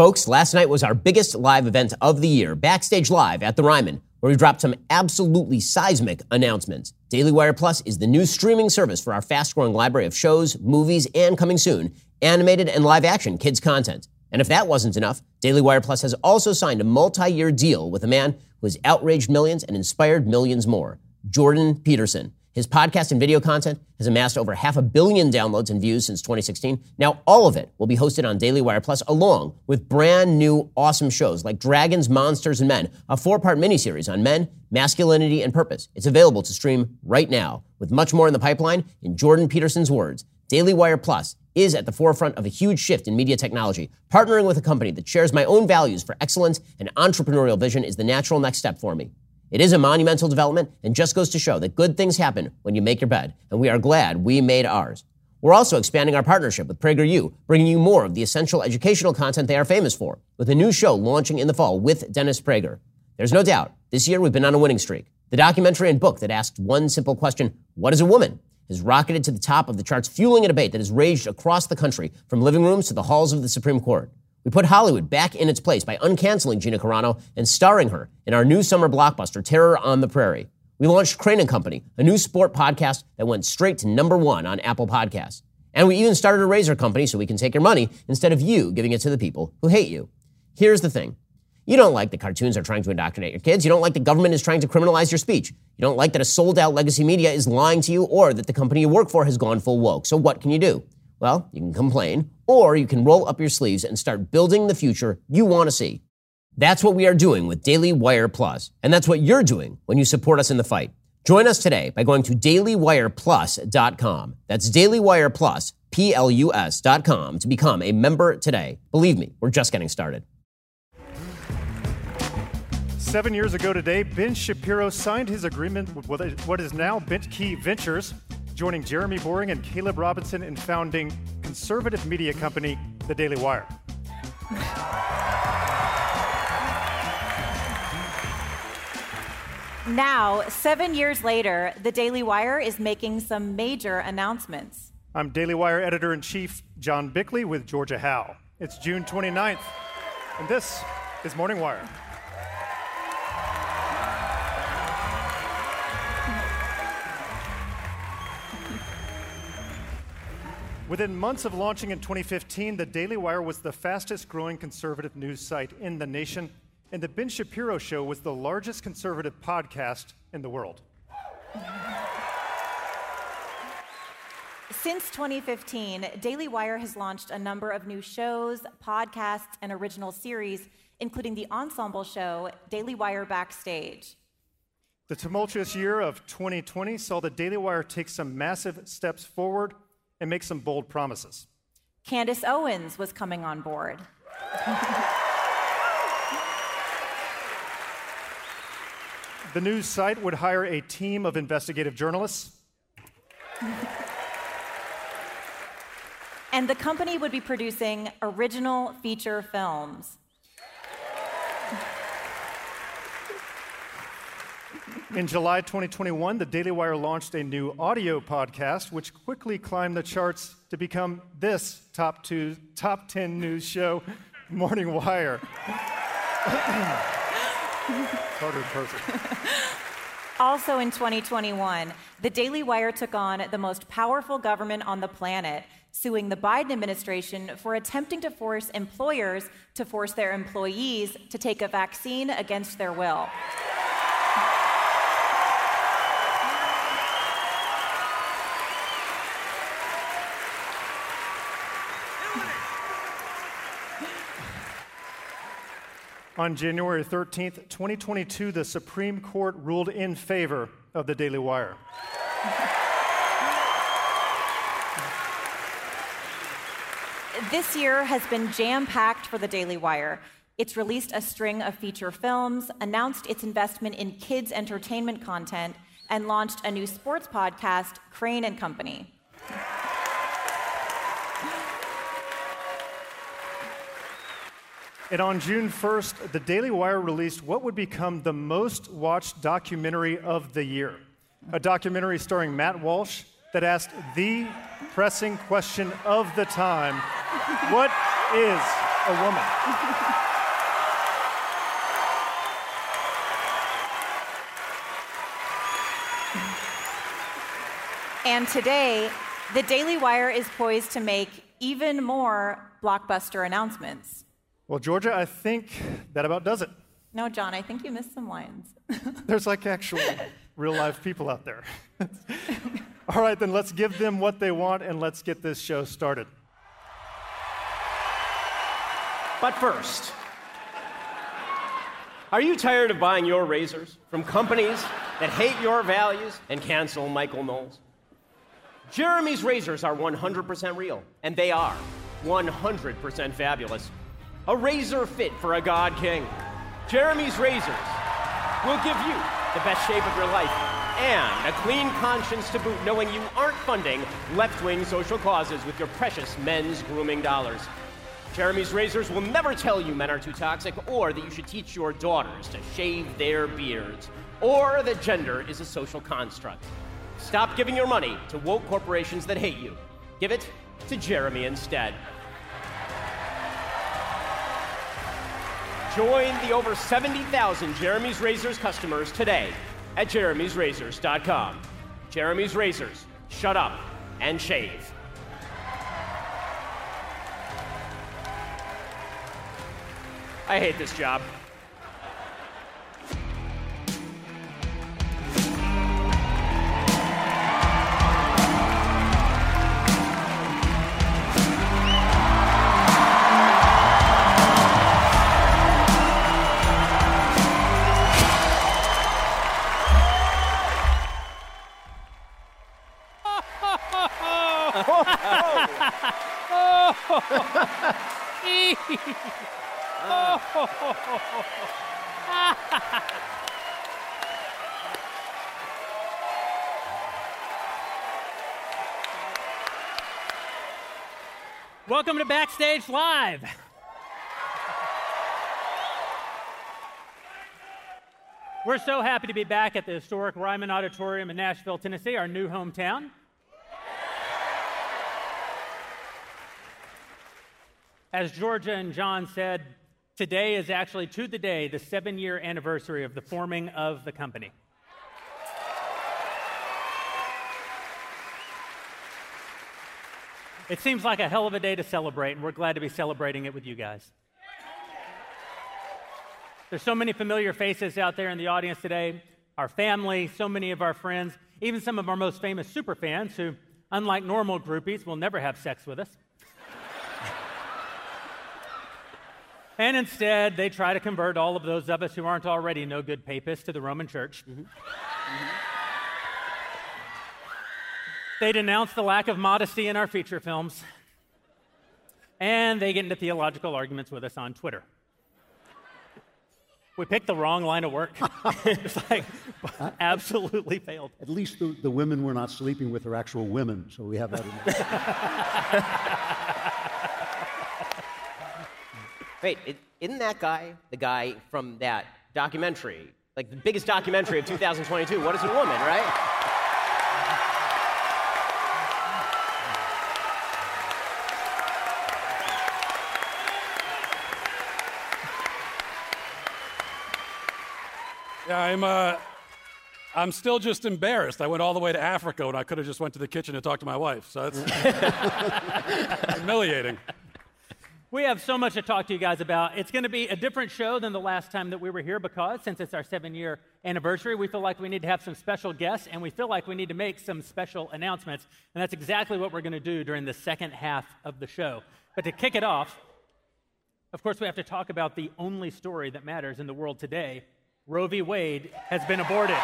Folks, last night was our biggest live event of the year, Backstage Live at the Ryman, where we dropped some absolutely seismic announcements. Daily Wire Plus is the new streaming service for our fast growing library of shows, movies, and coming soon, animated and live action kids content. And if that wasn't enough, Daily Wire Plus has also signed a multi year deal with a man who has outraged millions and inspired millions more Jordan Peterson. His podcast and video content has amassed over half a billion downloads and views since 2016. Now, all of it will be hosted on Daily Wire Plus, along with brand new awesome shows like Dragons, Monsters, and Men, a four part miniseries on men, masculinity, and purpose. It's available to stream right now. With much more in the pipeline, in Jordan Peterson's words, Daily Wire Plus is at the forefront of a huge shift in media technology. Partnering with a company that shares my own values for excellence and entrepreneurial vision is the natural next step for me. It is a monumental development and just goes to show that good things happen when you make your bed, and we are glad we made ours. We're also expanding our partnership with PragerU, bringing you more of the essential educational content they are famous for, with a new show launching in the fall with Dennis Prager. There's no doubt, this year we've been on a winning streak. The documentary and book that asked one simple question, what is a woman? has rocketed to the top of the charts, fueling a debate that has raged across the country, from living rooms to the halls of the Supreme Court. We put Hollywood back in its place by uncanceling Gina Carano and starring her in our new summer blockbuster, Terror on the Prairie. We launched Crain Company, a new sport podcast that went straight to number one on Apple Podcasts. And we even started a razor company so we can take your money instead of you giving it to the people who hate you. Here's the thing. You don't like that cartoons are trying to indoctrinate your kids. You don't like the government is trying to criminalize your speech. You don't like that a sold out legacy media is lying to you or that the company you work for has gone full woke. So what can you do? Well, you can complain, or you can roll up your sleeves and start building the future you want to see. That's what we are doing with Daily Wire Plus, and that's what you're doing when you support us in the fight. Join us today by going to dailywireplus.com. That's dailywireplus, P-L-U-S.com to become a member today. Believe me, we're just getting started. Seven years ago today, Ben Shapiro signed his agreement with what is now Bentkey Ventures joining Jeremy Boreing and Caleb Robinson in founding conservative media company, The Daily Wire. Now, seven years later, The Daily Wire is making some major announcements. I'm Daily Wire editor in chief John Bickley with Georgia Howe. It's June 29th, and this is Morning Wire. Within months of launching in 2015, the Daily Wire was the fastest growing conservative news site in the nation, and the Ben Shapiro Show was the largest conservative podcast in the world. Since 2015, Daily Wire has launched a number of new shows, podcasts, and original series, including the ensemble show Daily Wire Backstage. The tumultuous year of 2020 saw the Daily Wire take some massive steps forward and make some bold promises. Candace Owens was coming on board. the news site would hire a team of investigative journalists. and the company would be producing original feature films. In July 2021, the Daily Wire launched a new audio podcast, which quickly climbed the charts to become this top two, top 10 news show, Morning Wire. Also in 2021, the Daily Wire took on the most powerful government on the planet, suing the Biden administration for attempting to force employers to force their employees to take a vaccine against their will. On January 13th, 2022, the Supreme Court ruled in favor of the Daily Wire. This year has been jam packed for the Daily Wire. It's released a string of feature films, announced its investment in kids' entertainment content, and launched a new sports podcast, Crain and Company. And on June 1st, the Daily Wire released what would become the most watched documentary of the year a documentary starring Matt Walsh that asked the pressing question of the time What is a woman. And today, the Daily Wire is poised to make even more blockbuster announcements. Well, Georgia, I think that about does it. No, John, I think you missed some lines. There's like actual real live people out there. All right, then let's give them what they want and let's get this show started. But first, are you tired of buying your razors from companies that hate your values and cancel Michael Knowles? Jeremy's razors are 100% real, and they are 100% fabulous. A razor fit for a God King. Jeremy's razors will give you the best shape of your life and a clean conscience to boot, knowing you aren't funding left wing social causes with your precious men's grooming dollars. Jeremy's razors will never tell you men are too toxic or that you should teach your daughters to shave their beards or that gender is a social construct. Stop giving your money to woke corporations that hate you. Give it to Jeremy instead. Join the over 70,000 Jeremy's Razors customers today at jeremy'srazors.com. Jeremy's Razors, shut up and shave. I hate this job. Welcome to Backstage Live. We're so happy to be back at the historic Ryman Auditorium in Nashville, Tennessee, our new hometown. As Georgia and John said, today is actually to the day the seven year anniversary of the forming of the company. It seems like a hell of a day to celebrate, and we're glad to be celebrating it with you guys. There's so many familiar faces out there in the audience today our family, so many of our friends, even some of our most famous super fans who, unlike normal groupies, will never have sex with us. And instead, they try to convert all of those of us who aren't already no good papists to the Roman Church. Mm-hmm. Mm-hmm. They denounce the lack of modesty in our feature films. And they get into theological arguments with us on Twitter. We picked the wrong line of work. it's like absolutely failed. At least the, the women we're not sleeping with are actual women, so we have that in Wait, is isn't that guy the guy from that documentary? Like the biggest documentary of 2022. What is a woman, right? Yeah, I'm. Uh, I'm still just embarrassed. I went all the way to Africa when I could have just went to the kitchen and talked to my wife. So that's humiliating. We have so much to talk to you guys about. It's going to be a different show than the last time that we were here because since it's our seven year anniversary, we feel like we need to have some special guests and we feel like we need to make some special announcements. And that's exactly what we're going to do during the second half of the show. But to kick it off, of course, we have to talk about the only story that matters in the world today Roe v. Wade has been aborted.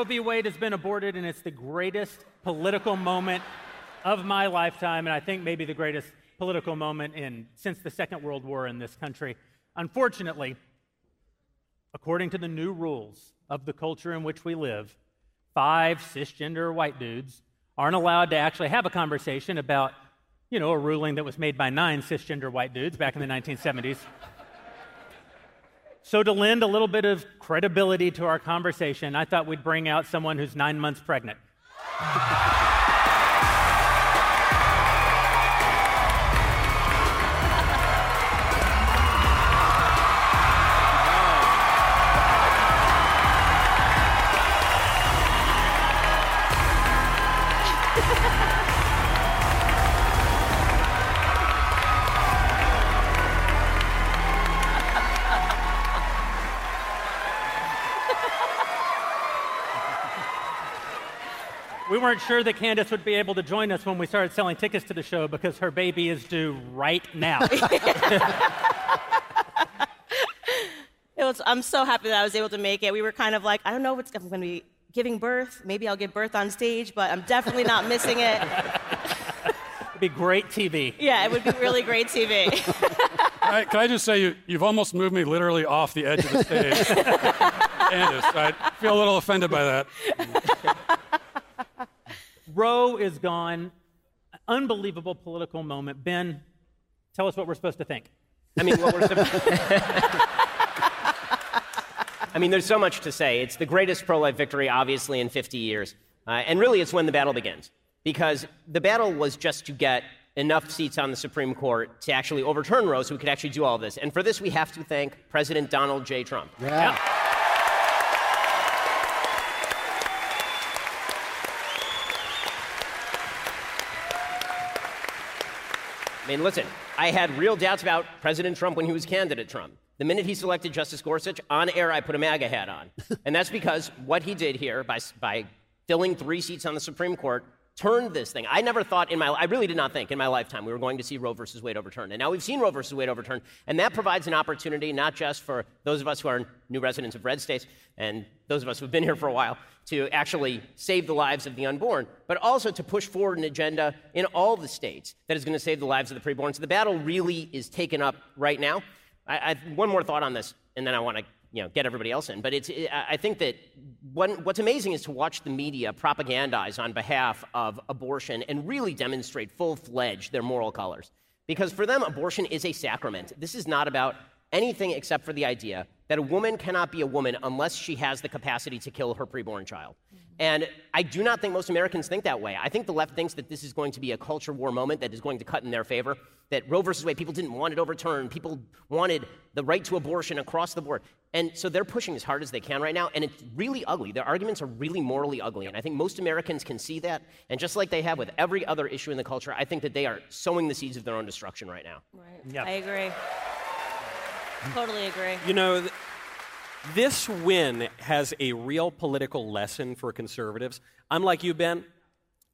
Roe v. Wade has been aborted, and it's the greatest political moment of my lifetime, and I think maybe the greatest political moment in since the Second World War in this country. Unfortunately, according to the new rules of the culture in which we live, five cisgender white dudes aren't allowed to actually have a conversation about you know, a ruling that was made by nine cisgender white dudes back in the 1970s. So, to lend a little bit of credibility to our conversation, I thought we'd bring out someone who's nine months pregnant. weren't sure that Candace would be able to join us when we started selling tickets to the show because her baby is due right now. It was, I'm so happy that I was able to make it. We were kind of like, I don't know if I'm going to be giving birth. Maybe I'll give birth on stage, but I'm definitely not missing it. It'd be great TV. Yeah, it would be really great TV. Can I, can I just say, you, you've almost moved me literally off the edge of the stage. Candace, I feel a little offended by that. Roe is gone. Unbelievable political moment. Ben, tell us what we're supposed to think. I mean, what we're supposed to think. I mean, there's so much to say. It's the greatest pro life victory, obviously, in 50 years. Uh, and really, it's when the battle begins. Because the battle was just to get enough seats on the Supreme Court to actually overturn Roe so we could actually do all this. And for this, we have to thank President Donald J. Trump. Yeah. I mean, listen, I had real doubts about President Trump when he was candidate Trump. The minute he selected Justice Gorsuch, on air, I put a MAGA hat on. and that's because what he did here by, by filling three seats on the Supreme Court turned this thing. I never thought in my I really did not think in my lifetime we were going to see Roe versus Wade overturned. And now we've seen Roe versus Wade overturned, and that provides an opportunity not just for those of us who are new residents of red states and those of us who've been here for a while to actually save the lives of the unborn, but also to push forward an agenda in all the states that is going to save the lives of the preborn. So the battle really is taken up right now. I, I, one more thought on this, and then I want to you know, get everybody else in. But it's, I think that one, what's amazing is to watch the media propagandize on behalf of abortion and really demonstrate full fledged their moral colors. Because for them, abortion is a sacrament. This is not about anything except for the idea that a woman cannot be a woman unless she has the capacity to kill her preborn child. Mm-hmm. And I do not think most Americans think that way. I think the left thinks that this is going to be a culture war moment that is going to cut in their favor. That Roe versus Wade, people didn't want it overturned. People wanted the right to abortion across the board. And so they're pushing as hard as they can right now. And it's really ugly. Their arguments are really morally ugly. And I think most Americans can see that. And just like they have with every other issue in the culture, I think that they are sowing the seeds of their own destruction right now. Right. Yeah. I agree. Totally agree. You know, th- this win has a real political lesson for conservatives. I'm like you, Ben.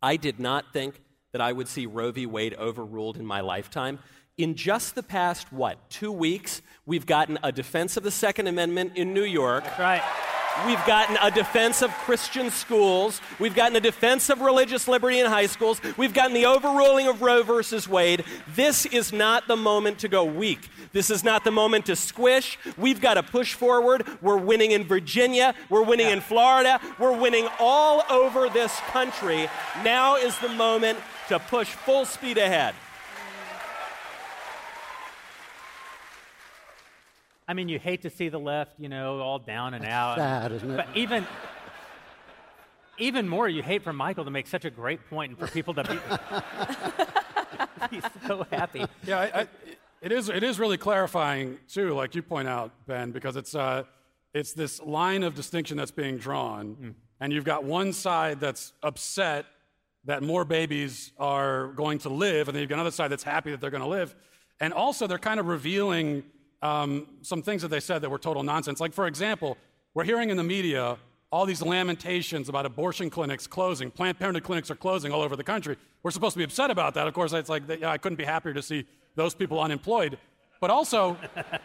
I did not think that I would see Roe v. Wade overruled in my lifetime. In just the past, what, two weeks, we've gotten a defense of the Second Amendment in New York. That's right. We've gotten a defense of Christian schools. We've gotten a defense of religious liberty in high schools. We've gotten the overruling of Roe versus Wade. This is not the moment to go weak. This is not the moment to squish. We've got to push forward. We're winning in Virginia. We're winning in Florida. We're winning all over this country. Now is the moment to push full speed ahead. I mean, you hate to see the left, you know, all down and out. sad, isn't it? But even, even more, you hate for Michael to make such a great point and for people to be, be so happy. Yeah, I, I, it is. It is really clarifying too, like you point out, Ben, because it's uh, it's this line of distinction that's being drawn, and you've got one side that's upset that more babies are going to live, and then you've got another side that's happy that they're going to live, and also they're kind of revealing um, some things that they said that were total nonsense. Like for example, we're hearing in the media all these lamentations about abortion clinics closing. Planned Parenthood clinics are closing all over the country. We're supposed to be upset about that. Of course, it's like I couldn't be happier to see those people unemployed. But also,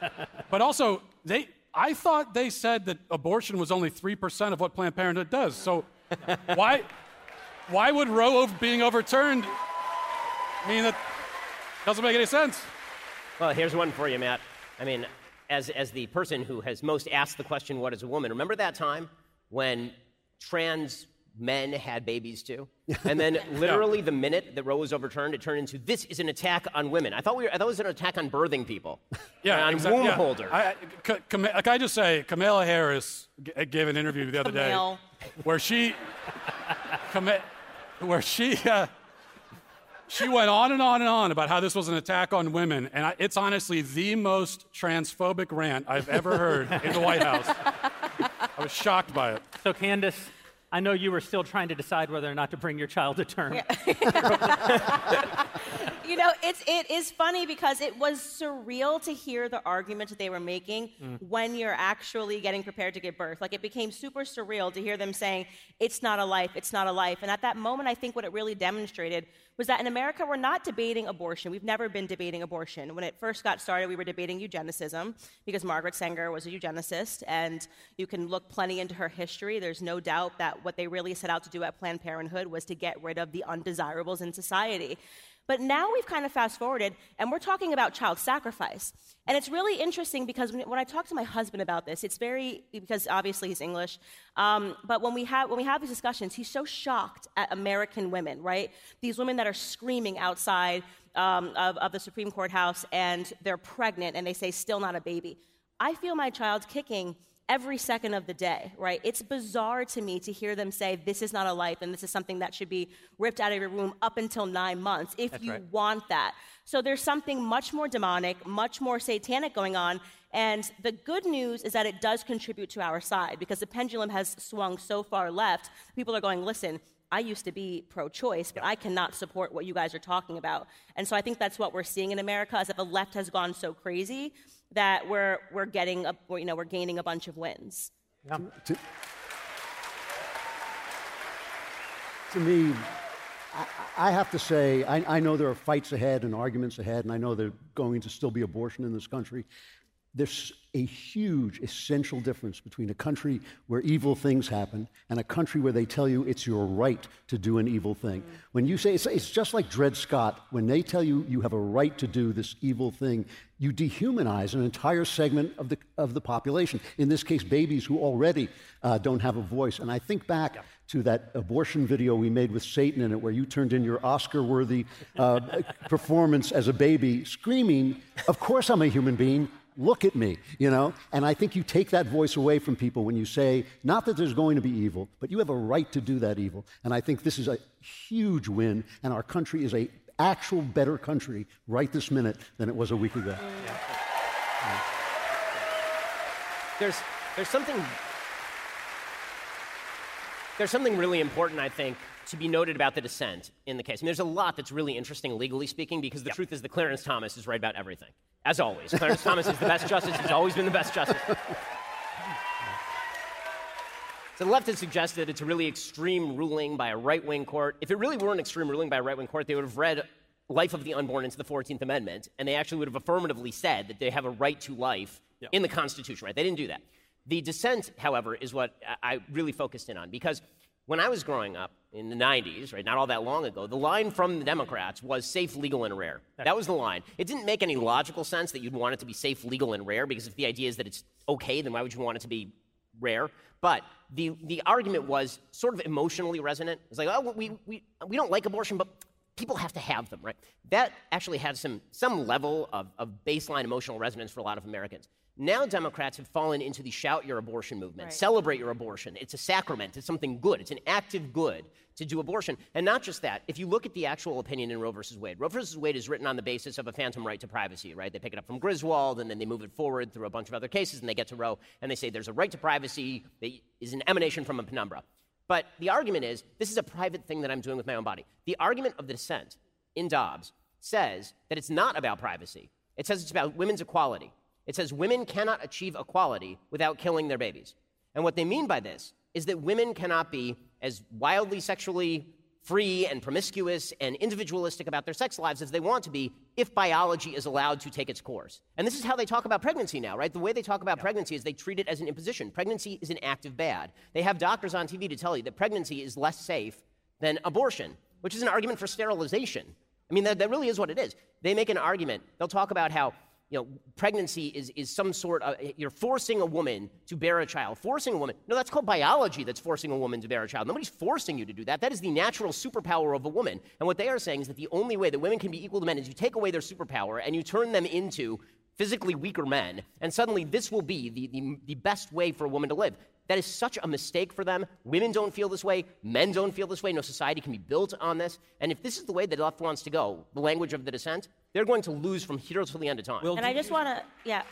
but also, they. I thought they said that abortion was only three percent of what Planned Parenthood does. So, why, why would Roe being overturned mean that doesn't make any sense? Well, here's one for you, Matt. I mean, as, as the person who has most asked the question, what is a woman? Remember that time when trans men had babies too. And then literally the minute that Roe was overturned, it turned into this is an attack on women. I thought we were, I thought it was an attack on birthing people. Yeah, on exact- womb yeah. holders. I, I, Cam- like I just say, Kamala Harris g- gave an interview the other Camille. day where she, Cam- where she, uh, she went on and on and on about how this was an attack on women, and I, it's honestly the most transphobic rant I've ever heard in the White House. I was shocked by it. So, Candace, I know you were still trying to decide whether or not to bring your child to term. You know, it's it is funny because it was surreal to hear the argument that they were making mm. when you're actually getting prepared to give birth. Like it became super surreal to hear them saying, "It's not a life. It's not a life." And at that moment, I think what it really demonstrated was that in America, we're not debating abortion. We've never been debating abortion. When it first got started, we were debating eugenicism because Margaret Sanger was a eugenicist, and you can look plenty into her history. There's no doubt that what they really set out to do at Planned Parenthood was to get rid of the undesirables in society. But now we've kind of fast forwarded and we're talking about child sacrifice. And it's really interesting because when, I talk to my husband about this, it's very, because obviously he's English, um, but when we, have, when we have these discussions, he's so shocked at American women, right? These women that are screaming outside um, of, of the Supreme Court House and they're pregnant and they say, still not a baby. I feel my child kicking every second of the day, right? It's bizarre to me to hear them say this is not a life and this is something that should be ripped out of your womb up until nine months if you right. want that. So there's something much more demonic, much more satanic going on. And the good news is that it does contribute to our side because the pendulum has swung so far left. People are going, listen, I used to be pro choice, but I cannot support what you guys are talking about. And so I think that's what we're seeing in America is that the left has gone so crazy that we're, we're getting, a, you know, we're gaining a bunch of wins. to, to me, I, I have to say, I, I know there are fights ahead and arguments ahead, and I know there's going to still be abortion in this country. There's a huge essential difference between a country where evil things happen and a country where they tell you it's your right to do an evil thing. When you say, it's, it's just like Dred Scott, when they tell you you have a right to do this evil thing, you dehumanize an entire segment of the, of the population. In this case, babies who already uh, don't have a voice. And I think back to that abortion video we made with Satan in it, where you turned in your Oscar worthy uh, performance as a baby, screaming, Of course I'm a human being. Look at me, you know? And I think you take that voice away from people when you say, not that there's going to be evil, but you have a right to do that evil. And I think this is a huge win, and our country is a actual better country right this minute than it was a week ago. there's there's something there's something really important, I think, to be noted about the dissent in the case. I mean, there's a lot that's really interesting legally speaking, because the truth is that Clarence Thomas is right about everything, as always. Clarence Thomas is the best justice. He's always been the best justice. So the left has suggested it's a really extreme ruling by a right-wing court. If it really were an extreme ruling by a right-wing court, they would have read life of the unborn into the 14th Amendment, and they actually would have affirmatively said that they have a right to life in the Constitution, right? They didn't do that. The dissent, however, is what I really focused in on because when I was growing up in the 90s, right, not all that long ago, the line from the Democrats was safe, legal, and rare. That was the line. It didn't make any logical sense that you'd want it to be safe, legal, and rare because if the idea is that it's okay, then why would you want it to be rare? But the, the argument was sort of emotionally resonant. It's like, oh, we, we, we don't like abortion, but people have to have them, right? That actually had some, some level of, of baseline emotional resonance for a lot of Americans. Now Democrats have fallen into the shout your abortion movement, Right. celebrate your abortion. It's a sacrament, it's something good, it's an active good to do abortion. And not just that, if you look at the actual opinion in Roe versus Wade, Roe versus Wade is written on the basis of a phantom right to privacy, right? They pick it up from Griswold and then they move it forward through a bunch of other cases and they get to Roe and they say there's a right to privacy that is an emanation from a penumbra. But the argument is this is a private thing that I'm doing with my own body. The argument of the dissent in Dobbs says that it's not about privacy. It says it's about women's equality. It says women cannot achieve equality without killing their babies. And what they mean by this is that women cannot be as wildly sexually free and promiscuous and individualistic about their sex lives as they want to be if biology is allowed to take its course. And this is how they talk about pregnancy now, right? The way they talk about pregnancy is they treat it as an imposition. Pregnancy is an active bad. They have doctors on TV to tell you that pregnancy is less safe than abortion, which is an argument for sterilization. I mean, that, that really is what it is. They make an argument. They'll talk about how you know, pregnancy is, is some sort of, you're forcing a woman to bear a child. Forcing a woman, no, that's called biology that's forcing a woman to bear a child. Nobody's forcing you to do that. That is the natural superpower of a woman. And what they are saying is that the only way that women can be equal to men is you take away their superpower and you turn them into physically weaker men, and suddenly this will be the, the, the best way for a woman to live. That is such a mistake for them. Women don't feel this way. Men don't feel this way. No society can be built on this. And if this is the way that the left wants to go, the language of the dissent, they're going to lose from here till the end of time. and I just want to, yeah.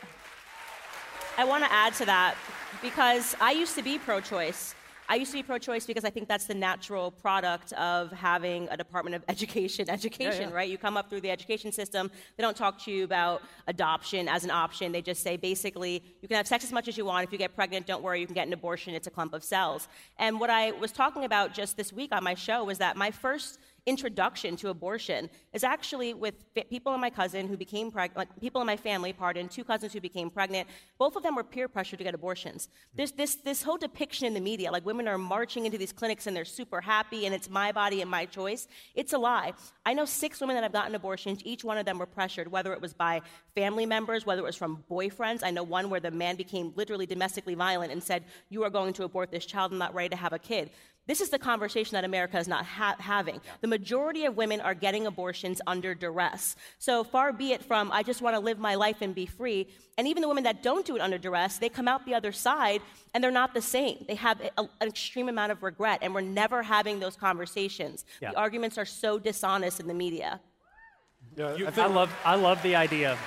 I want to add to that because I used to be pro choice. I used to be pro choice because I think that's the natural product of having a Department of Education education, yeah, yeah. right? You come up through the education system, they don't talk to you about adoption as an option. They just say basically, you can have sex as much as you want. If you get pregnant, don't worry, you can get an abortion. It's a clump of cells. And what I was talking about just this week on my show was that my first introduction to abortion is actually with people in my cousin who became pregnant, like people in my family, pardon, two cousins who became pregnant. Both of them were peer pressured to get abortions. There's this, this whole depiction in the media, like women are marching into these clinics and they're super happy and it's my body and my choice. It's a lie. I know six women that have gotten abortions. Each one of them were pressured, whether it was by family members, whether it was from boyfriends. I know one where the man became literally domestically violent and said, You are going to abort this child. I'm not ready to have a kid. This is the conversation that America is not ha- having. The majority of women are getting abortions under duress. So far be it from, I just want to live my life and be free. And even the women that don't do it under duress, they come out the other side and they're not the same. They have a, an extreme amount of regret, and we're never having those conversations. Yeah. The arguments are so dishonest in the media. Yeah, you, I, I love, I love the idea.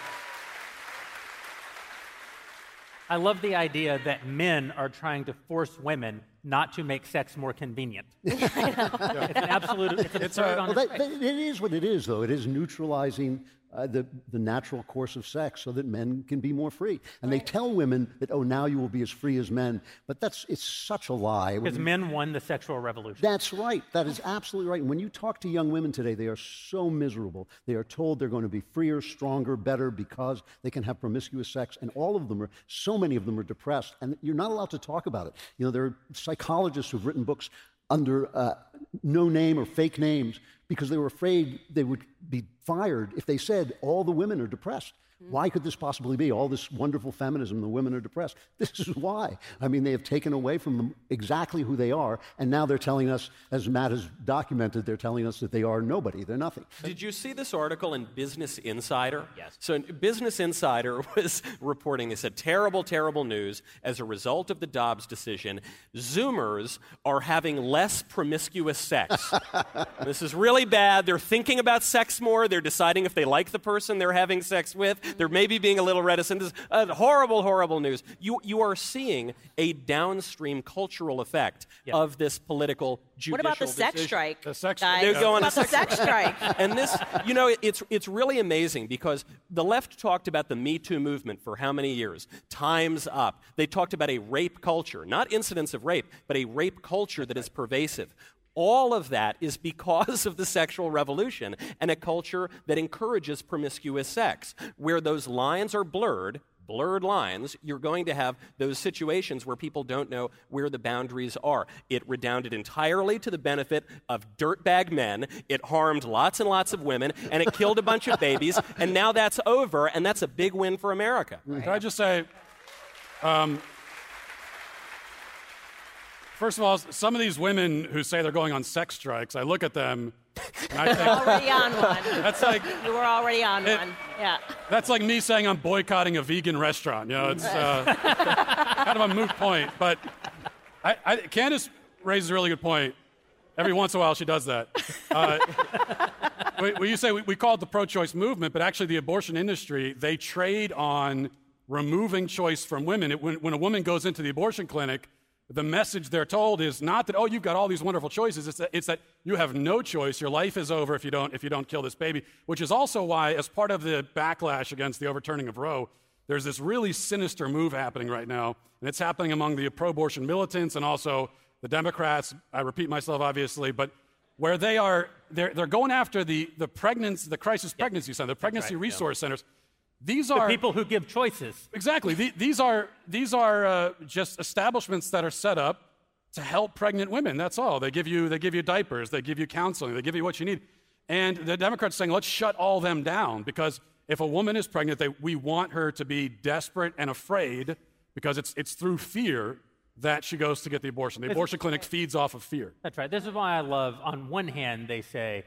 I love the idea that men are trying to force women not to make sex more convenient. it's an absolute, it's, it's absurd uh, well, that, that, it is what it is, though. It is neutralizing uh, the, the natural course of sex so that men can be more free. And right. they tell women that, oh, now you will be as free as men. But that's, it's such a lie. Because men won the sexual revolution. That's right. That is absolutely right. And when you talk to young women today, they are so miserable. They are told they're going to be freer, stronger, better because they can have promiscuous sex. And all of them are, so many of them are depressed. And you're not allowed to talk about it. You know, there are psychologists who've written books under uh, no name or fake names because they were afraid they would be fired if they said all the women are depressed. Why could this possibly be? All this wonderful feminism, the women are depressed. This is why. I mean, they have taken away from them exactly who they are, and now they're telling us, as Matt has documented, they're telling us that they are nobody. They're nothing. Did you see this article in Business Insider? Yes. So, Business Insider was reporting, they said, terrible, terrible news. As a result of the Dobbs decision, Zoomers are having less promiscuous sex. this is really bad. They're thinking about sex more. They're deciding if they like the person they're having sex with. They're maybe being a little reticent. This is uh, horrible, horrible news. You, you are seeing a downstream cultural effect yeah. of this political judicial What about the decision. sex strike? The sex strike. They're going about the sex strike. and this, you know, it's, it's really amazing because the left talked about the Me Too movement for how many years? Time's up. They talked about a rape culture, not incidents of rape, but a rape culture that is pervasive. All of that is because of the sexual revolution and a culture that encourages promiscuous sex, where those lines are blurred blurred lines, you're going to have those situations where people don't know where the boundaries are. It redounded entirely to the benefit of dirtbag men. It harmed lots and lots of women, and it killed a bunch of babies. And now that's over, and that's a big win for America. Can I just say, um, First of all, some of these women who say they're going on sex strikes, I look at them and I think already on one. That's like you were already on it, one. Yeah. That's like me saying I'm boycotting a vegan restaurant. You know, it's uh, kind of a moot point. But I, I, Candace raises a really good point. Every once in a while, she does that. Uh, when you say we, we call it the pro-choice movement, but actually the abortion industry, they trade on removing choice from women. It, when, when a woman goes into the abortion clinic, the message they're told is not that, oh, you've got all these wonderful choices. It's that, it's that you have no choice. Your life is over if you, don't, if you don't kill this baby, which is also why, as part of the backlash against the overturning of Roe, there's this really sinister move happening right now. And it's happening among the pro abortion militants and also the Democrats. I repeat myself, obviously, but where they are, they're, they're going after the, the pregnancy, the crisis pregnancy center, the pregnancy right, resource yeah. centers these the are people who give choices. Exactly. The, these are these are uh, just establishments that are set up to help pregnant women. That's all. They give you they give you diapers, they give you counseling, they give you what you need. And the Democrats saying, let's shut all them down because if a woman is pregnant, they, we want her to be desperate and afraid because it's, it's through fear that she goes to get the abortion. The abortion clinic feeds off of fear. That's right. This is why I love, on one hand, they say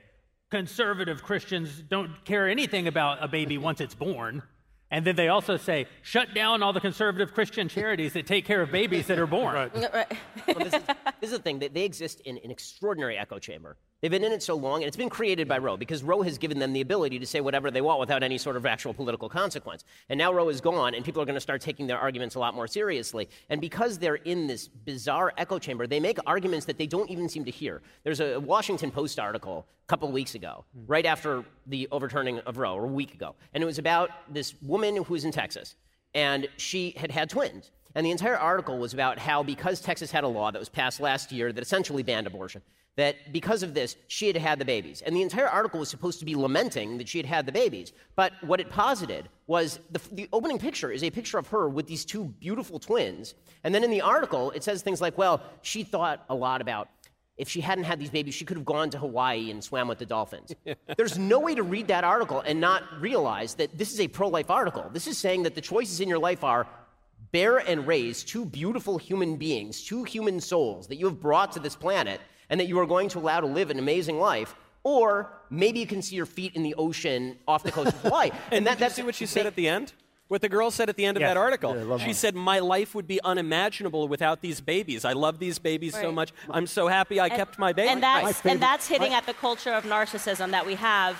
conservative Christians don't care anything about a baby once it's born. And then they also say, shut down all the conservative Christian charities that take care of babies that are born. Right. well, this, is, this is the thing. They, they exist in an extraordinary echo chamber. They've been in it so long, and it's been created by Roe because Roe has given them the ability to say whatever they want without any sort of actual political consequence. And now Roe is gone, and people are going to start taking their arguments a lot more seriously. And because they're in this bizarre echo chamber, they make arguments that they don't even seem to hear. There's a Washington Post article a couple weeks ago, hmm. right after the overturning of Roe, or a week ago, and it was about this woman who was in Texas, and she had had twins. And the entire article was about how, because Texas had a law that was passed last year that essentially banned abortion, that because of this, she had had the babies. And the entire article was supposed to be lamenting that she had had the babies. But what it posited was the, the, opening picture is a picture of her with these two beautiful twins. And then in the article, it says things like, well, she thought a lot about if she hadn't had these babies, she could have gone to Hawaii and swam with the dolphins. There's no way to read that article and not realize that this is a pro life article. This is saying that the choices in your life are bear and raise two beautiful human beings, two human souls that you have brought to this planet and that you are going to allow to live an amazing life. Or maybe you can see your feet in the ocean off the coast of Hawaii. and that, that's see what she said at the end? What the girl said at the end of that article. Yeah, she said, My life would be unimaginable without these babies. I love these babies right. so much. I'm so happy I and, kept my baby. And that's, and that's hitting at the culture of narcissism that we have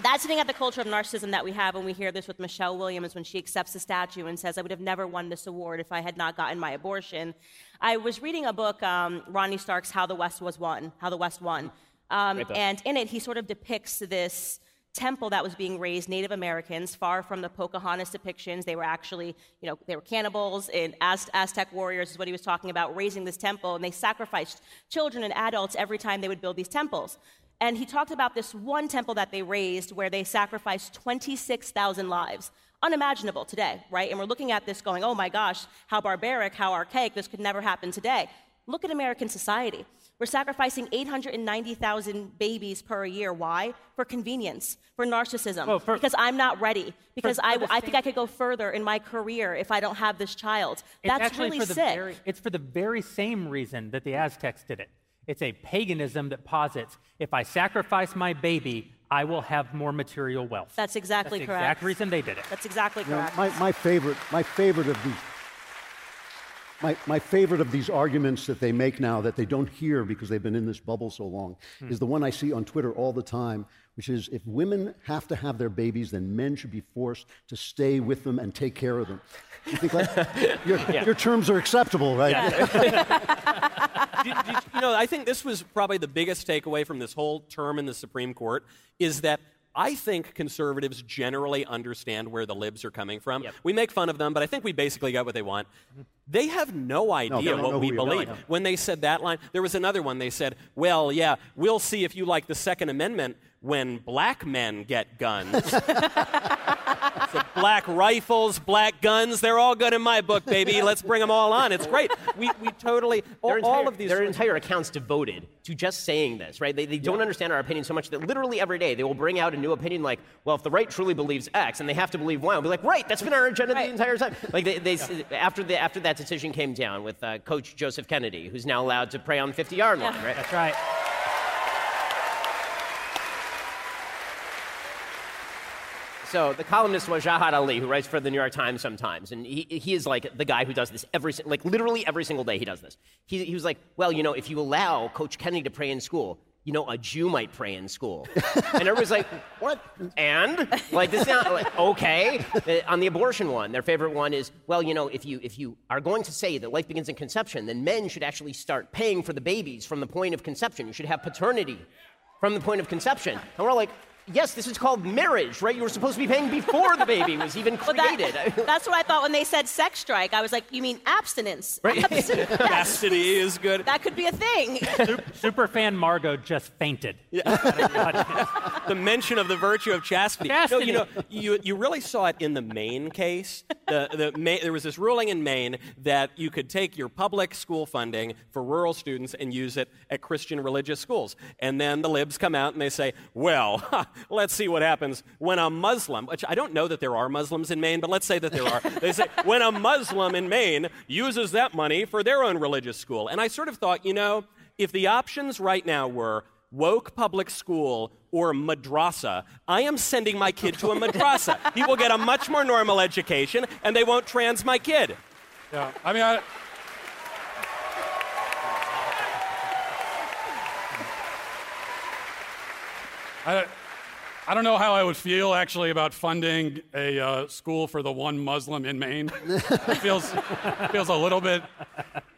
that's hitting at the culture of narcissism that we have when we hear this with Michelle Williams when she accepts the statue and says, I would have never won this award if I had not gotten my abortion. I was reading a book, um, Rodney Stark's How the West Was Won, How the West Won. Um, and in it, he sort of depicts this temple that was being raised Native Americans, far from the Pocahontas depictions. They were actually, you know, they were cannibals and Az- Aztec warriors is what he was talking about, raising this temple, and they sacrificed children and adults every time they would build these temples. And he talked about this one temple that they raised where they sacrificed 26,000 lives. Unimaginable today, right? And we're looking at this going, oh my gosh, how barbaric, how archaic, this could never happen today. Look at American society. We're sacrificing 890,000 babies per year. Why? For convenience, for narcissism. Oh, for, because I'm not ready. Because for, for I, I think I could go further in my career if I don't have this child. That's really sick. Very, it's for the very same reason that the Aztecs did it. It's a paganism that posits if I sacrifice my baby, I will have more material wealth. That's exactly That's the correct. exact reason they did it. That's exactly correct. You know, my, my favorite, my favorite of these my, my favorite of these arguments that they make now that they don't hear because they've been in this bubble so long hmm. is the one I see on Twitter all the time, which is if women have to have their babies, then men should be forced to stay with them and take care of them. You think like, your, yeah. your terms are acceptable, right? Yeah. did, did, you know, I think this was probably the biggest takeaway from this whole term in the Supreme Court is that I think conservatives generally understand where the libs are coming from. Yep. We make fun of them, but I think we basically got what they want. Mm-hmm. They have no idea no, what we believe. When they said that line, there was another one. They said, well, yeah, we'll see if you like the Second Amendment when black men get guns. so black rifles, black guns, they're all good in my book, baby. Let's bring them all on. It's great. We, we totally, all, entire, all of these. Their entire accounts devoted to just saying this, right? They, they don't yeah. understand our opinion so much that literally every day they will bring out a new opinion like, well, if the right truly believes X and they have to believe Y, we'll be like, right, that's been our agenda right. the entire time. Like, they, they yeah. after, the, after that decision came down with uh, Coach Joseph Kennedy, who's now allowed to pray on 50 yard line, right? That's right. So the columnist was Jahad Ali, who writes for the New York Times sometimes, and he, he is like the guy who does this every like literally every single day. He does this. He, he was like, well, you know, if you allow Coach Kennedy to pray in school, you know, a Jew might pray in school. and everybody's like, what? And? Like, this is not, like, okay. Uh, on the abortion one, their favorite one is, well, you know, if you, if you are going to say that life begins in conception, then men should actually start paying for the babies from the point of conception. You should have paternity from the point of conception. And we're all like, Yes, this is called marriage, right? You were supposed to be paying before the baby was even created. That, that's what I thought when they said sex strike. I was like, you mean abstinence? Right. Chastity is good. That could be a thing. Super, fan Margot just fainted. Yeah. the mention of the virtue of chastity. chastity. No, you know, you, you really saw it in the Maine case. The, the Maine, there was this ruling in Maine that you could take your public school funding for rural students and use it at Christian religious schools. And then the libs come out and they say, well, let's see what happens when a Muslim, which I don't know that there are Muslims in Maine, but let's say that there are. they say, when a Muslim in Maine uses that money for their own religious school. And I sort of thought, you know, if the options right now were woke public school or madrasa, I am sending my kid to a madrasa. he will get a much more normal education, and they won't trans my kid. Yeah, I mean, I, I, I don't know how I would feel actually about funding a uh, school for the one Muslim in Maine. it feels feels a little bit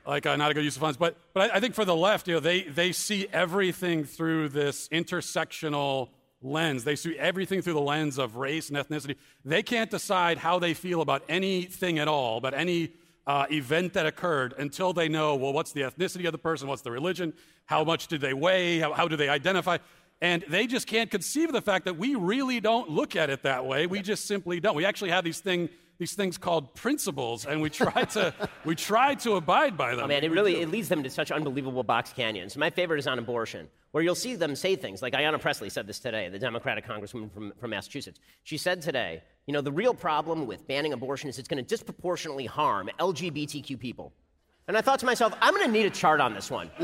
like uh, not a good use of funds. But but I, I, think for the left, you know, they they see everything through this intersectional lens. They see everything through the lens of race and ethnicity. They can't decide how they feel about anything at all, about any uh, event that occurred until they know, well, what's the ethnicity of the person, what's the religion, how much did they weigh, how, how do they identify. And they just can't conceive of the fact that we really don't look at it that way. We just simply don't. We actually have these thing, these things called principles, and we try to we try to abide by them. Oh man, it really it leads them to such unbelievable box canyons. My favorite is on abortion, where you'll see them say things like Ayanna Pressley said this today, the Democratic congresswoman from, from Massachusetts. She said today, you know, the real problem with banning abortion is it's going to disproportionately harm LGBTQ people. And I thought to myself, I'm going to need a chart on this one.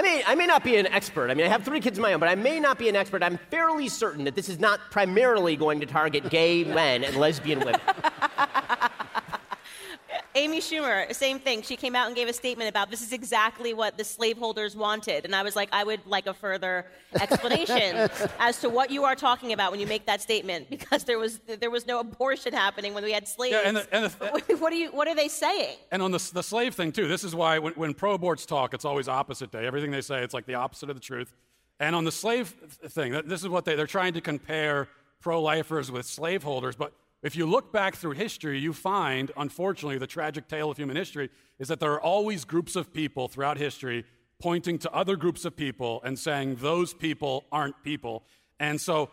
I may, I may not be an expert. I mean, I have three kids of my own, but I may not be an expert. I'm fairly certain that this is not primarily going to target gay men and lesbian women. Amy Schumer, same thing. She came out and gave a statement about this is exactly what the slaveholders wanted. And I was like, I would like a further explanation as to what you are talking about when you make that statement, because there was there was no abortion happening when we had slaves. Yeah, and the, and the, what, are you what are they saying? And on the, the slave thing too, this is why when, when pro-aborts talk, it's always opposite day. Everything they say, it's like the opposite of the truth. And on the slave thing, this is what they, they're trying to compare pro-lifers with slaveholders, but if you look back through history, you find, unfortunately, the tragic tale of human history is that there are always groups of people throughout history pointing to other groups of people and saying those people aren't people. And so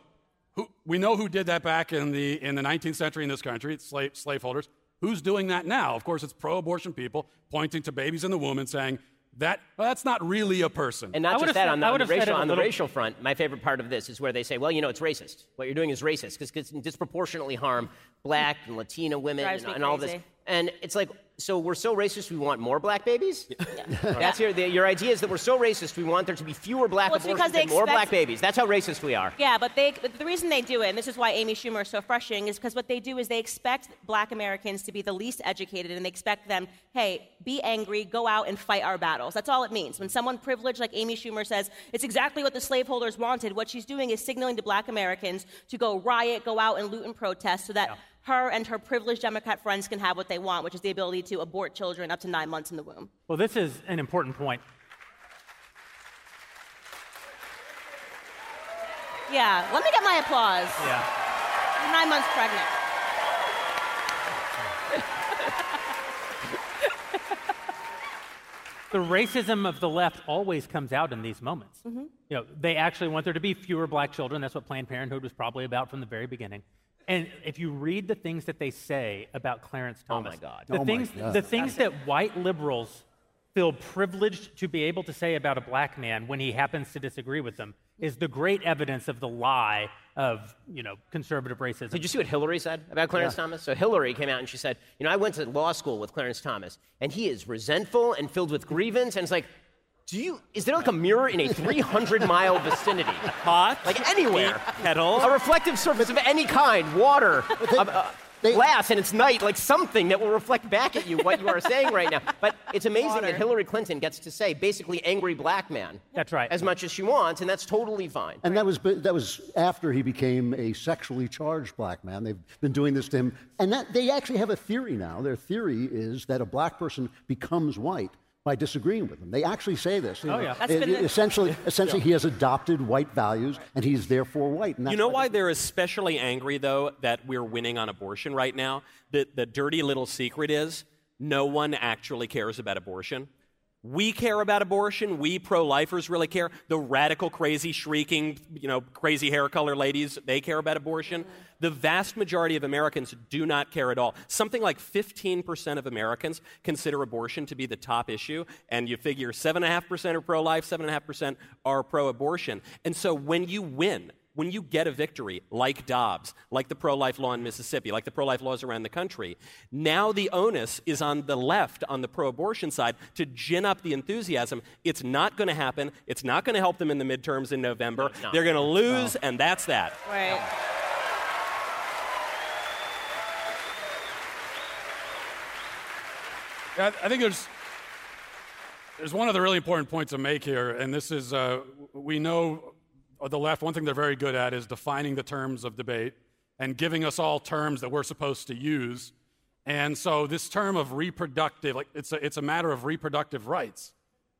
who, we know who did that back in the, in the 19th century in this country, slave, slaveholders. Who's doing that now? Of course, it's pro abortion people pointing to babies in the womb and saying, that well, that's not really a person. And not just that, on, the, on, the racial, on the racial front, my favorite part of this is where they say, well, you know, it's racist. What you're doing is racist because it can disproportionately harm black and Latina women and, and all this. And it's like, so we're so racist we want more black babies? Yeah. That's your, the, your idea is that we're so racist we want there to be fewer black well, abortions and more black babies. That's how racist we are. Yeah, but they, the reason they do it, and this is why Amy Schumer is so frustrating, is because what they do is they expect black Americans to be the least educated and they expect them, hey, be angry, go out and fight our battles. That's all it means. When someone privileged like Amy Schumer says, it's exactly what the slaveholders wanted, what she's doing is signaling to black Americans to go riot, go out and loot and protest so that yeah her and her privileged Democrat friends can have what they want, which is the ability to abort children up to nine months in the womb. Well, this is an important point. Yeah, let me get my applause. Yeah. nine months pregnant. the racism of the left always comes out in these moments. Mm-hmm. You know, they actually want there to be fewer black children. That's what Planned Parenthood was probably about from the very beginning. And if you read the things that they say about Clarence Thomas, oh my God, the oh things, God. the things that white liberals feel privileged to be able to say about a black man when he happens to disagree with them is the great evidence of the lie of you know conservative racism. Did you see what Hillary said about Clarence yeah. Thomas? So Hillary came out and she said, you know, I went to law school with Clarence Thomas, and he is resentful and filled with grievance, and it's like do you? Is there like a mirror in a 300 mile vicinity? Pot, like anywhere, kettle, a reflective surface of any kind, water, they, uh, they, glass, and it's night, like something that will reflect back at you what you are saying right now. But it's amazing water. that Hillary Clinton gets to say basically angry black man. That's right. As much as she wants, and that's totally fine. And that was that was after he became a sexually charged black man. They've been doing this to him, and that they actually have a theory now. Their theory is that a black person becomes white by disagreeing with them. They actually say this. oh, know, yeah. It, it, essentially, essentially yeah. he has adopted white values and he's therefore white. you know why they're especially angry, though, that we're winning on abortion right now? The, the dirty little secret is no one actually cares about abortion. We care about abortion. We pro lifers really care. The radical, crazy, shrieking, you know, crazy hair color ladies, they care about abortion. The vast majority of Americans do not care at all. Something like 15% of Americans consider abortion to be the top issue, and you figure 7.5% are pro life, 7.5% are pro abortion. And so when you win, when you get a victory like Dobbs, like the pro life law in Mississippi, like the pro life laws around the country, now the onus is on the left, on the pro abortion side, to gin up the enthusiasm. It's not going to happen. It's not going to help them in the midterms in November. No, They're going to lose, and that's that. Right. I, I think there's there's one of the really important points to make here, and this is uh, we know the left. One thing they're very good at is defining the terms of debate and giving us all terms that we're supposed to use. And so this term of reproductive, like it's a, it's a matter of reproductive rights.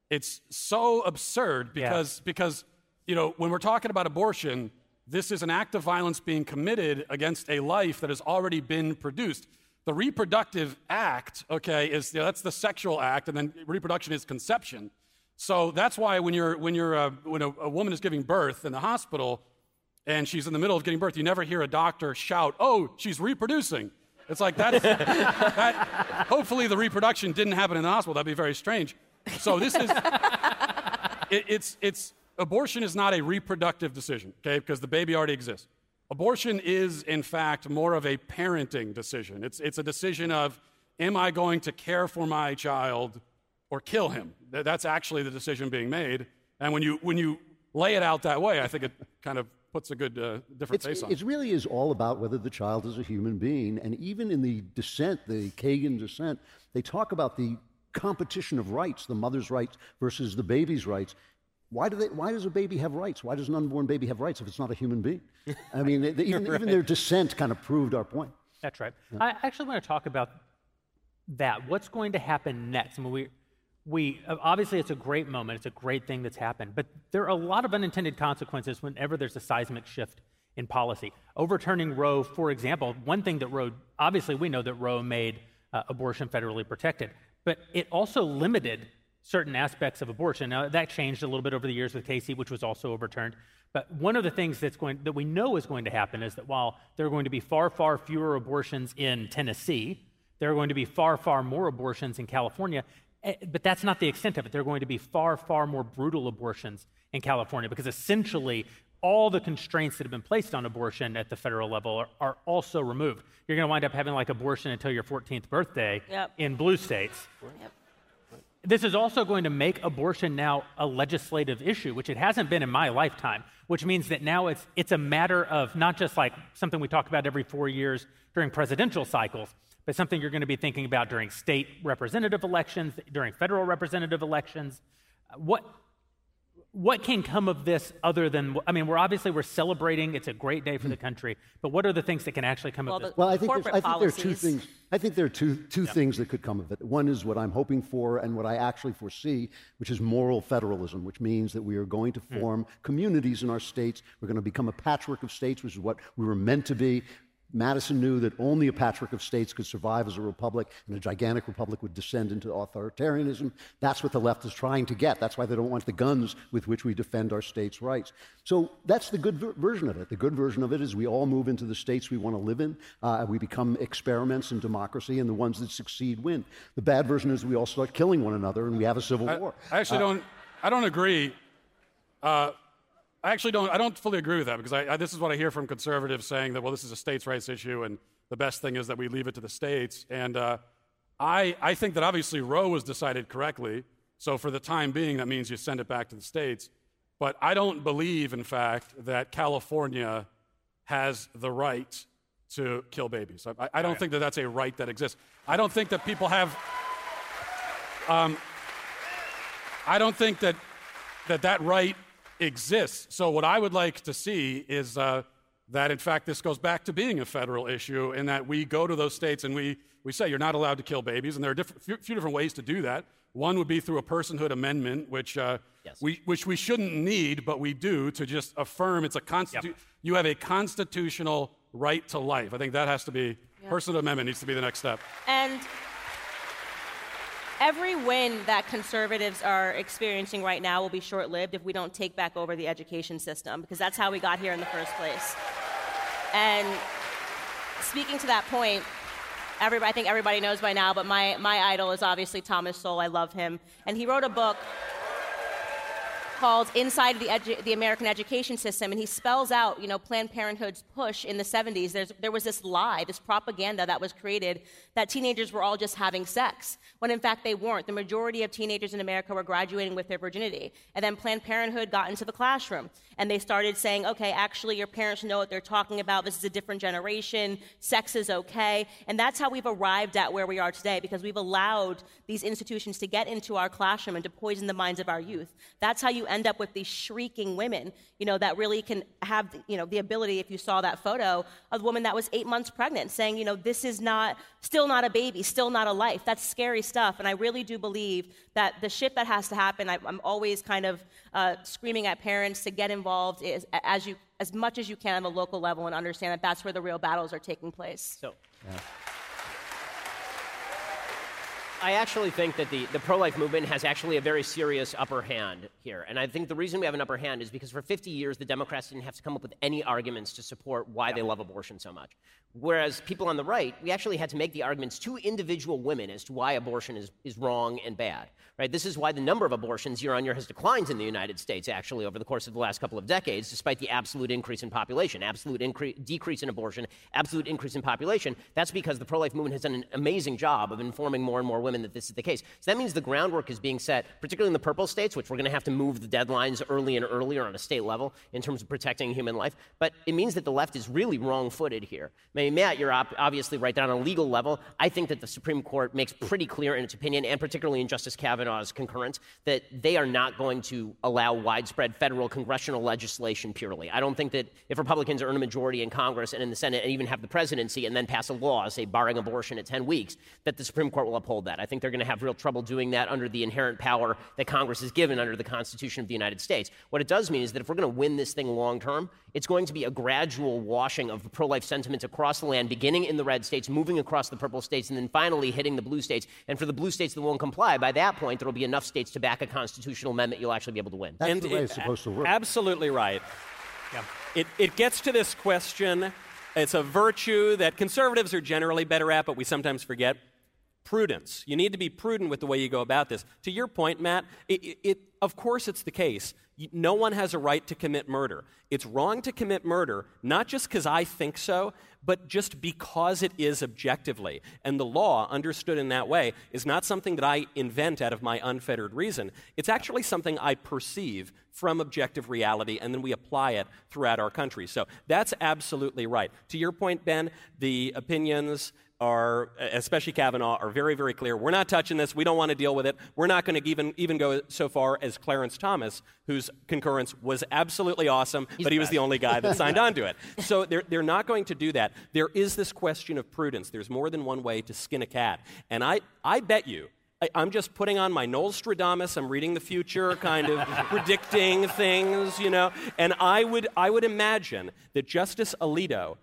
It's so absurd because because you know when we're talking about abortion, this is an act of violence being committed against a life that has already been produced. The reproductive act, okay, is you know, that's the sexual act, and then reproduction is conception. So that's why when you're when you're uh, when a, a woman is giving birth in the hospital, and she's in the middle of getting birth, you never hear a doctor shout, "Oh, she's reproducing." It's like that's that. Hopefully, the reproduction didn't happen in the hospital. That'd be very strange. So this is it, it's it's abortion is not a reproductive decision, okay? Because the baby already exists. Abortion is, in fact, more of a parenting decision. It's, it's a decision of, am I going to care for my child or kill him? That's actually the decision being made. And when you, when you lay it out that way, I think it kind of puts a good uh, different It's, face on it it. really is all about whether the child is a human being. And even in the dissent, the Kagan dissent, they talk about the competition of rights, the mother's rights versus the baby's rights. Why, do they, why does a baby have rights? Why does an unborn baby have rights if it's not a human being? I mean, they- even, even their dissent kind of proved our point. That's right. I actually want to talk about that. What's going to happen next? I mean, we, we obviously it's a great moment. It's a great thing that's happened, but there are a lot of unintended consequences whenever there's a seismic shift in policy. Overturning Roe, for example, one thing that Roe obviously we know that Roe made uh, abortion federally protected, but it also limited certain aspects of abortion. Now that changed a little bit over the years with Casey, which was also overturned. But one of the things that's going that we know is going to happen is that while there are going to be far, far fewer abortions in Tennessee, there are going to be far, far more abortions in California. Eh, But that's not the extent of it. There are going to be far, far more brutal abortions in California because essentially all the constraints that have been placed on abortion at the federal level are, are also removed. You're going to wind up having like abortion until your 14th birthday Yep. in blue states. Yep. This is also going to make abortion now a legislative issue, which it hasn't been in my lifetime, which means that now it's, it's a matter of not just like something we talk about every four years during presidential cycles, but something you're going to be thinking about during state representative elections, during federal representative elections. What, what can come of this other than, I mean, we're obviously, we're celebrating, it's a great day for the country, but what are the things that can actually come Well, of this? the- Well, I think, I think there are two things. I think there are two, two things that could come of it. One is what I'm hoping for and what I actually foresee, which is moral federalism, which means that we are going to hmm. form communities in our states. We're going to become a patchwork of states, which is what we were meant to be. Madison knew that only a patchwork of states could survive as a republic, and a gigantic republic would descend into authoritarianism. That's what the left is trying to get. That's why they don't want the guns with which we defend our states' rights. So that's the good ver- version of it. The good version of it is we all move into the states we want to live in. Uh, we become experiments in democracy, and the ones that succeed win. The bad version is we all start killing one another, and we have a civil I, war. I actually don't. I don't agree. Uh, I actually don't. I don't fully agree with that because I, I, this is what I hear from conservatives saying that well, this is a states' rights issue, and the best thing is that we leave it to the states. And uh, I, I think that obviously Roe was decided correctly. So for the time being, that means you send it back to the states. But I don't believe, in fact, that California has the right to kill babies. I, I don't think that that's a right that exists. I don't think that people have. Um, I don't think that that that right exists. So what I would like to see is uh, that, in fact, this goes back to being a federal issue, in that we go to those states and we we say you're not allowed to kill babies, and there are different, few, few different ways to do that. One would be through a personhood amendment, which uh, we which we shouldn't need, but we do to just affirm it's a constitu- You have a constitutional right to life. I think that has to be personhood amendment needs to be the next step. And every win that conservatives are experiencing right now will be short lived if we don't take back over the education system, because that's how we got here in the first place. And speaking to that point, everybody, I think everybody knows by now, but my, my idol is obviously Thomas Sowell. I love him. And he wrote a book called Inside the, Edu- the American Education System, and he spells out, you know, Planned Parenthood's push in the 70s. There's, there was this lie, this propaganda that was created that teenagers were all just having sex, when in fact they weren't. The majority of teenagers in America were graduating with their virginity. And then Planned Parenthood got into the classroom, and they started saying, okay, actually, your parents know what they're talking about. This is a different generation. Sex is okay. And that's how we've arrived at where we are today, because we've allowed these institutions to get into our classroom and to poison the minds of our youth. That's how you end up with these shrieking women, you know, that really can have, you know, the ability, if you saw that photo, of a woman that was eight months pregnant saying, you know, this is not, still not a baby, still not a life. That's scary stuff. And I really do believe that the shit that has to happen, I, am always kind of uh, screaming at parents to get involved as, as, you, as much as you can on the local level and understand that that's where the real battles are taking place. So, yeah. I actually think that the, the pro life movement has actually a very serious upper hand here. And I think the reason we have an upper hand is because for 50 years, the Democrats didn't have to come up with any arguments to support why they love abortion so much. Whereas people on the right, we actually had to make the arguments to individual women as to why abortion is, is wrong and bad. Right? This is why the number of abortions year on year has declined in the United States, actually, over the course of the last couple of decades, despite the absolute increase in population, absolute incre- decrease in abortion, absolute increase in population. That's because the pro life movement has done an amazing job of informing more and more women that this is the case. So that means the groundwork is being set, particularly in the purple states, which we're going to have to move the deadlines early and earlier on a state level in terms of protecting human life. But it means that the left is really wrong footed here. I mean, Matt, you're op- obviously right down on a legal level. I think that the Supreme Court makes pretty clear in its opinion, and particularly in Justice Kavanaugh's concurrence, that they are not going to allow widespread federal congressional legislation purely. I don't think that if Republicans earn a majority in Congress and in the Senate and even have the presidency and then pass a law, say barring abortion at 10 weeks, that the Supreme Court will uphold that. I think they're going to have real trouble doing that under the inherent power that Congress is given under the Constitution of the United States. What it does mean is that if we're going to win this thing long term, it's going to be a gradual washing of pro life sentiments across the land, beginning in the red states, moving across the purple states, and then finally hitting the blue states. And for the blue states that won't comply, by that point, there will be enough states to back a constitutional amendment you'll actually be able to win. That's and the way it, it's supposed to work. Absolutely right. Yeah. It, it gets to this question. It's a virtue that conservatives are generally better at, but we sometimes forget prudence. You need to be prudent with the way you go about this. To your point, Matt, it, it, of course it's the case. No one has a right to commit murder. It's wrong to commit murder, not just because I think so, but just because it is objectively. And the law, understood in that way, is not something that I invent out of my unfettered reason. It's actually something I perceive from objective reality, and then we apply it throughout our country. So that's absolutely right. To your point, Ben, the opinions are, especially Kavanaugh, are very, very clear. We're not touching this. We don't want to deal with it. We're not going to even, even go so far Clarence Thomas, whose concurrence was absolutely awesome, He's but he was the only guy that signed on to it. So they're, they're not going to do that. There is this question of prudence. There's more than one way to skin a cat. And I, I bet you, I, I'm just putting on my Nostradamus. I'm reading the future, kind of predicting things, you know. And I would, I would imagine that Justice Alito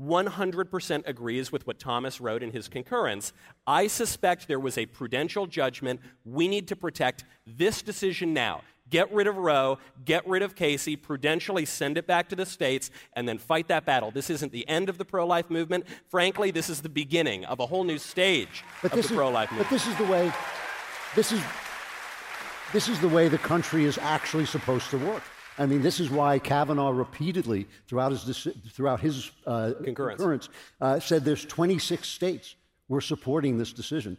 100% agrees with what Thomas wrote in his concurrence. I suspect there was a prudential judgment. We need to protect this decision now. Get rid of Roe, get rid of Casey, prudentially send it back to the states, and then fight that battle. This isn't the end of the pro life movement. Frankly, this is the beginning of a whole new stage but of the pro life movement. But this is the way, this is, this is the way the country is actually supposed to work. I mean, this is why Kavanaugh repeatedly, throughout his, throughout his uh, concurrence, concurrence uh, said there's 26 states were supporting this decision.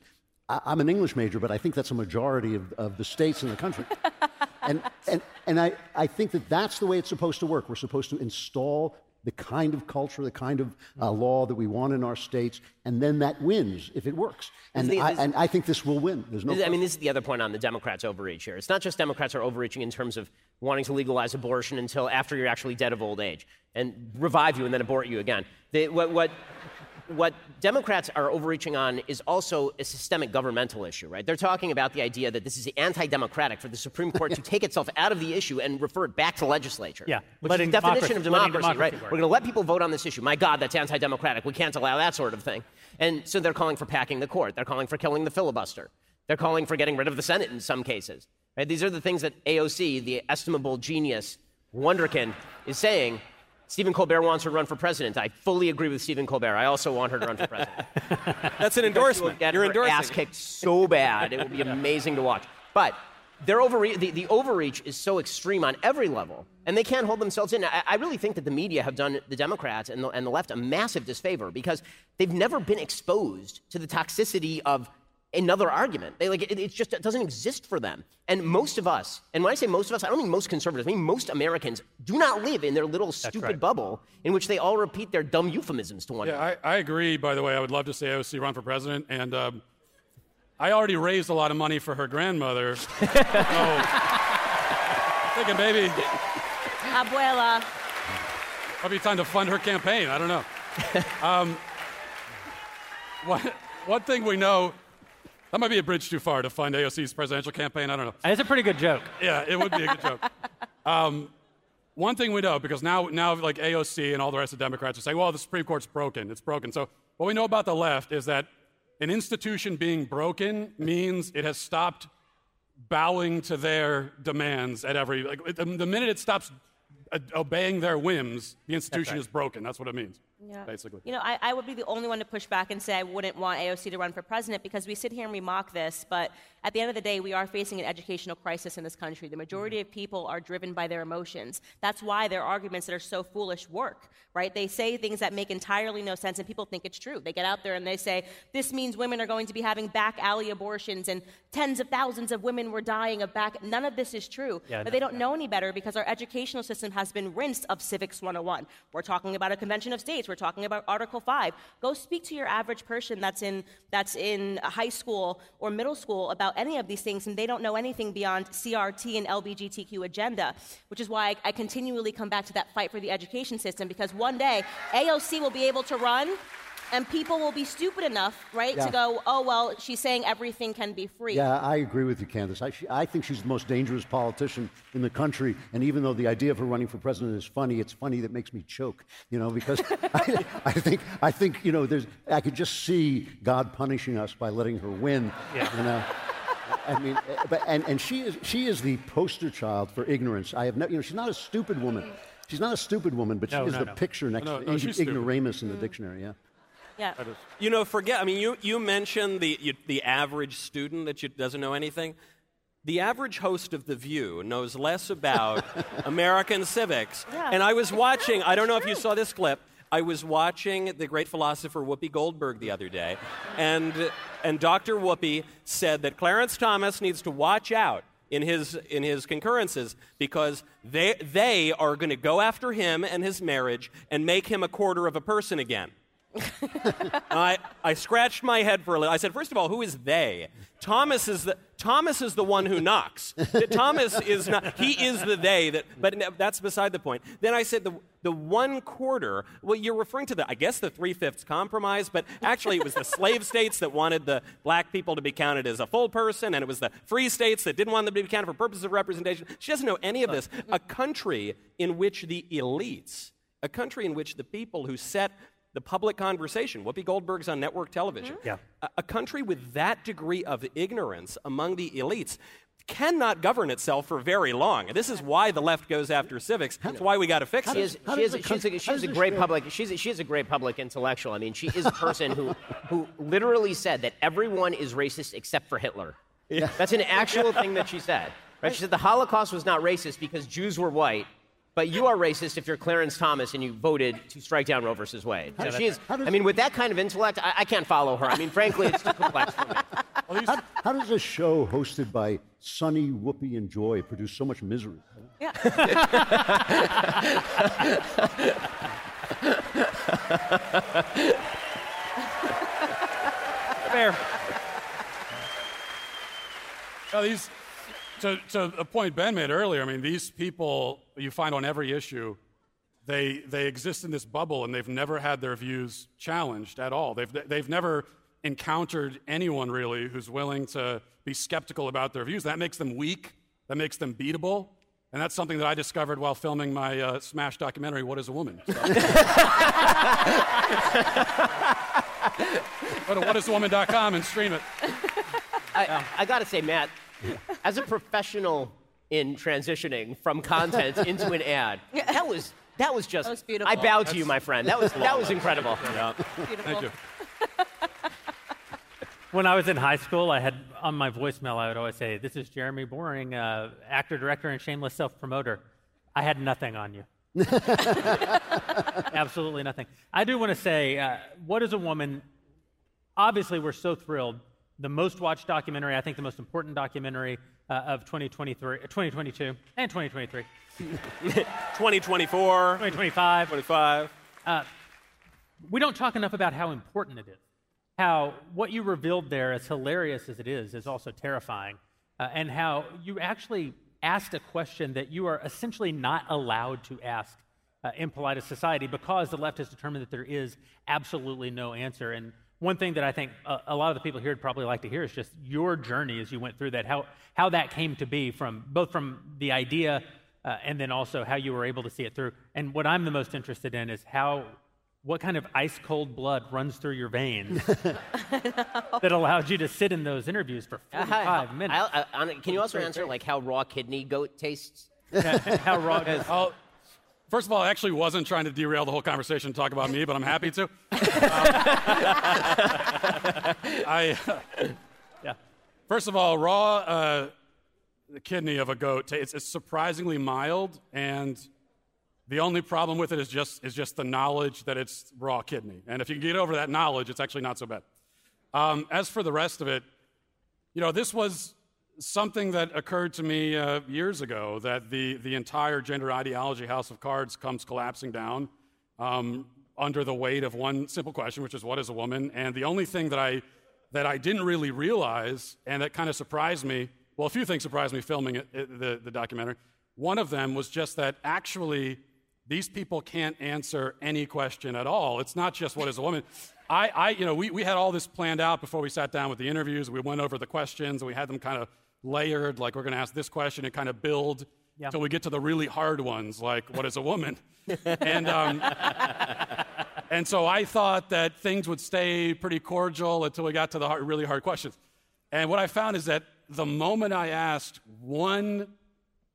I, am an English major, but I think that's a majority of, of the states in the country. and and, and I, I think that that's the way it's supposed to work. We're supposed to install the kind of culture, the kind of uh, law that we want in our states, and then that wins if it works. And, the, I, and I think this will win. There's no. I mean, this is the other point on the Democrats' overreach here. It's not just Democrats are overreaching in terms of wanting to legalize abortion until after you're actually dead of old age and revive you and then abort you again. They, what, what what Democrats are overreaching on is also a systemic governmental issue, right? They're talking about the idea that this is anti democratic for the Supreme Court to take itself out of the issue and refer it back to legislature. Yeah, which is the definition of democracy, democracy right? Work. We're going to let people vote on this issue. My God, that's anti democratic. We can't allow that sort of thing. And so they're calling for packing the court, they're calling for killing the filibuster. They're calling for getting rid of the Senate in some cases. Right? These are the things that AOC, the estimable genius, Wonderkin, is saying. Stephen Colbert wants her to run for president. I fully agree with Stephen Colbert. I also want her to run for president. That's an endorsement. Get You're her endorsing. ass kicked so bad. It will be amazing to watch. But their overre- the, the overreach is so extreme on every level, and they can't hold themselves in. I, I really think that the media have done the Democrats and the, and the left a massive disfavor because they've never been exposed to the toxicity of another argument. They like it, it's just it doesn't exist for them. And most of us, and when I say most of us, I don't mean most conservatives. I mean most Americans do not live in their little stupid right. bubble in which they all repeat their dumb euphemisms to one Yeah, another. I, I agree. By the way, I would love to see AOC run for president, and um, I already raised a lot of money for her grandmother. so, thinking maybe Abuela. might be time to fund her campaign. I don't know. Um, one, one thing we know that might be a bridge too far to fund AOC's presidential campaign. I don't know. It's a pretty good joke. Yeah, it would be a good joke. Um, one thing we know, because now, now like AOC and all the rest of Democrats are saying, well, the Supreme Court's broken. It's broken. So what we know about the left is that an institution being broken means it has stopped bowing to their demands at every, like, the minute it stops uh, obeying their whims, the institution is broken. That's what it means, Yeah. basically. You know, I, I would be the only one to push back and say I wouldn't want AOC to run for president because we sit here and we mock this, but at the end of the day, we are facing an educational crisis in this country. The majority mm-hmm. of people are driven by their emotions. That's why their arguments that are so foolish work, right? They say things that make entirely no sense and people think it's true. They get out there and they say, this means women are going to be having back alley abortions and tens of thousands of women were dying of back. None of this is true. Yeah, but no, they don't know any better because our educational system has been rinsed of Civics 101. We're talking about a convention of states. We're talking about Article 5. Go speak to your average person that's in, that's in high school or middle school about any of these things, and they don't know anything beyond CRT and LGBTQ agenda, which is why I, I continually come back to that fight for the education system because one day AOC will be able to run. And people will be stupid enough, right, Yeah. to go, oh, well, she's saying everything can be free. Yeah, I agree with you, Candace. I, she, I think she's the most dangerous politician in the country. And even though the idea of her running for president is funny, it's funny that makes me choke. You know, because I, I think I think you know, there's I could just see God punishing us by letting her win. Yeah. You know. I mean, eh, but and, and she is she is the poster child for ignorance. I have no, you know, she's not a stupid woman. She's not a stupid woman, but she is no, the no. picture next No, to no, stupid. ignoramus in the dictionary. Yeah. Yeah. You know, forget. I mean, you you mentioned the you, the average student that you, doesn't know anything. The average host of The View knows less about American civics. Yeah. And I was watching. I don't know if you saw this clip. I was watching the great philosopher Whoopi Goldberg the other day, and and Dr. Whoopi said that Clarence Thomas needs to watch out in his in his concurrences because they they are going to go after him and his marriage and make him a quarter of a person again. I, I scratched my head for a little. I said, first of all, who is they? Thomas is the Thomas is the one who knocks. Thomas is not. He is the they. That, but that's beside the point. Then I said the the one quarter. Well, you're referring to the I guess the three fifths compromise, but actually it was the slave states that wanted the black people to be counted as a full person, and it was the free states that didn't want them to be counted for purposes of representation. She doesn't know any of this. A country in which the elites, a country in which the people who set the public conversation. Whoopi Goldberg's on network television. Yeah. A, a country with that degree of ignorance among the elites cannot govern itself for very long. And this is why the left goes after civics. That's why we got to fix She it. is, she is, she's, a, she's a great public. She's a, she is a great public intellectual. I mean, she is a person who who literally said that everyone is racist except for Hitler. Yeah. That's an actual thing that she said. Right? She said the Holocaust was not racist because Jews were white, but you are racist if you're Clarence Thomas and you voted to strike down Roe versus Wade. So she is. I mean, with that kind of intellect, I, I can't follow her. I mean, frankly, it's too complex for me. How, how does a show hosted by Sunny, Whoopi, and Joy produce so much misery? Yeah. Fair. Now, these, to, to a point Ben made earlier, I mean, these people you find on every issue, they, they exist in this bubble and they've never had their views challenged at all. They've, they've never encountered anyone really who's willing to be skeptical about their views. That makes them weak, that makes them beatable. And that's something that I discovered while filming my uh, Smash documentary, What is a Woman? So- Go to whatiswoman.com and stream it. I, I, got to say, Matt, as a professional in transitioning from content into an ad, that was that was just. That was beautiful. I bow to you, my friend. That was that was incredible. Beautiful. Thank you. When I was in high school, I had on my voicemail, I would always say, This is Jeremy Boreing, uh, actor, director, and shameless self promoter. I had nothing on you. Absolutely nothing. I do want to say, uh, What is a woman? Obviously, we're so thrilled. The most watched documentary, I think the most important documentary uh, of 2023, 2022 and 2023, 2024, 2025. 25. we don't talk enough about how important it is. How what you revealed there, as hilarious as it is, is also terrifying. Uh, and how you actually asked a question that you are essentially not allowed to ask uh, in polite society because the left has determined that there is absolutely no answer. And one thing that I think a, a lot of the people here would probably like to hear is just your journey as you went through that, how, how that came to be from both from the idea uh, and then also how you were able to see it through. And what I'm the most interested in is how what kind of ice cold blood runs through your veins that allowed you to sit in those interviews for 45 minutes? I, I, I, can you also answer like how raw kidney goat tastes? how raw is I'll, first of all, I actually wasn't trying to derail the whole conversation and talk about me, but I'm happy to. Um, I, yeah. first of all, raw uh, the kidney of a goat, it's, it's surprisingly mild, and the only problem with it is just, is just the knowledge that it's raw kidney. And if you can get over that knowledge, it's actually not so bad. Um, as for the rest of it, you know, this was something that occurred to me uh, years ago that the, the entire gender ideology house of cards comes collapsing down um, under the weight of one simple question, which is what is a woman? And the only thing that I, that I didn't really realize and that kind of surprised me well, a few things surprised me filming it, it, the, the documentary. One of them was just that actually these people can't answer any question at all. It's not just what is a woman. I, I you know, we, we had all this planned out before we sat down with the interviews. We went over the questions and we had them kind of layered, like we're going to ask this question and kind of build till we get to the really hard ones, like what is a woman? and, um, and so I thought that things would stay pretty cordial until we got to the hard, really hard questions. And what I found is that the moment I asked one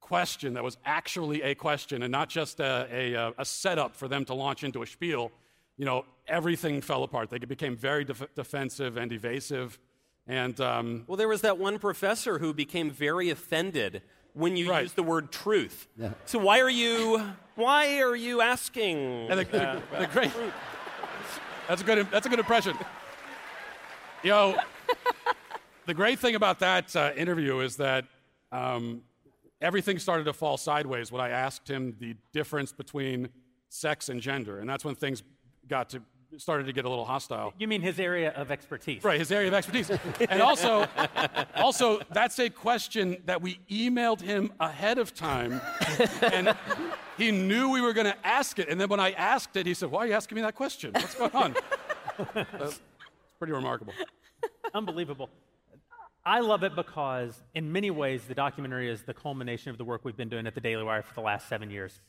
question that was actually a question and not just a, a, a setup for them to launch into a spiel, you know, everything fell apart. They became very def- defensive and evasive. And um, Well, there was that one professor who became very offended when you Right. used the word truth. So why are you why are you asking? And the, the, the great. That's a good. That's a good impression. You know, the great thing about that uh, interview is that um, everything started to fall sideways when I asked him the difference between sex and gender, and that's when things got to started to get a little hostile. You mean his area of expertise? Right, his area of expertise. and also, also, that's a question that we emailed him ahead of time. And he knew we were going to ask it. And then when I asked it, he said, Why are you asking me that question? What's going on? it's pretty remarkable. Unbelievable. I love it because, in many ways, the documentary is the culmination of the work we've been doing at the Daily Wire for the last seven years.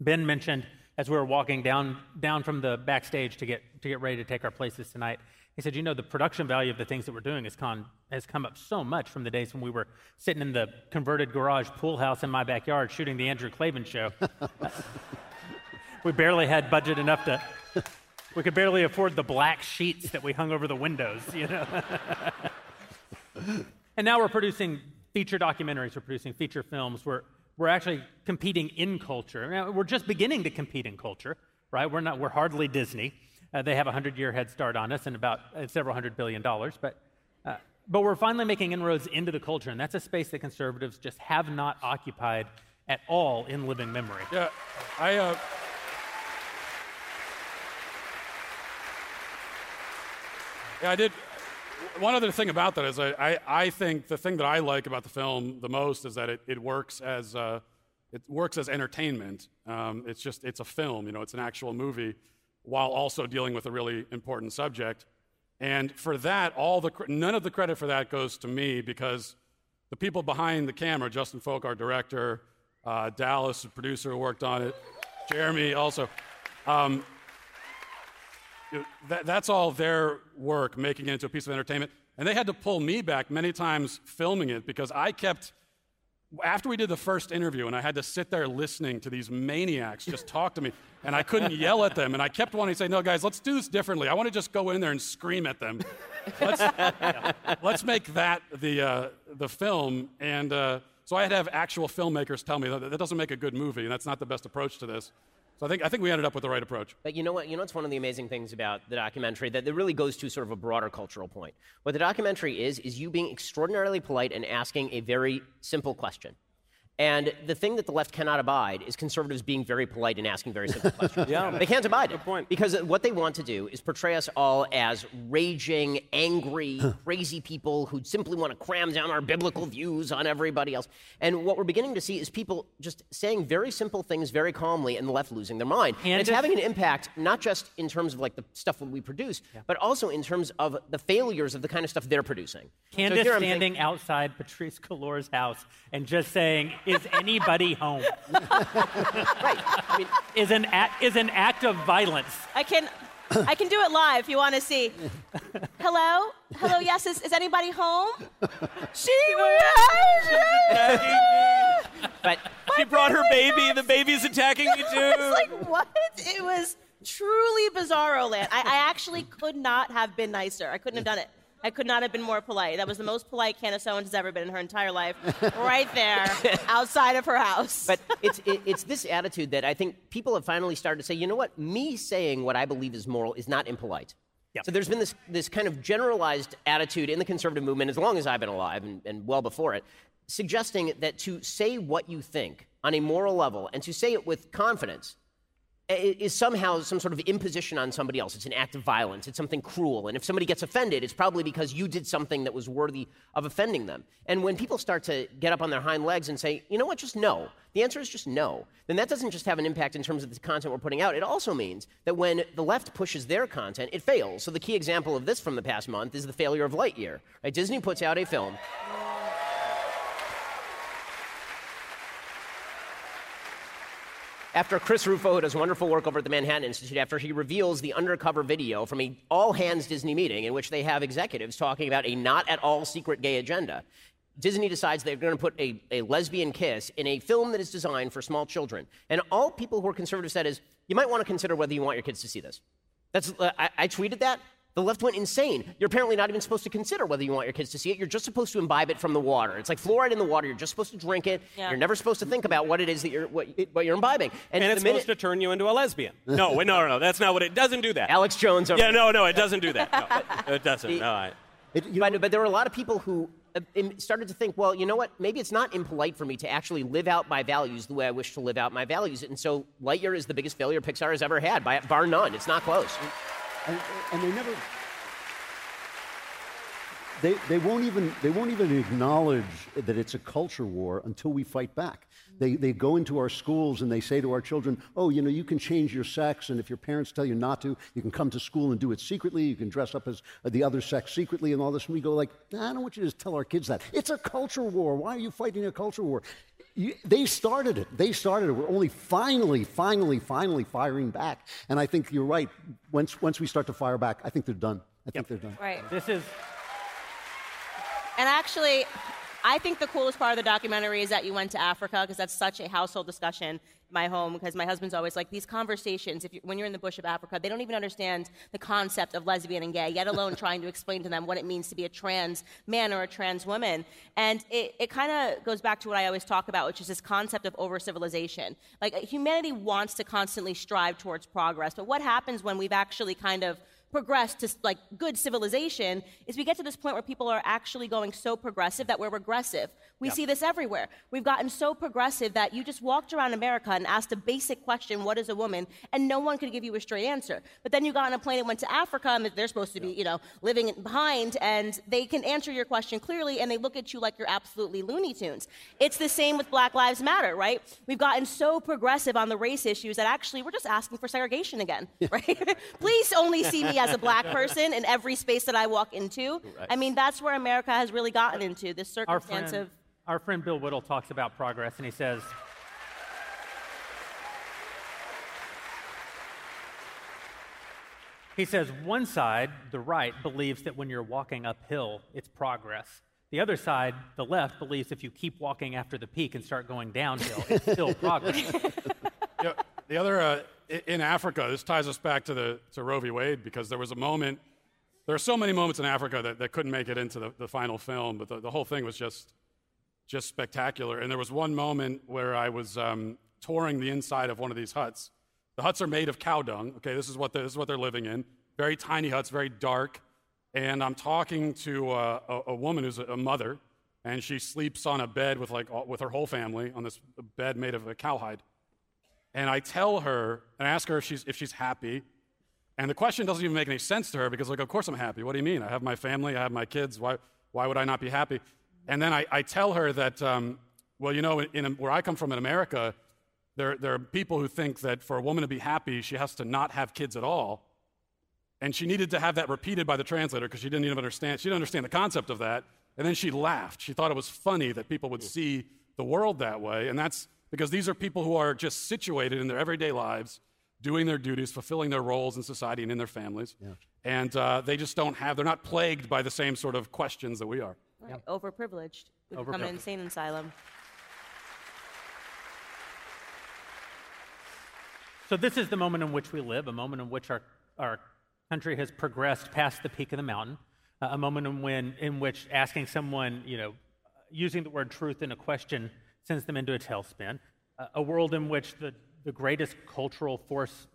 Ben mentioned as we were walking down, down from the backstage to get, to get ready to take our places tonight, he said, You know, the production value of the things that we're doing has, con, has come up so much from the days when we were sitting in the converted garage pool house in my backyard shooting the Andrew Klavan show. we barely had budget enough to. We could barely afford the black sheets that we hung over the windows, you know. And now we're producing feature documentaries, we're producing feature films, we're, we're actually competing in culture. Now, we're just beginning to compete in culture, right? We're, not, we're hardly Disney. Uh, they have a 100 year head start on us and about uh, several hundred billion dollars. But, uh, but we're finally making inroads into the culture, and that's a space that conservatives just have not occupied at all in living memory. Yeah, I. Uh, yeah, I did. One other thing about that is I, I, I think the thing that I like about the film the most is that it, it works as uh, it works as entertainment. Um, it's just it's a film, you know, it's an actual movie, while also dealing with a really important subject. And for that, all the none of the credit for that goes to me because the people behind the camera, Justin Folk, our director, uh, Dallas, the producer who worked on it, Jeremy also. Um, you know, that, that's all their work, making it into a piece of entertainment. And they had to pull me back many times filming it because I kept, after we did the first interview, and I had to sit there listening to these maniacs just talk to me, and I couldn't yell at them, and I kept wanting to say, no, guys, let's do this differently. I want to just go in there and scream at them. Let's, let's make that the, uh, the film. And uh, so I had to have actual filmmakers tell me that that doesn't make a good movie, and that's not the best approach to this. So I think, I think we ended up with the right approach. But you know what? You know what's one of the amazing things about the documentary that it really goes to sort of a broader cultural point. What the documentary is is you being extraordinarily polite and asking a very simple question. And the thing that the left cannot abide is conservatives being very polite and asking very simple questions. Yeah. They can't abide it. Good point. Because what they want to do is portray us all as raging, angry, crazy people who simply want to cram down our biblical views on everybody else. And what we're beginning to see is people just saying very simple things very calmly and the left losing their mind. And it's Candace- having an impact not just in terms of like the stuff that we produce, but also in terms of the failures of the kind of stuff they're producing. Candace I'm standing thinking- outside Patrisse Cullors' house and just saying, "Is anybody home?" right. I mean, Is an act, is an act of violence. I can, I can do it live if you want to see. Hello, hello. Yes, is, is anybody home? She was but She brought her baby. The baby's attacking me too. It's like what? It was truly bizarro land. I, I actually could not have been nicer. I couldn't have done it. I could not have been more polite. That was the most polite Candace Owens has ever been in her entire life, right there, outside of her house. But it's, it, it's this attitude that I think people have finally started to say, you know what? Me saying what I believe is moral is not impolite. So there's been this, this kind of generalized attitude in the conservative movement, as long as I've been alive and, and well before it, suggesting that to say what you think on a moral level and to say it with confidence i- is somehow some sort of imposition on somebody else. It's an act of violence. It's something cruel. And if somebody gets offended, it's probably because you did something that was worthy of offending them. And when people start to get up on their hind legs and say, you know what, just no, the answer is just no, then that doesn't just have an impact in terms of the content we're putting out. It also means that when the left pushes their content, it fails. So the key example of this from the past month is the failure of Lightyear. Right? Disney puts out a film. After Chris Rufo, who does wonderful work over at the Manhattan Institute, after he reveals the undercover video from a all hands Disney meeting in which they have executives talking about a not at all secret gay agenda, Disney decides they're going to put a, a lesbian kiss in a film that is designed for small children. And all people who are conservative said is, you might want to consider whether you want your kids to see this. That's, uh, I, I tweeted that. The left went insane. You're apparently not even supposed to consider whether you want your kids to see it. You're just supposed to imbibe it from the water. It's like fluoride in the water. You're just supposed to drink it. Yeah. You're never supposed to think about what it is that you're what, what you're imbibing. and the it's minute- supposed to turn you into a lesbian. No, wait, no, no, no. That's not what it doesn't do that. Alex Jones. Over Yeah, no, no, it doesn't do that. No, it doesn't. No, I, It, you know, but, but there were a lot of people who uh, started to think, well, you know what? Maybe it's not impolite for me to actually live out my values the way I wish to live out my values. And so Lightyear is the biggest failure Pixar has ever had, by, bar none. It's not close. And, and they never they, they won't even they won't even acknowledge that it's a culture war until we fight back. They, they go into our schools and they say to our children oh you know you can change your sex and if your parents tell you not to you can come to school and do it secretly. You can dress up as uh, the other sex secretly and all this. And we go like nah, i don't want you to tell our kids that. It's a culture war. Why are you fighting a culture war you, they started it. They started it. We're only finally, finally, finally firing back. And I think you're right. Once, once we start to fire back, I think they're done. I think they're done. right. This is And actually, I think the coolest part of the documentary is that you went to Africa because that's such a household discussion in my home. Because my husband's always like these conversations. If you, when you're in the bush of Africa, they don't even understand the concept of lesbian and gay, yet alone trying to explain to them what it means to be a trans man or a trans woman. And it, it kind of goes back to what I always talk about, which is this concept of over civilization. Like humanity wants to constantly strive towards progress, but what happens when we've actually kind of progress to like good civilization is we get to this point where people are actually going so progressive that we're regressive. We see this everywhere. We've gotten so progressive that you just walked around America and asked a basic question, what is a woman? And no one could give you a straight answer. But then you got on a plane and went to Africa and they're supposed to be, you know, living behind and they can answer your question clearly and they look at you like you're absolutely Looney Tunes. It's the same with Black Lives Matter, right? We've gotten so progressive on the race issues that actually we're just asking for segregation again, right? Please only see me as a black person in every space that I walk into. I mean, that's where America has really gotten into this our circumstance friend, of. our friend Bill Whittle talks about progress, and he says, He says one side, the right, believes that when you're walking uphill, it's progress. The other side, the left, believes if you keep walking after the peak and start going downhill, it's still progress. Yeah, the other, uh, i- in Africa, this ties us back to, the, to Roe v. Wade because there was a moment, there are so many moments in Africa that, that couldn't make it into the, the final film, but the, the whole thing was just, just spectacular. And there was one moment where I was um, touring the inside of one of these huts. The huts are made of cow dung. Okay, this is what, this is what they're living in. Very tiny huts, very dark. And I'm talking to uh, a, a woman who's a, a mother, and she sleeps on a bed with, like, with her whole family on this bed made of a cowhide. And I tell her and I ask her if she's, if she's happy. And the question doesn't even make any sense to her because, like, of course I'm happy. What do you mean? I have my family, I have my kids. Why, why would I not be happy? And then I, I tell her that, um, well, you know, in, in, where I come from in America, there, there are people who think that for a woman to be happy, she has to not have kids at all. And she needed to have that repeated by the translator because she didn't even understand. She didn't understand the concept of that. And then she laughed. She thought it was funny that people would see the world that way. And that's because these are people who are just situated in their everyday lives, doing their duties, fulfilling their roles in society and in their families. And uh, they just don't have, they're not plagued by the same sort of questions that we are. Right. Overprivileged. We become an insane asylum. So, this is the moment in which we live, a moment in which our, our country has progressed past the peak of the mountain, uh, a moment in, when, in which asking someone, you know, using the word truth in a question sends them into a tailspin, uh, a world in which the, the greatest cultural force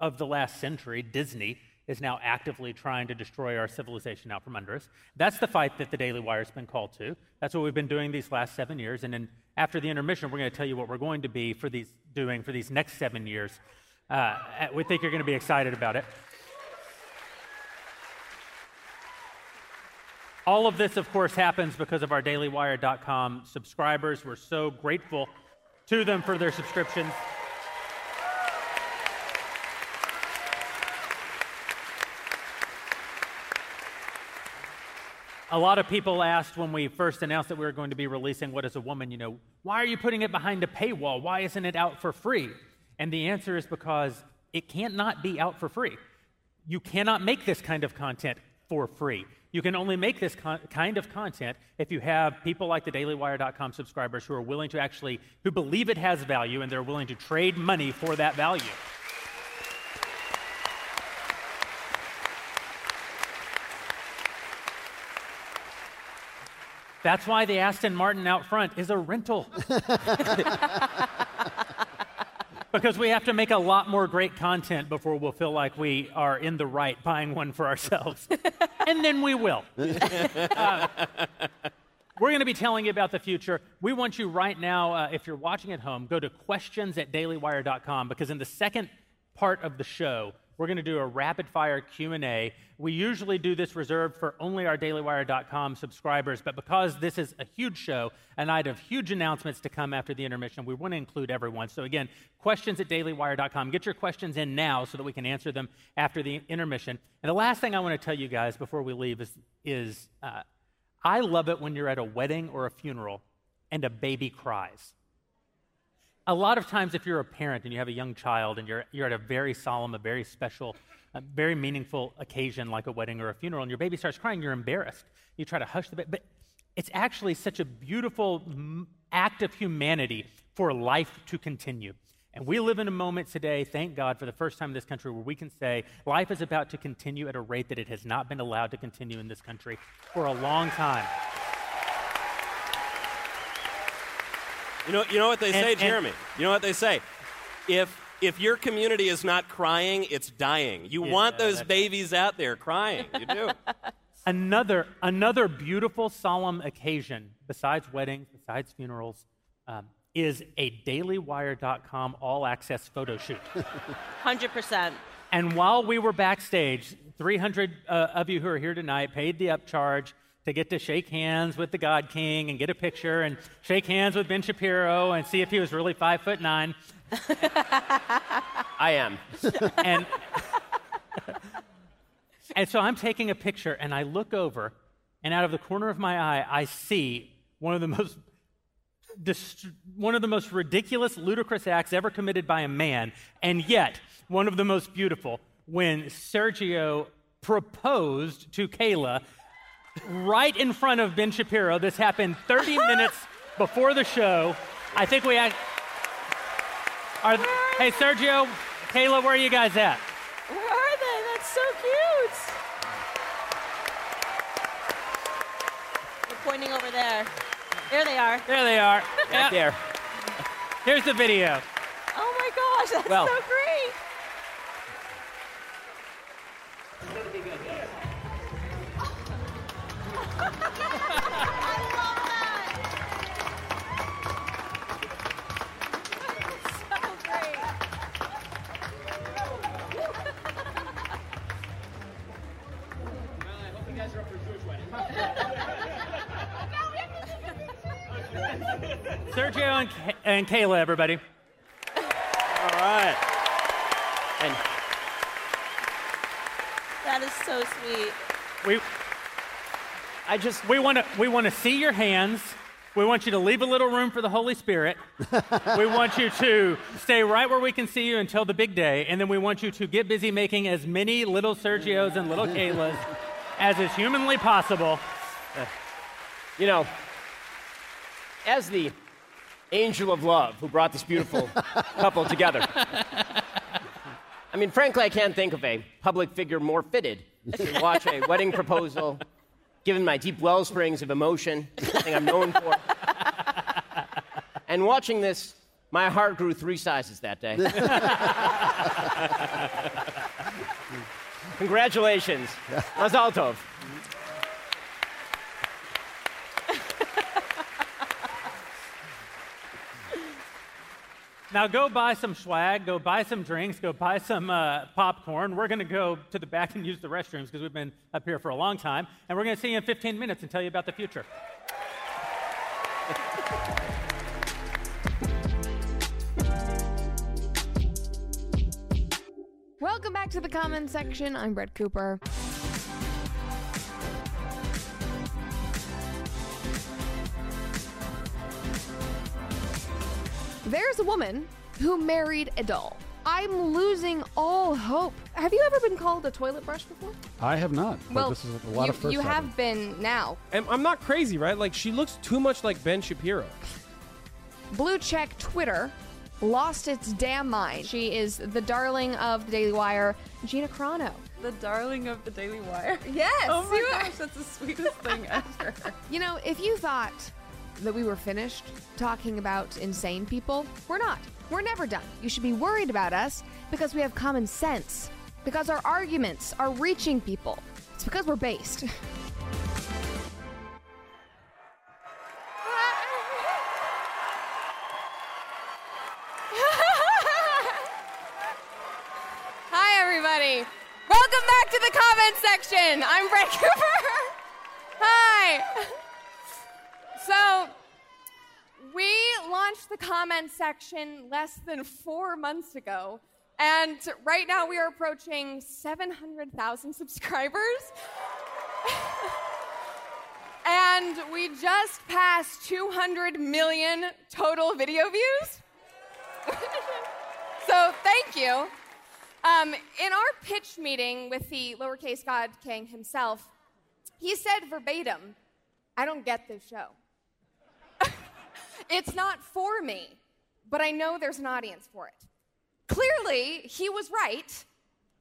of the last century, Disney, is now actively trying to destroy our civilization out from under us. That's the fight that the Daily Wire's been called to. That's what we've been doing these last seven years. And then after the intermission, we're going to tell you what we're going to be for these doing for these next seven years. Uh, we think you're going to be excited about it. All of this, of course, happens because of our dailywire.com subscribers. We're so grateful to them for their subscriptions. A lot of people asked when we first announced that we were going to be releasing What is a Woman, you know, why are you putting it behind a paywall? Why isn't it out for free? And the answer is because it can't not be out for free. You cannot make this kind of content for free. You can only make this con- kind of content if you have people like the dailywire.com subscribers who are willing to actually who believe it has value and they're willing to trade money for that value. That's why the Aston Martin out front is a rental. because we have to make a lot more great content before we'll feel like we are in the right buying one for ourselves. and then we will. Uh, we're going to be telling you about the future. We want you right now, uh, if you're watching at home, go to questions at dailywire.com because in the second part of the show, we're going to do a rapid fire q&a we usually do this reserved for only our dailywire.com subscribers but because this is a huge show a night of huge announcements to come after the intermission we want to include everyone. So again questions at dailywire.com get your questions in now so that we can answer them after the intermission. And the last thing i want to tell you guys before we leave is, is uh, i love it when you're at a wedding or a funeral and a baby cries a lot of times if you're a parent and you have a young child and you're, you're at a very solemn a very special a very meaningful occasion like a wedding or a funeral and your baby starts crying you're embarrassed. You try to hush the baby but it's actually such a beautiful act of humanity for life to continue. And we live in a moment today thank god for the first time in this country where we can say life is about to continue at a rate that it has not been allowed to continue in this country for a long time You know, you know what they And- say, and- Jeremy? You know what they say? If if your community is not crying, it's dying. You Yeah, want those that's- babies out there crying. You do. another another beautiful solemn occasion besides weddings besides funerals um, is a dailywire.com all access photo shoot 100%. and while we were backstage 300 uh, of you who are here tonight paid the upcharge to get to shake hands with the god king and get a picture and shake hands with ben shapiro and see if he was really five foot nine I am. and and so I'm taking a picture and I look over and out of the corner of my eye I see one of the most dist- one of the most ridiculous ludicrous acts ever committed by a man and yet one of the most beautiful when Sergio proposed to Kayla right in front of Ben Shapiro. This happened 30 minutes before the show. I think we act. Are, hey, Sergio, Kayla, where are you guys at? Where are they? That's so cute. They're pointing over there. There they are. There they are. Yeah. There. Here's the video. Oh my gosh, that's Well- so great. Sergio and, Ka- and Kayla, everybody. All right. And That is so sweet. We, I just we want to we want to see your hands. We want you to leave a little room for the Holy Spirit. we want you to stay right where we can see you until the big day, and then we want you to get busy making as many little Sergios and little Kaylas as is humanly possible. you know, as the angel of love who brought this beautiful couple together. I mean, frankly, I can't think of a public figure more fitted to watch a wedding proposal, given my deep wellsprings of emotion, something I'm known for. And watching this, my heart grew three sizes that day. Congratulations. Mazal Now go buy some swag, go buy some drinks, go buy some uh, popcorn. We're going to go to the back and use the restrooms because we've been up here for a long time, and we're going to see you in 15 minutes and tell you about the future. Welcome back to the comments section. I'm Brett Cooper. There's a woman who married a doll. I'm losing all hope. Have you ever been called a toilet brush before? I have not. But well, this is a lot you, of firsts. you happening. have been now. And I'm not crazy, right? Like she looks too much like Ben Shapiro. Blue Check Twitter lost its damn mind. She is the darling of the Daily Wire, Gina Carano. The darling of the Daily Wire. Yes. Oh my gosh, that's the sweetest thing ever. You know, if you thought that we were finished talking about insane people, we're not. We're never done. You should be worried about us because we have common sense, because our arguments are reaching people. It's because we're based. Hi, everybody. Welcome back to the comment section. I'm Brett Cooper. Hi. So, we launched the comment section less than four months ago, and right now we are approaching 700,000 subscribers. and we just passed 200 million total video views. so, thank you. Um, in our pitch meeting with the lowercase God King himself, he said verbatim, I don't get this show. It's not for me, but I know there's an audience for it. Clearly, he was right,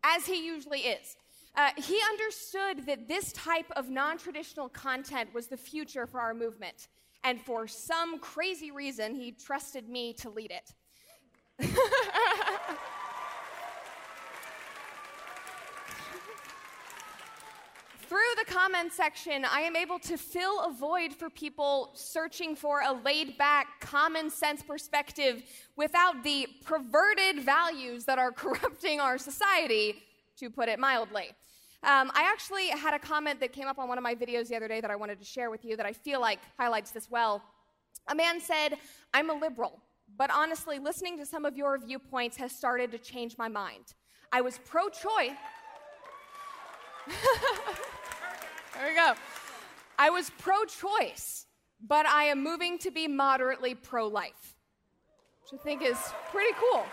as he usually is. Uh, he understood that this type of non traditional content was the future for our movement, and for some crazy reason, he trusted me to lead it. Through the comment section, I am able to fill a void for people searching for a laid back, common sense perspective without the perverted values that are corrupting our society, to put it mildly. Um, I actually had a comment that came up on one of my videos the other day that I wanted to share with you that I feel like highlights this well. A man said, I'm a liberal, but honestly, listening to some of your viewpoints has started to change my mind. I was pro choice. there we go. I was pro choice, but I am moving to be moderately pro life, which I think is pretty cool.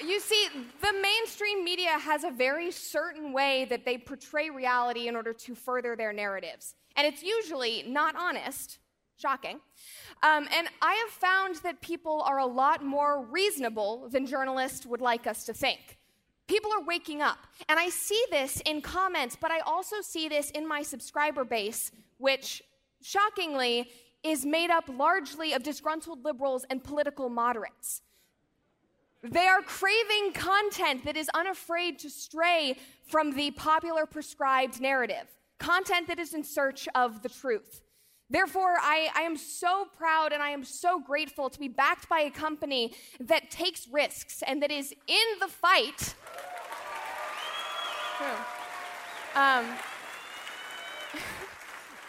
You see, the mainstream media has a very certain way that they portray reality in order to further their narratives. And it's usually not honest, shocking. Um, and I have found that people are a lot more reasonable than journalists would like us to think. People are waking up. And I see this in comments, but I also see this in my subscriber base, which shockingly is made up largely of disgruntled liberals and political moderates. They are craving content that is unafraid to stray from the popular prescribed narrative, content that is in search of the truth. Therefore, I, I, am so proud and I am so grateful to be backed by a company that takes risks and that is in the fight. Um,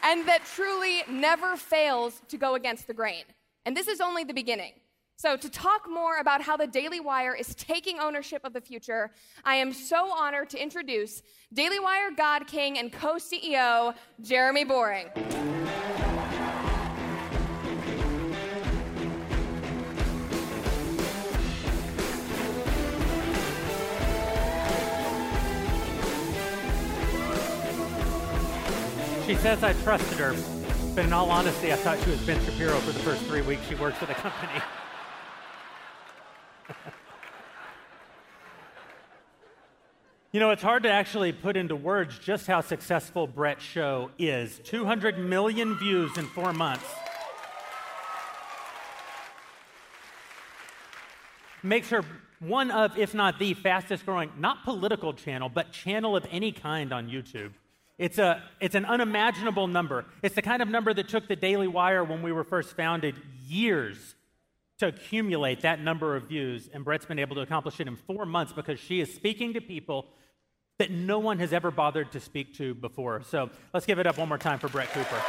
and that truly never fails to go against the grain. And this is only the beginning. So, to talk more about how the Daily Wire is taking ownership of the future, I am so honored to introduce Daily Wire God King and co CEO, Jeremy Boreing. She says I trusted her, but in all honesty, I thought she was Ben Shapiro for the first three weeks she worked for the company. you know, it's hard to actually put into words just how successful Brett's show is 200 million views in four months. Makes her one of, if not the fastest growing, not political channel, but channel of any kind on YouTube. It's, a, it's an unimaginable number. It's the kind of number that took the Daily Wire when we were first founded years to accumulate that number of views. And Brett's been able to accomplish it in four months because she is speaking to people that no one has ever bothered to speak to before. So let's give it up one more time for Brett Cooper.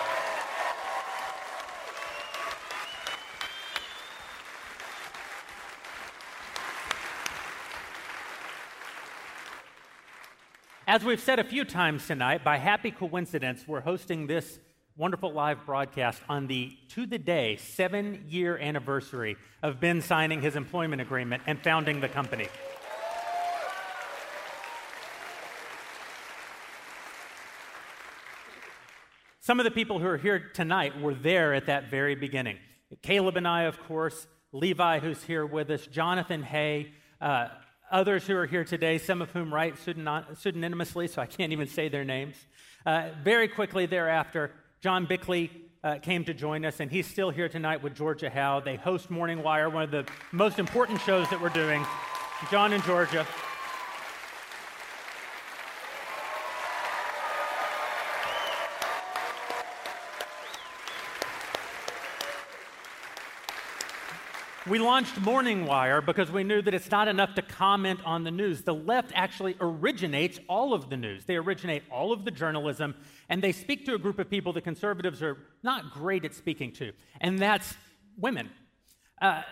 As we've said a few times tonight, by happy coincidence, we're hosting this wonderful live broadcast on the to the day seven year anniversary of Ben signing his employment agreement and founding the company. Some of the people who are here tonight were there at that very beginning. Caleb and I, of course, Levi, who's here with us, Jonathan Hay, uh, others who are here today, some of whom write pseudonymously, so I can't even say their names. Uh, very quickly thereafter, John Bickley uh, came to join us, and he's still here tonight with Georgia Howe. They host Morning Wire, one of the most important shows that we're doing. John and Georgia. We launched Morning Wire because we knew that it's not enough to comment on the news. The left actually originates all of the news. They originate all of the journalism, and they speak to a group of people that conservatives are not great at speaking to, and that's women. Uh,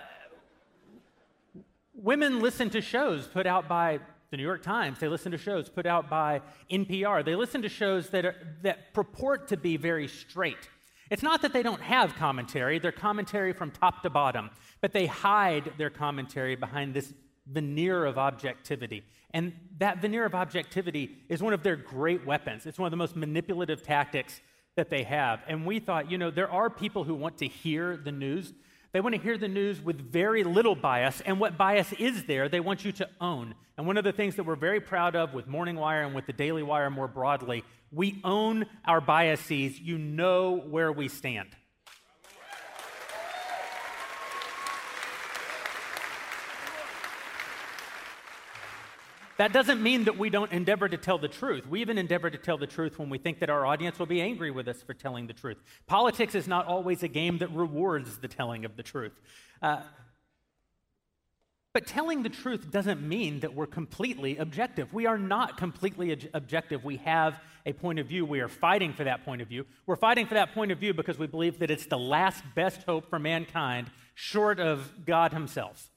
women listen to shows put out by the New York Times. They listen to shows put out by NPR. They listen to shows that, are, that purport to be very straight. It's not that they don't have commentary, they're commentary from top to bottom, but they hide their commentary behind this veneer of objectivity. And that veneer of objectivity is one of their great weapons. It's one of the most manipulative tactics that they have. And we thought, you know, there are people who want to hear the news. They want to hear the news with very little bias. And what bias is there, they want you to own. And one of the things that we're very proud of with Morning Wire and with the Daily Wire more broadly we own our biases. You know where we stand. That doesn't mean that we don't endeavor to tell the truth. We even endeavor to tell the truth when we think that our audience will be angry with us for telling the truth. Politics is not always a game that rewards the telling of the truth. Uh, but telling the truth doesn't mean that we're completely objective. We are not completely ob- objective. We have a point of view. We are fighting for that point of view. We're fighting for that point of view because we believe that it's the last best hope for mankind, short of God Himself.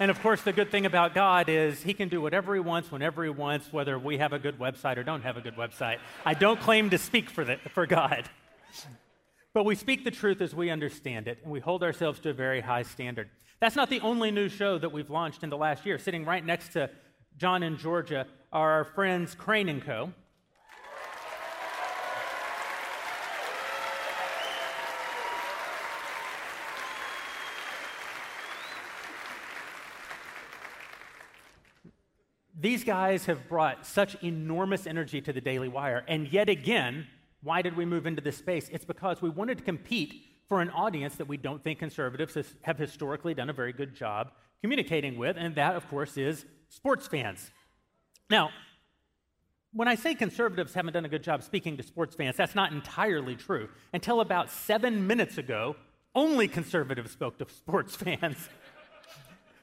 And of course, the good thing about God is He can do whatever He wants, whenever He wants, whether we have a good website or don't have a good website. I don't claim to speak for, the, for God. But we speak the truth as we understand it, and we hold ourselves to a very high standard. That's not the only new show that we've launched in the last year. Sitting right next to John in Georgia are our friends Crain and Co. These guys have brought such enormous energy to the Daily Wire. And yet again, why did we move into this space? It's because we wanted to compete for an audience that we don't think conservatives have historically done a very good job communicating with, and that, of course, is sports fans. Now, when I say conservatives haven't done a good job speaking to sports fans, that's not entirely true. Until about seven minutes ago, only conservatives spoke to sports fans.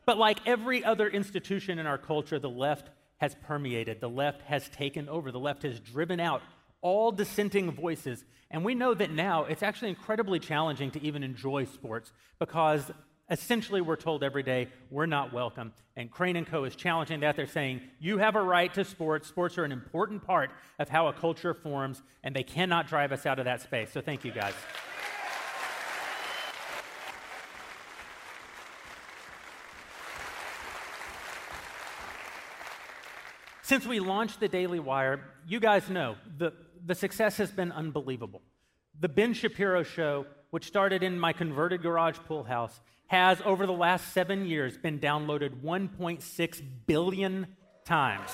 But like every other institution in our culture, the left has permeated, the left has taken over, the left has driven out all dissenting voices. And we know that now it's actually incredibly challenging to even enjoy sports because essentially we're told every day we're not welcome. And Crain and Co. is challenging that. They're saying you have a right to sports. Sports are an important part of how a culture forms, and they cannot drive us out of that space. So thank you guys. Since we launched the Daily Wire, you guys know the, the success has been unbelievable. The Ben Shapiro Show, which started in my converted garage pool house, has over the last seven years been downloaded 1.6 billion times.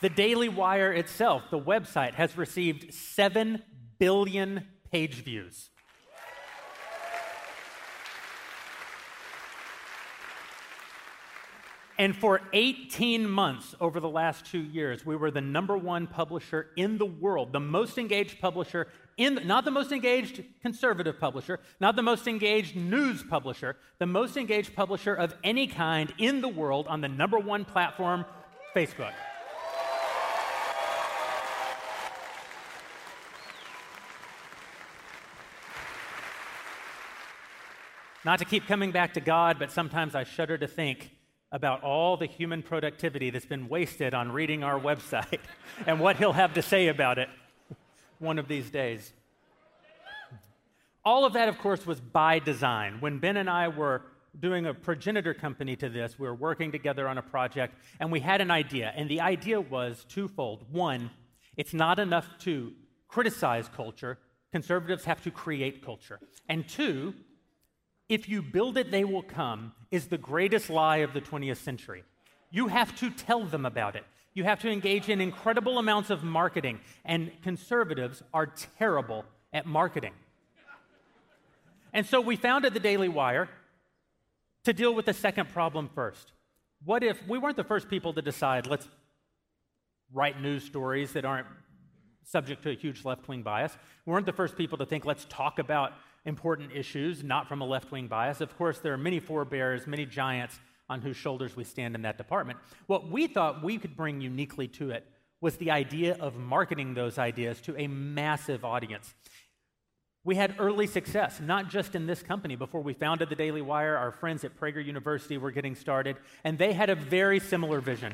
The Daily Wire itself, the website, has received 7 billion page views. And for 18 months over the last two years, we were the number one publisher in the world, the most engaged publisher in, not the most engaged conservative publisher, not the most engaged news publisher, the most engaged publisher of any kind in the world on the number one platform, Facebook. Not to keep coming back to God, but sometimes I shudder to think about all the human productivity that's been wasted on reading our website and what he'll have to say about it one of these days. All of that, of course, was by design. When Ben and I were doing a progenitor company to this, we were working together on a project, and we had an idea. And the idea was twofold. One, it's not enough to criticize culture, conservatives have to create culture. And two, if you build it, they will come, is the greatest lie of the 20th century. You have to tell them about it. You have to engage in incredible amounts of marketing, and conservatives are terrible at marketing. And so we founded the Daily Wire to deal with the second problem first. What if we weren't the first people to decide, let's write news stories that aren't subject to a huge left wing bias? We weren't the first people to think, let's talk about important issues, not from a left wing bias. Of course, there are many forebears, many giants on whose shoulders we stand in that department. What we thought we could bring uniquely to it was the idea of marketing those ideas to a massive audience. We had early success, not just in this company. Before we founded the Daily Wire, our friends at Prager University were getting started, and they had a very similar vision.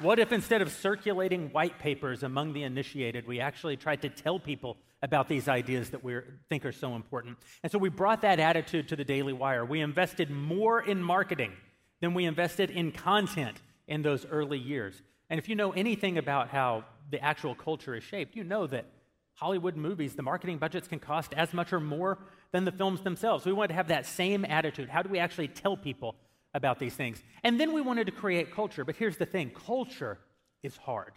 What if instead of circulating white papers among the initiated, we actually tried to tell people about these ideas that we think are so important? And so we brought that attitude to the Daily Wire. We invested more in marketing than we invested in content in those early years. And if you know anything about how the actual culture is shaped, you know that Hollywood movies, the marketing budgets can cost as much or more than the films themselves. We wanted to have that same attitude. How do we actually tell people about these things. And then we wanted to create culture. But here's the thing culture is hard,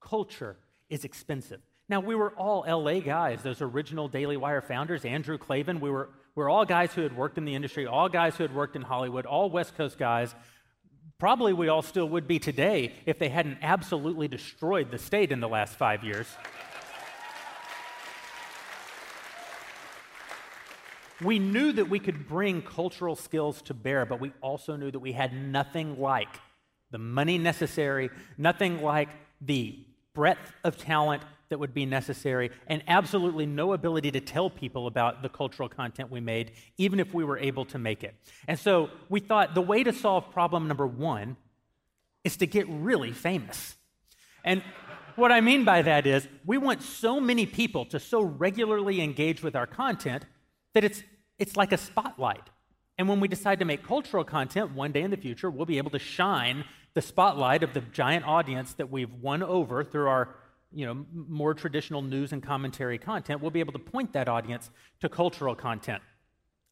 culture is expensive. Now, we were all LA guys, those original Daily Wire founders, Andrew Klavan. We were, we were all guys who had worked in the industry, all guys who had worked in Hollywood, all West Coast guys. Probably we all still would be today if they hadn't absolutely destroyed the state in the last five years. We knew that we could bring cultural skills to bear, but we also knew that we had nothing like the money necessary, nothing like the breadth of talent that would be necessary, and absolutely no ability to tell people about the cultural content we made, even if we were able to make it. And so we thought the way to solve problem number one is to get really famous. And what I mean by that is we want so many people to so regularly engage with our content that it's, it's like a spotlight. And when we decide to make cultural content one day in the future, we'll be able to shine the spotlight of the giant audience that we've won over through our you know, more traditional news and commentary content, we'll be able to point that audience to cultural content.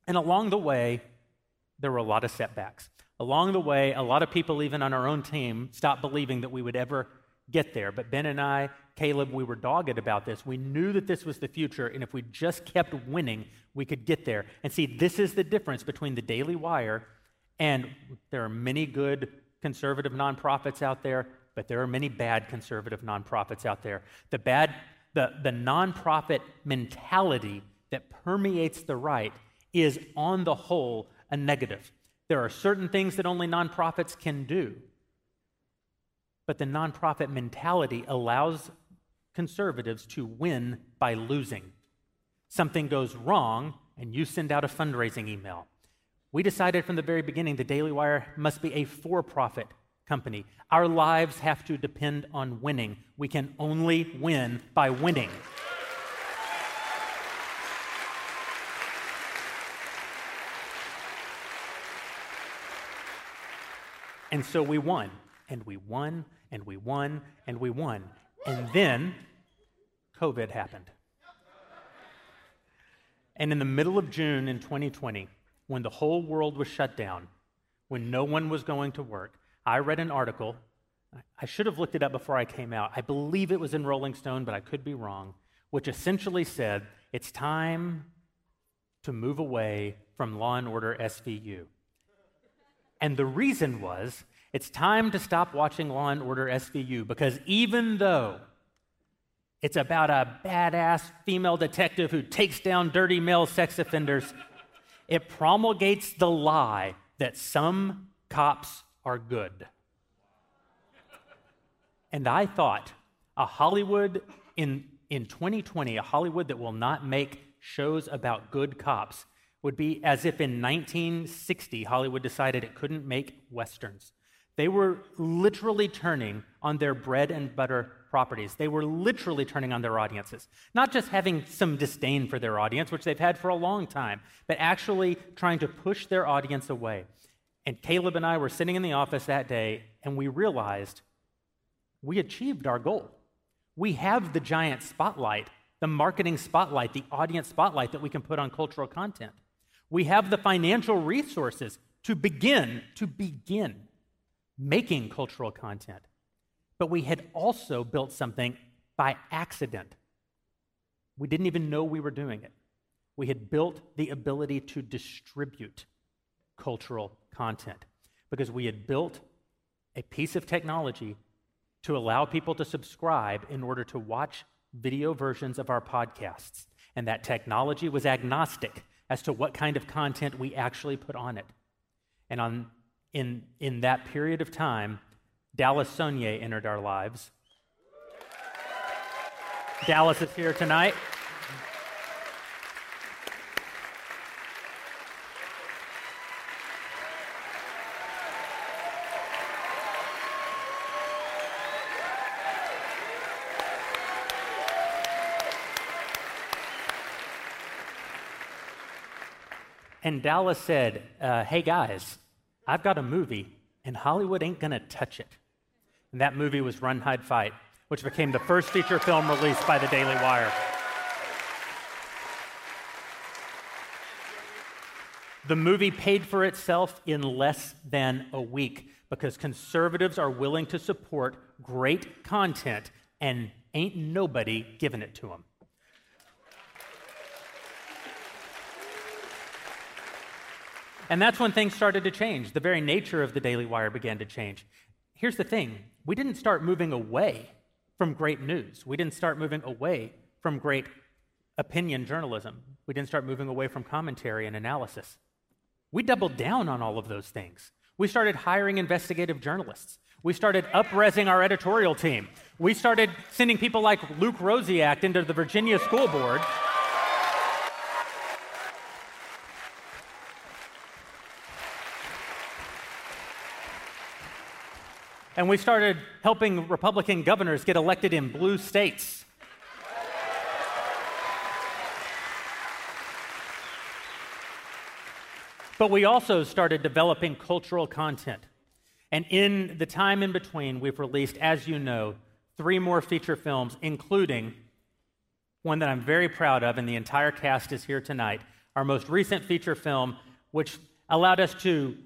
And along the way, there were a lot of setbacks. Along the way, a lot of people, even on our own team, stopped believing that we would ever get there. But Ben and I, Caleb, we were dogged about this. We knew that this was the future, and if we just kept winning, we could get there. And see, this is the difference between the Daily Wire and there are many good conservative nonprofits out there but there are many bad conservative nonprofits out there. The bad, the, the nonprofit mentality that permeates the right is, on the whole, a negative. There are certain things that only nonprofits can do, but the nonprofit mentality allows conservatives to win by losing. Something goes wrong, and you send out a fundraising email. We decided from the very beginning the Daily Wire must be a for profit company. Our lives have to depend on winning. We can only win by winning. And so we won, and we won, and we won, and we won. And then COVID happened. And in the middle of June in 2020, when the whole world was shut down, when no one was going to work, I read an article. I should have looked it up before I came out. I believe it was in Rolling Stone, but I could be wrong, which essentially said it's time to move away from Law and Order SVU. And the reason was it's time to stop watching Law and Order SVU because even though it's about a badass female detective who takes down dirty male sex offenders, it promulgates the lie that some cops are good. And I thought a Hollywood in, in 2020, a Hollywood that will not make shows about good cops, would be as if in 1960 Hollywood decided it couldn't make westerns. They were literally turning on their bread and butter properties. They were literally turning on their audiences. Not just having some disdain for their audience, which they've had for a long time, but actually trying to push their audience away. And Caleb and I were sitting in the office that day, and we realized we achieved our goal. We have the giant spotlight, the marketing spotlight, the audience spotlight that we can put on cultural content. We have the financial resources to begin, to begin making cultural content. But we had also built something by accident. We didn't even know we were doing it. We had built the ability to distribute cultural content because we had built a piece of technology to allow people to subscribe in order to watch video versions of our podcasts. And that technology was agnostic as to what kind of content we actually put on it. And on, in, in that period of time, Dallas Sonnier entered our lives. Dallas is here tonight. And Dallas said, uh, Hey guys, I've got a movie, and Hollywood ain't gonna touch it. And that movie was Run, Hide, Fight, which became the first feature film released by the Daily Wire. The movie paid for itself in less than a week because conservatives are willing to support great content and ain't nobody giving it to them. And that's when things started to change. The very nature of the Daily Wire began to change. Here's the thing we didn't start moving away from great news, we didn't start moving away from great opinion journalism, we didn't start moving away from commentary and analysis. We doubled down on all of those things. We started hiring investigative journalists. We started upresing our editorial team. We started sending people like Luke Rosiak into the Virginia School Board. And we started helping Republican governors get elected in blue states. But we also started developing cultural content. And in the time in between, we've released, as you know, three more feature films, including one that I'm very proud of, and the entire cast is here tonight. Our most recent feature film, which allowed us to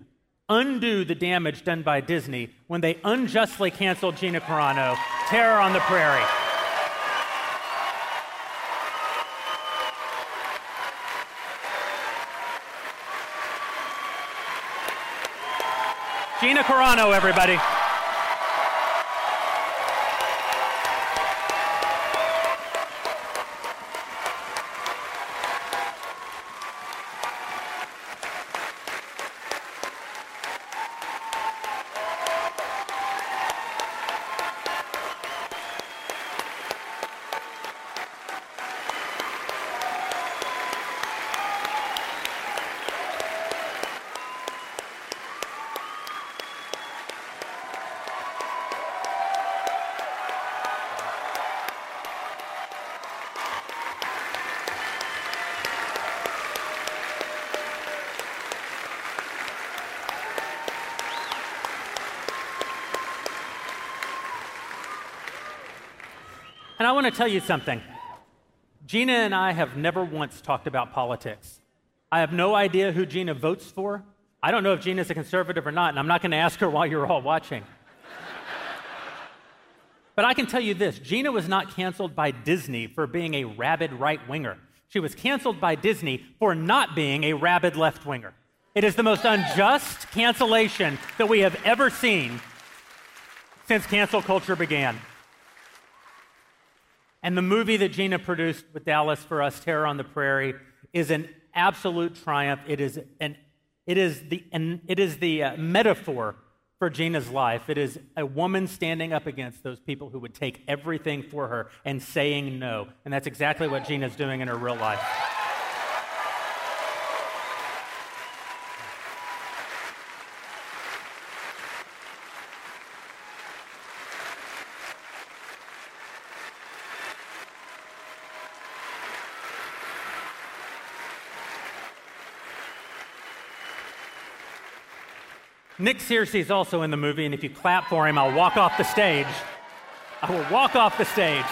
undo the damage done by Disney when they unjustly canceled Gina Carano, Terror on the Prairie. Gina Carano, everybody. To tell you something. Gina and I have never once talked about politics. I have no idea who Gina votes for. I don't know if Gina's a conservative or not, and I'm not going to ask her while you're all watching. but I can tell you this Gina was not canceled by Disney for being a rabid right winger. She was canceled by Disney for not being a rabid left winger. It is the most unjust cancellation that we have ever seen since cancel culture began. And the movie that Gina produced with Dallas for us, Terror on the Prairie, is an absolute triumph. It is, an, it is the, an, it is the uh, metaphor for Gina's life. It is a woman standing up against those people who would take everything for her and saying no. And that's exactly what Gina's doing in her real life. Nick Searcy is also in the movie, and if you clap for him, I'll walk off the stage. I will walk off the stage.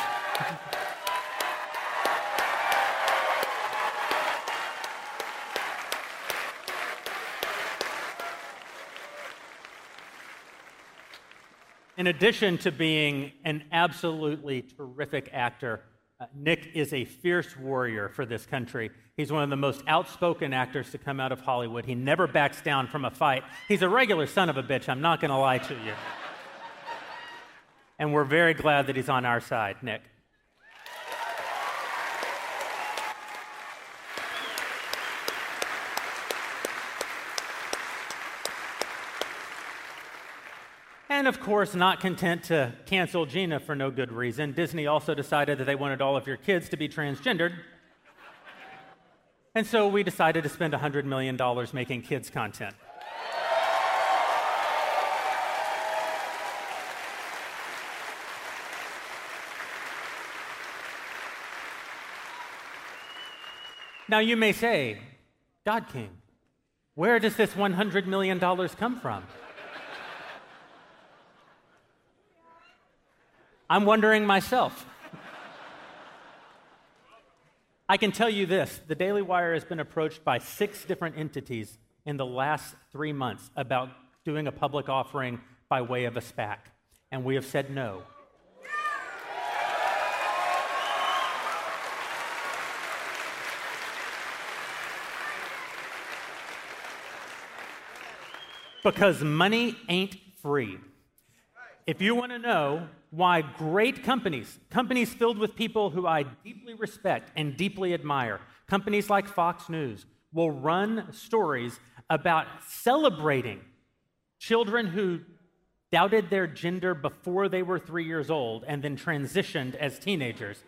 In addition to being an absolutely terrific actor, uh, Nick is a fierce warrior for this country. He's one of the most outspoken actors to come out of Hollywood. He never backs down from a fight. He's a regular son of a bitch, I'm not going to lie to you. and we're very glad that he's on our side, Nick. And of course, not content to cancel Gina for no good reason, Disney also decided that they wanted all of your kids to be transgendered. And so we decided to spend $100 million making kids' content. Now you may say, God King, where does this $100 million come from? I'm wondering myself. I can tell you this the Daily Wire has been approached by six different entities in the last three months about doing a public offering by way of a SPAC, and we have said no. Because money ain't free. If you want to know why great companies, companies filled with people who I deeply respect and deeply admire, companies like Fox News, will run stories about celebrating children who doubted their gender before they were three years old, and then transitioned as teenagers.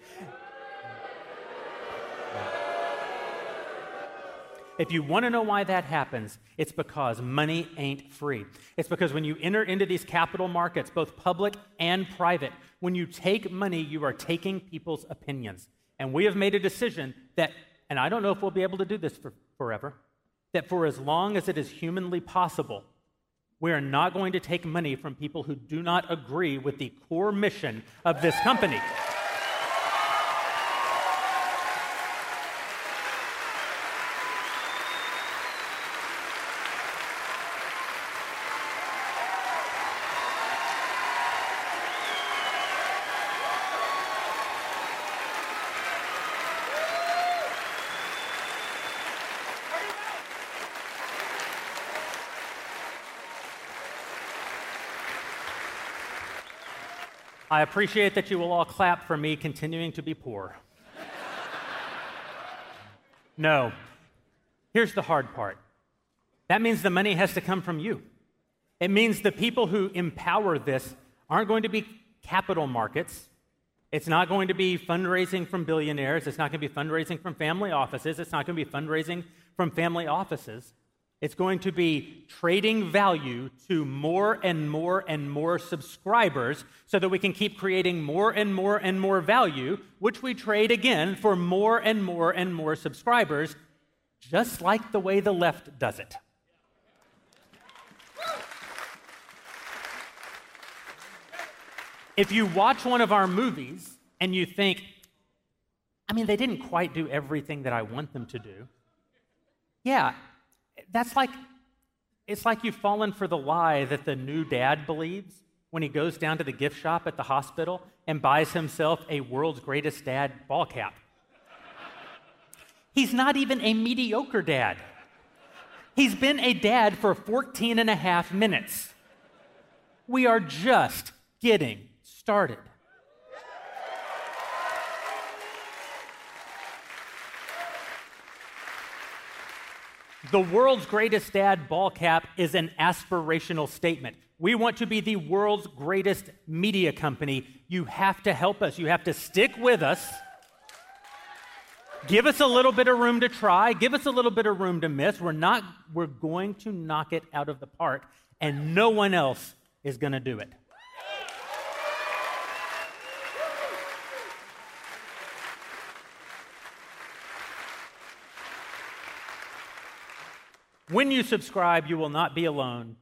If you want to know why that happens, it's because money ain't free. It's because when you enter into these capital markets, both public and private, when you take money, you are taking people's opinions. And we have made a decision that, and I don't know if we'll be able to do this for forever, that for as long as it is humanly possible, we are not going to take money from people who do not agree with the core mission of this company. I appreciate that you will all clap for me continuing to be poor. no. Here's the hard part that means the money has to come from you. It means the people who empower this aren't going to be capital markets. It's not going to be fundraising from billionaires. It's not going to be fundraising from family offices. It's not going to be fundraising from family offices. It's going to be trading value to more and more and more subscribers so that we can keep creating more and more and more value, which we trade again for more and more and more subscribers, just like the way the left does it. If you watch one of our movies and you think, I mean, they didn't quite do everything that I want them to do. Yeah, that's like it's like you've fallen for the lie that the new dad believes when he goes down to the gift shop at the hospital and buys himself a world's greatest dad ball cap. He's not even a mediocre dad. He's been a dad for 14 and a half minutes. We are just getting started. The world's greatest dad ball cap is an aspirational statement. We want to be the world's greatest media company. You have to help us. You have to stick with us. Give us a little bit of room to try. Give us a little bit of room to miss. We're not we're going to knock it out of the park and no one else is going to do it. When you subscribe, you will not be alone.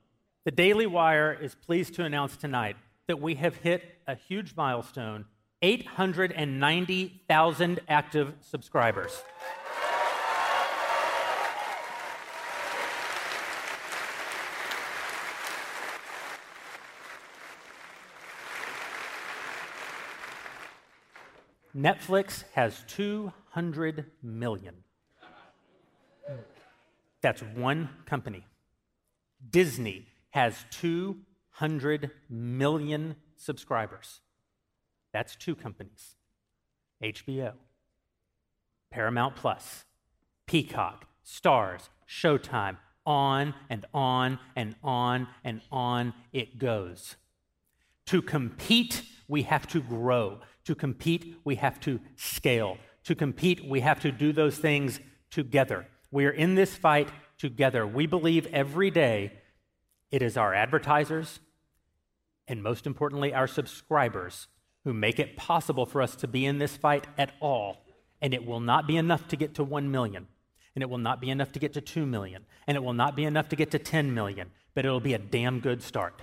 The Daily Wire is pleased to announce tonight that we have hit a huge milestone 890,000 active subscribers. Netflix has 200 million. That's one company. Disney has 200 million subscribers. That's two companies HBO, Paramount Plus, Peacock, Starz, Showtime, on and on and on and on it goes. To compete, we have to grow. To compete, we have to scale. To compete, we have to do those things together. We are in this fight together. We believe every day it is our advertisers and, most importantly, our subscribers who make it possible for us to be in this fight at all. And it will not be enough to get to 1 million, and it will not be enough to get to 2 million, and it will not be enough to get to 10 million, but it'll be a damn good start.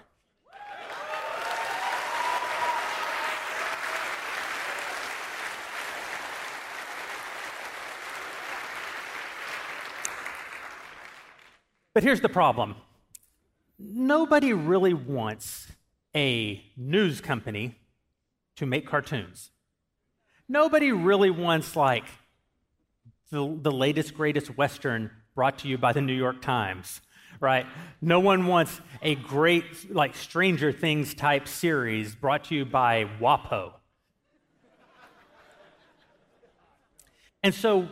But here's the problem nobody really wants a news company to make cartoons. Nobody really wants, like, the, the latest, greatest Western brought to you by the New York Times, right? No one wants a great, like, Stranger Things type series brought to you by WAPO. And so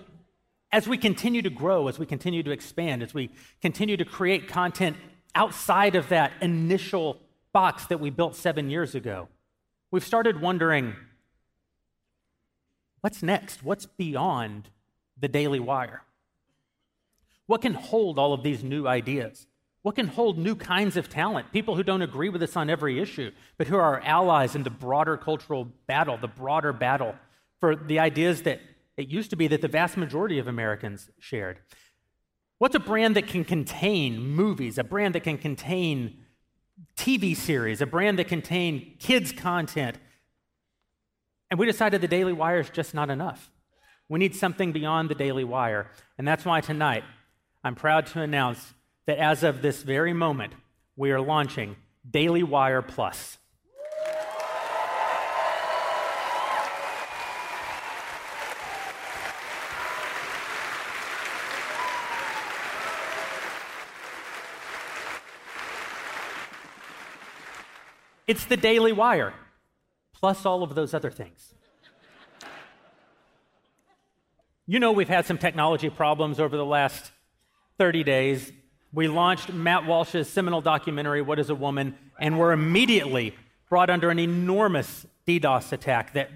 as we continue to grow, as we continue to expand, as we continue to create content outside of that initial box that we built seven years ago, we've started wondering what's next? What's beyond the Daily Wire? What can hold all of these new ideas? What can hold new kinds of talent? People who don't agree with us on every issue, but who are our allies in the broader cultural battle, the broader battle for the ideas that it used to be that the vast majority of Americans shared. What's a brand that can contain movies, a brand that can contain TV series, a brand that contain kids' content? And we decided the Daily Wire is just not enough. We need something beyond the Daily Wire. And that's why tonight I'm proud to announce that as of this very moment, we are launching Daily Wire Plus. It's the Daily Wire, plus all of those other things. You know, we've had some technology problems over the last 30 days. We launched Matt Walsh's seminal documentary, What is a Woman, and were immediately brought under an enormous DDoS attack that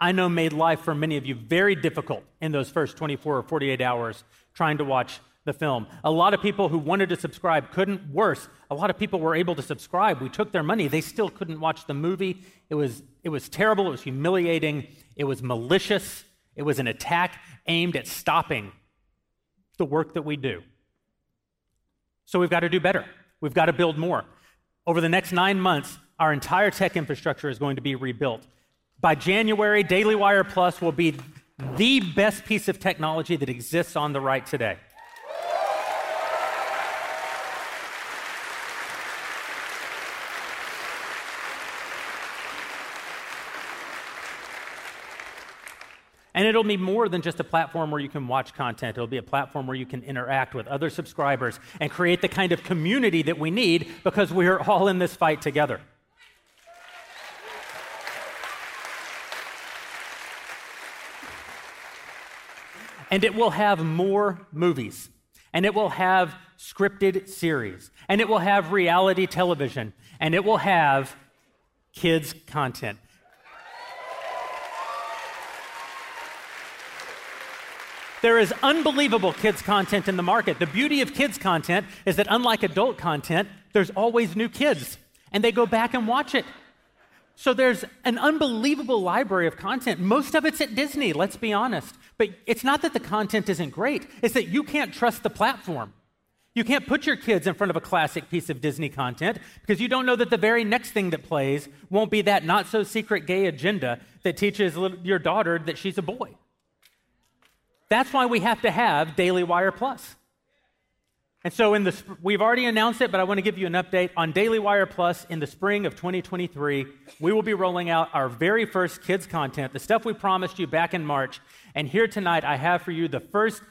I know made life for many of you very difficult in those first 24 or 48 hours trying to watch the film. A lot of people who wanted to subscribe couldn't. Worse, a lot of people were able to subscribe. We took their money. They still couldn't watch the movie. It was, it was terrible. It was humiliating. It was malicious. It was an attack aimed at stopping the work that we do. So we've got to do better. We've got to build more. Over the next nine months, our entire tech infrastructure is going to be rebuilt. By January, Daily Wire Plus will be the best piece of technology that exists on the right today. And it'll be more than just a platform where you can watch content. It'll be a platform where you can interact with other subscribers and create the kind of community that we need because we're all in this fight together. And it will have more movies, and it will have scripted series, and it will have reality television, and it will have kids' content. There is unbelievable kids' content in the market. The beauty of kids' content is that, unlike adult content, there's always new kids, and they go back and watch it. So there's an unbelievable library of content. Most of it's at Disney, let's be honest. But it's not that the content isn't great, it's that you can't trust the platform. You can't put your kids in front of a classic piece of Disney content because you don't know that the very next thing that plays won't be that not so secret gay agenda that teaches your daughter that she's a boy. That's why we have to have Daily Wire Plus. And so in the we've already announced it, but I want to give you an update on Daily Wire Plus in the spring of 2023. We will be rolling out our very first kids content, the stuff we promised you back in March. And here tonight I have for you the first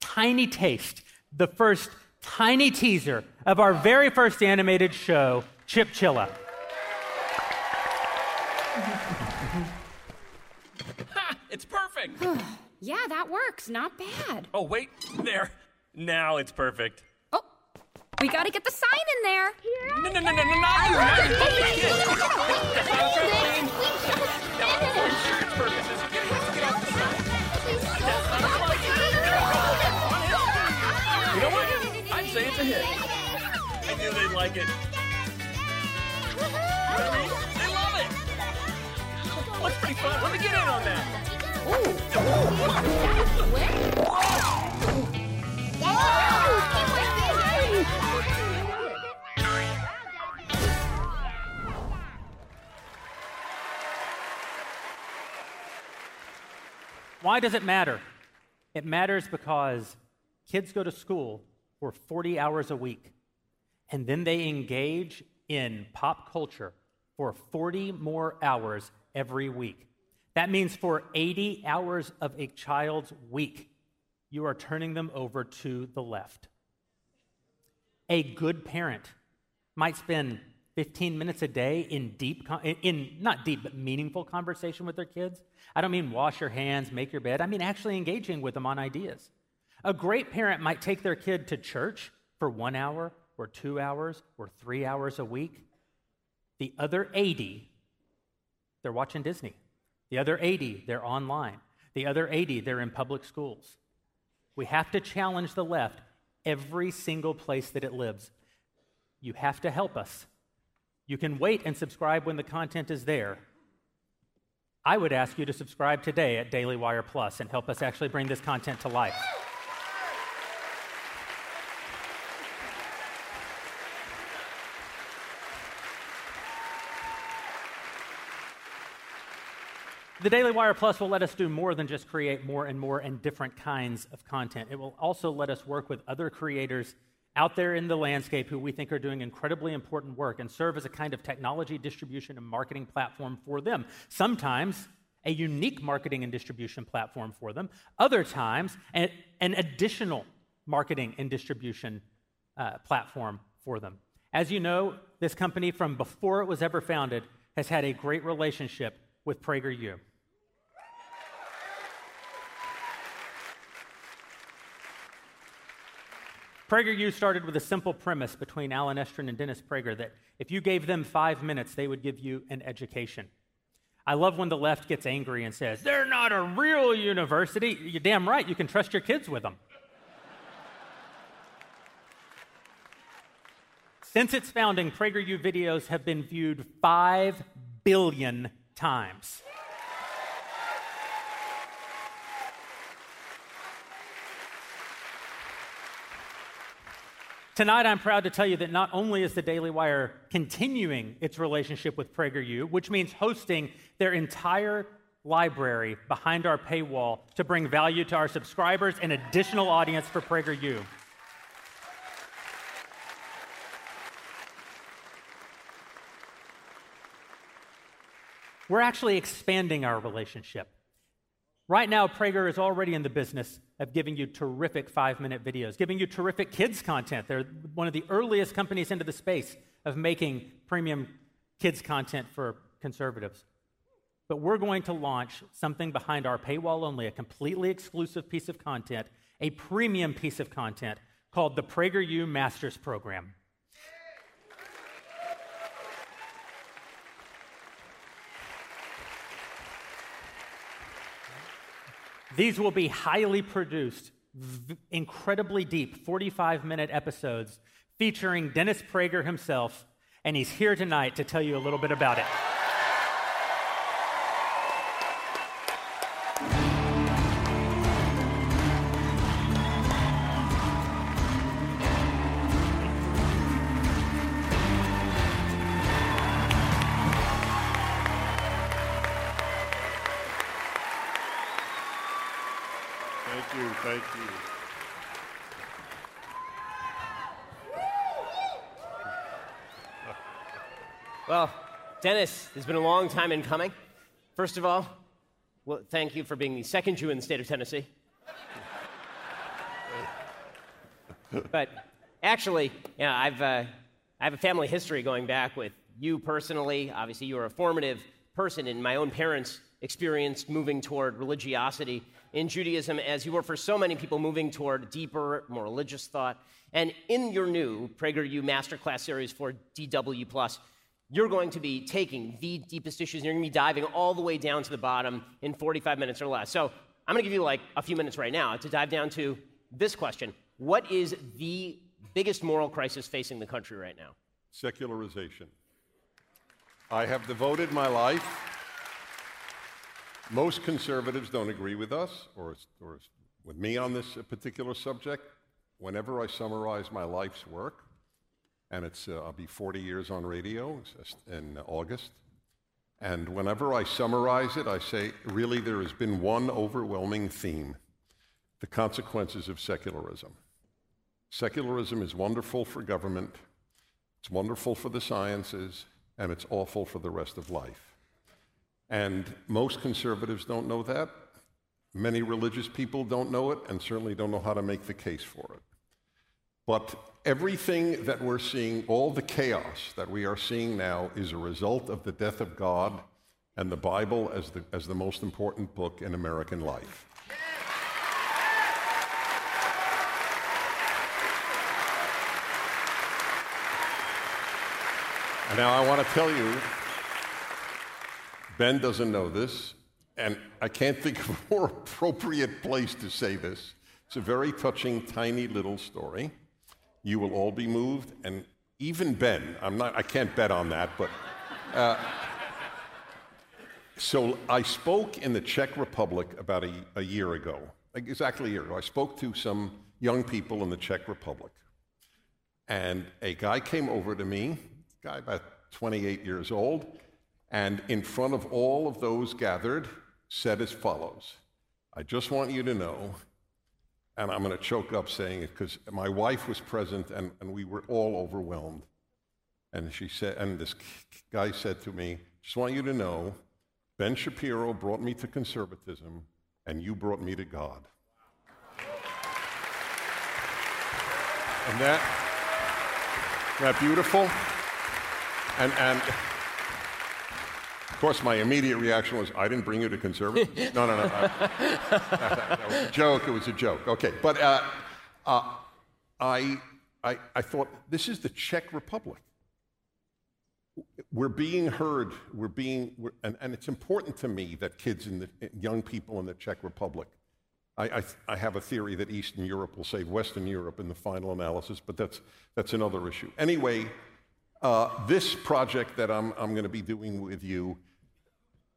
tiny taste, the first tiny teaser of our very first animated show, Chipchilla. ha, it's perfect. Yeah, that works. Not bad. Oh, wait. There. Now it's perfect. Oh, we got to get the sign in there. No, no, no, no, no, not you. Not you. Don't be a. That's not what I'm Now, for insurance purposes, you're going to have to get off the sign. That's not a. You know what? I'd say it's a hit. I knew they'd like it. Really? They love it. Looks pretty fun. Let me get in on that. Why does it matter? It matters because kids go to school for 40 hours a week, and then they engage in pop culture for 40 more hours every week. That means for 80 hours of a child's week, you are turning them over to the left. A good parent might spend 15 minutes a day in deep, in not deep, but meaningful conversation with their kids. I don't mean wash your hands, make your bed. I mean actually engaging with them on ideas. A great parent might take their kid to church for one hour or two hours or three hours a week. The other 80, they're watching Disney. The other 80, they're online. The other 80, they're in public schools. We have to challenge the left every single place that it lives. You have to help us. You can wait and subscribe when the content is there. I would ask you to subscribe today at Daily Wire Plus and help us actually bring this content to life. The Daily Wire Plus will let us do more than just create more and more and different kinds of content. It will also let us work with other creators out there in the landscape who we think are doing incredibly important work and serve as a kind of technology distribution and marketing platform for them. Sometimes a unique marketing and distribution platform for them, other times, an, an additional marketing and distribution uh, platform for them. As you know, this company, from before it was ever founded, has had a great relationship with PragerU. PragerU started with a simple premise between Allen Estrin and Dennis Prager that if you gave them five minutes, they would give you an education. I love when the left gets angry and says, they're not a real university. You're damn right, you can trust your kids with them. Since its founding, PragerU videos have been viewed 5 billion times. Tonight, I'm proud to tell you that not only is the Daily Wire continuing its relationship with PragerU, which means hosting their entire library behind our paywall to bring value to our subscribers and additional audience for PragerU. We're actually expanding our relationship. Right now, Prager is already in the business of giving you terrific five minute videos, giving you terrific kids content. They're one of the earliest companies into the space of making premium kids content for conservatives. But we're going to launch something behind our paywall only, a completely exclusive piece of content, a premium piece of content called the PragerU Masters Program. These will be highly produced, v- incredibly deep, 45 minute episodes featuring Dennis Prager himself, and he's here tonight to tell you a little bit about it. Dennis, it's been a long time in coming. First of all, well, thank you for being the second Jew in the state of Tennessee. but actually, you know, I've, uh, I have a family history going back with you personally. Obviously, you were a formative person in my own parents' experience moving toward religiosity in Judaism, as you were for so many people moving toward deeper, more religious thought. And in your new PragerU Masterclass series for DW, you're going to be taking the deepest issues and you're going to be diving all the way down to the bottom in 45 minutes or less. So I'm going to give you like a few minutes right now to dive down to this question What is the biggest moral crisis facing the country right now? Secularization. I have devoted my life. Most conservatives don't agree with us or, or with me on this particular subject. Whenever I summarize my life's work, and it's uh, I'll be 40 years on radio in August. And whenever I summarize it, I say, really, there has been one overwhelming theme the consequences of secularism. Secularism is wonderful for government, it's wonderful for the sciences, and it's awful for the rest of life. And most conservatives don't know that. Many religious people don't know it, and certainly don't know how to make the case for it. But everything that we're seeing, all the chaos that we are seeing now, is a result of the death of God and the Bible as the, as the most important book in American life. And now I want to tell you, Ben doesn't know this, and I can't think of a more appropriate place to say this. It's a very touching, tiny little story. You will all be moved, and even Ben, I'm not, I can't bet on that, but. Uh, so I spoke in the Czech Republic about a, a year ago, exactly a year ago. I spoke to some young people in the Czech Republic. And a guy came over to me, guy about 28 years old, and in front of all of those gathered, said as follows I just want you to know, and I'm going to choke up saying it because my wife was present and, and we were all overwhelmed. And she said, and this guy said to me, just want you to know, Ben Shapiro brought me to conservatism, and you brought me to God. And that, that beautiful? And, and of course, my immediate reaction was, I didn't bring you to conservatism. no, no, no. That, that, that, was a joke. It was a joke. Okay. But uh, uh, I, I, I thought, this is the Czech Republic we're being heard, we're being, we're, and, and, it's important to me that kids and young people in the Czech Republic, I, I, I, have a theory that Eastern Europe will save Western Europe in the final analysis, but that's, that's another issue. Anyway, uh, this project that I'm, I'm going to be doing with you,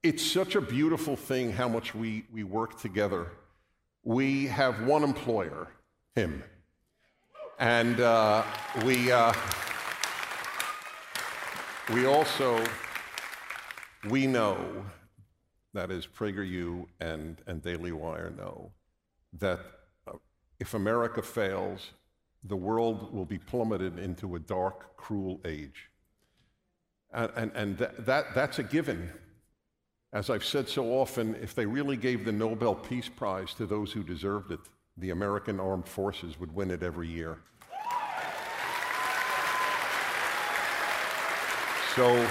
it's such a beautiful thing how much we, we work together. We have one employer, him. And uh, we. Uh, we also, we know, that is PragerU and, and Daily Wire know, that uh, if America fails, the world will be plummeted into a dark, cruel age. And, and, and that, that, that's a given. As I've said so often, if they really gave the Nobel Peace Prize to those who deserved it, the American armed forces would win it every year. So,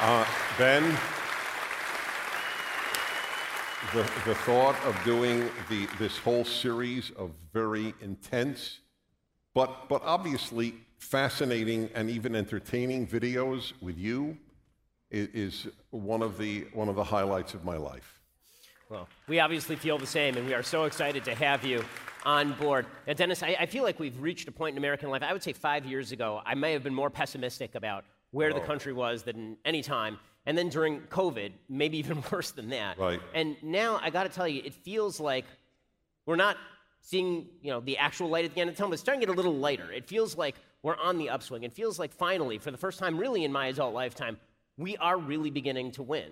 uh, Ben, the, the thought of doing the, this whole series of very intense, but, but obviously fascinating and even entertaining videos with you is, is one, of the, one of the highlights of my life. Well, we obviously feel the same, and we are so excited to have you on board. Now, Dennis, I, I, feel like we've reached a point in American life. I would say five years ago, I may have been more pessimistic about where oh. the country was than any time. And then during COVID, maybe even worse than that. Right. And now I got to tell you, it feels like we're not seeing you know the actual light at the end of the tunnel. It's starting to get a little lighter. It feels like we're on the upswing. It feels like finally, for the first time, really in my adult lifetime, we are really beginning to win.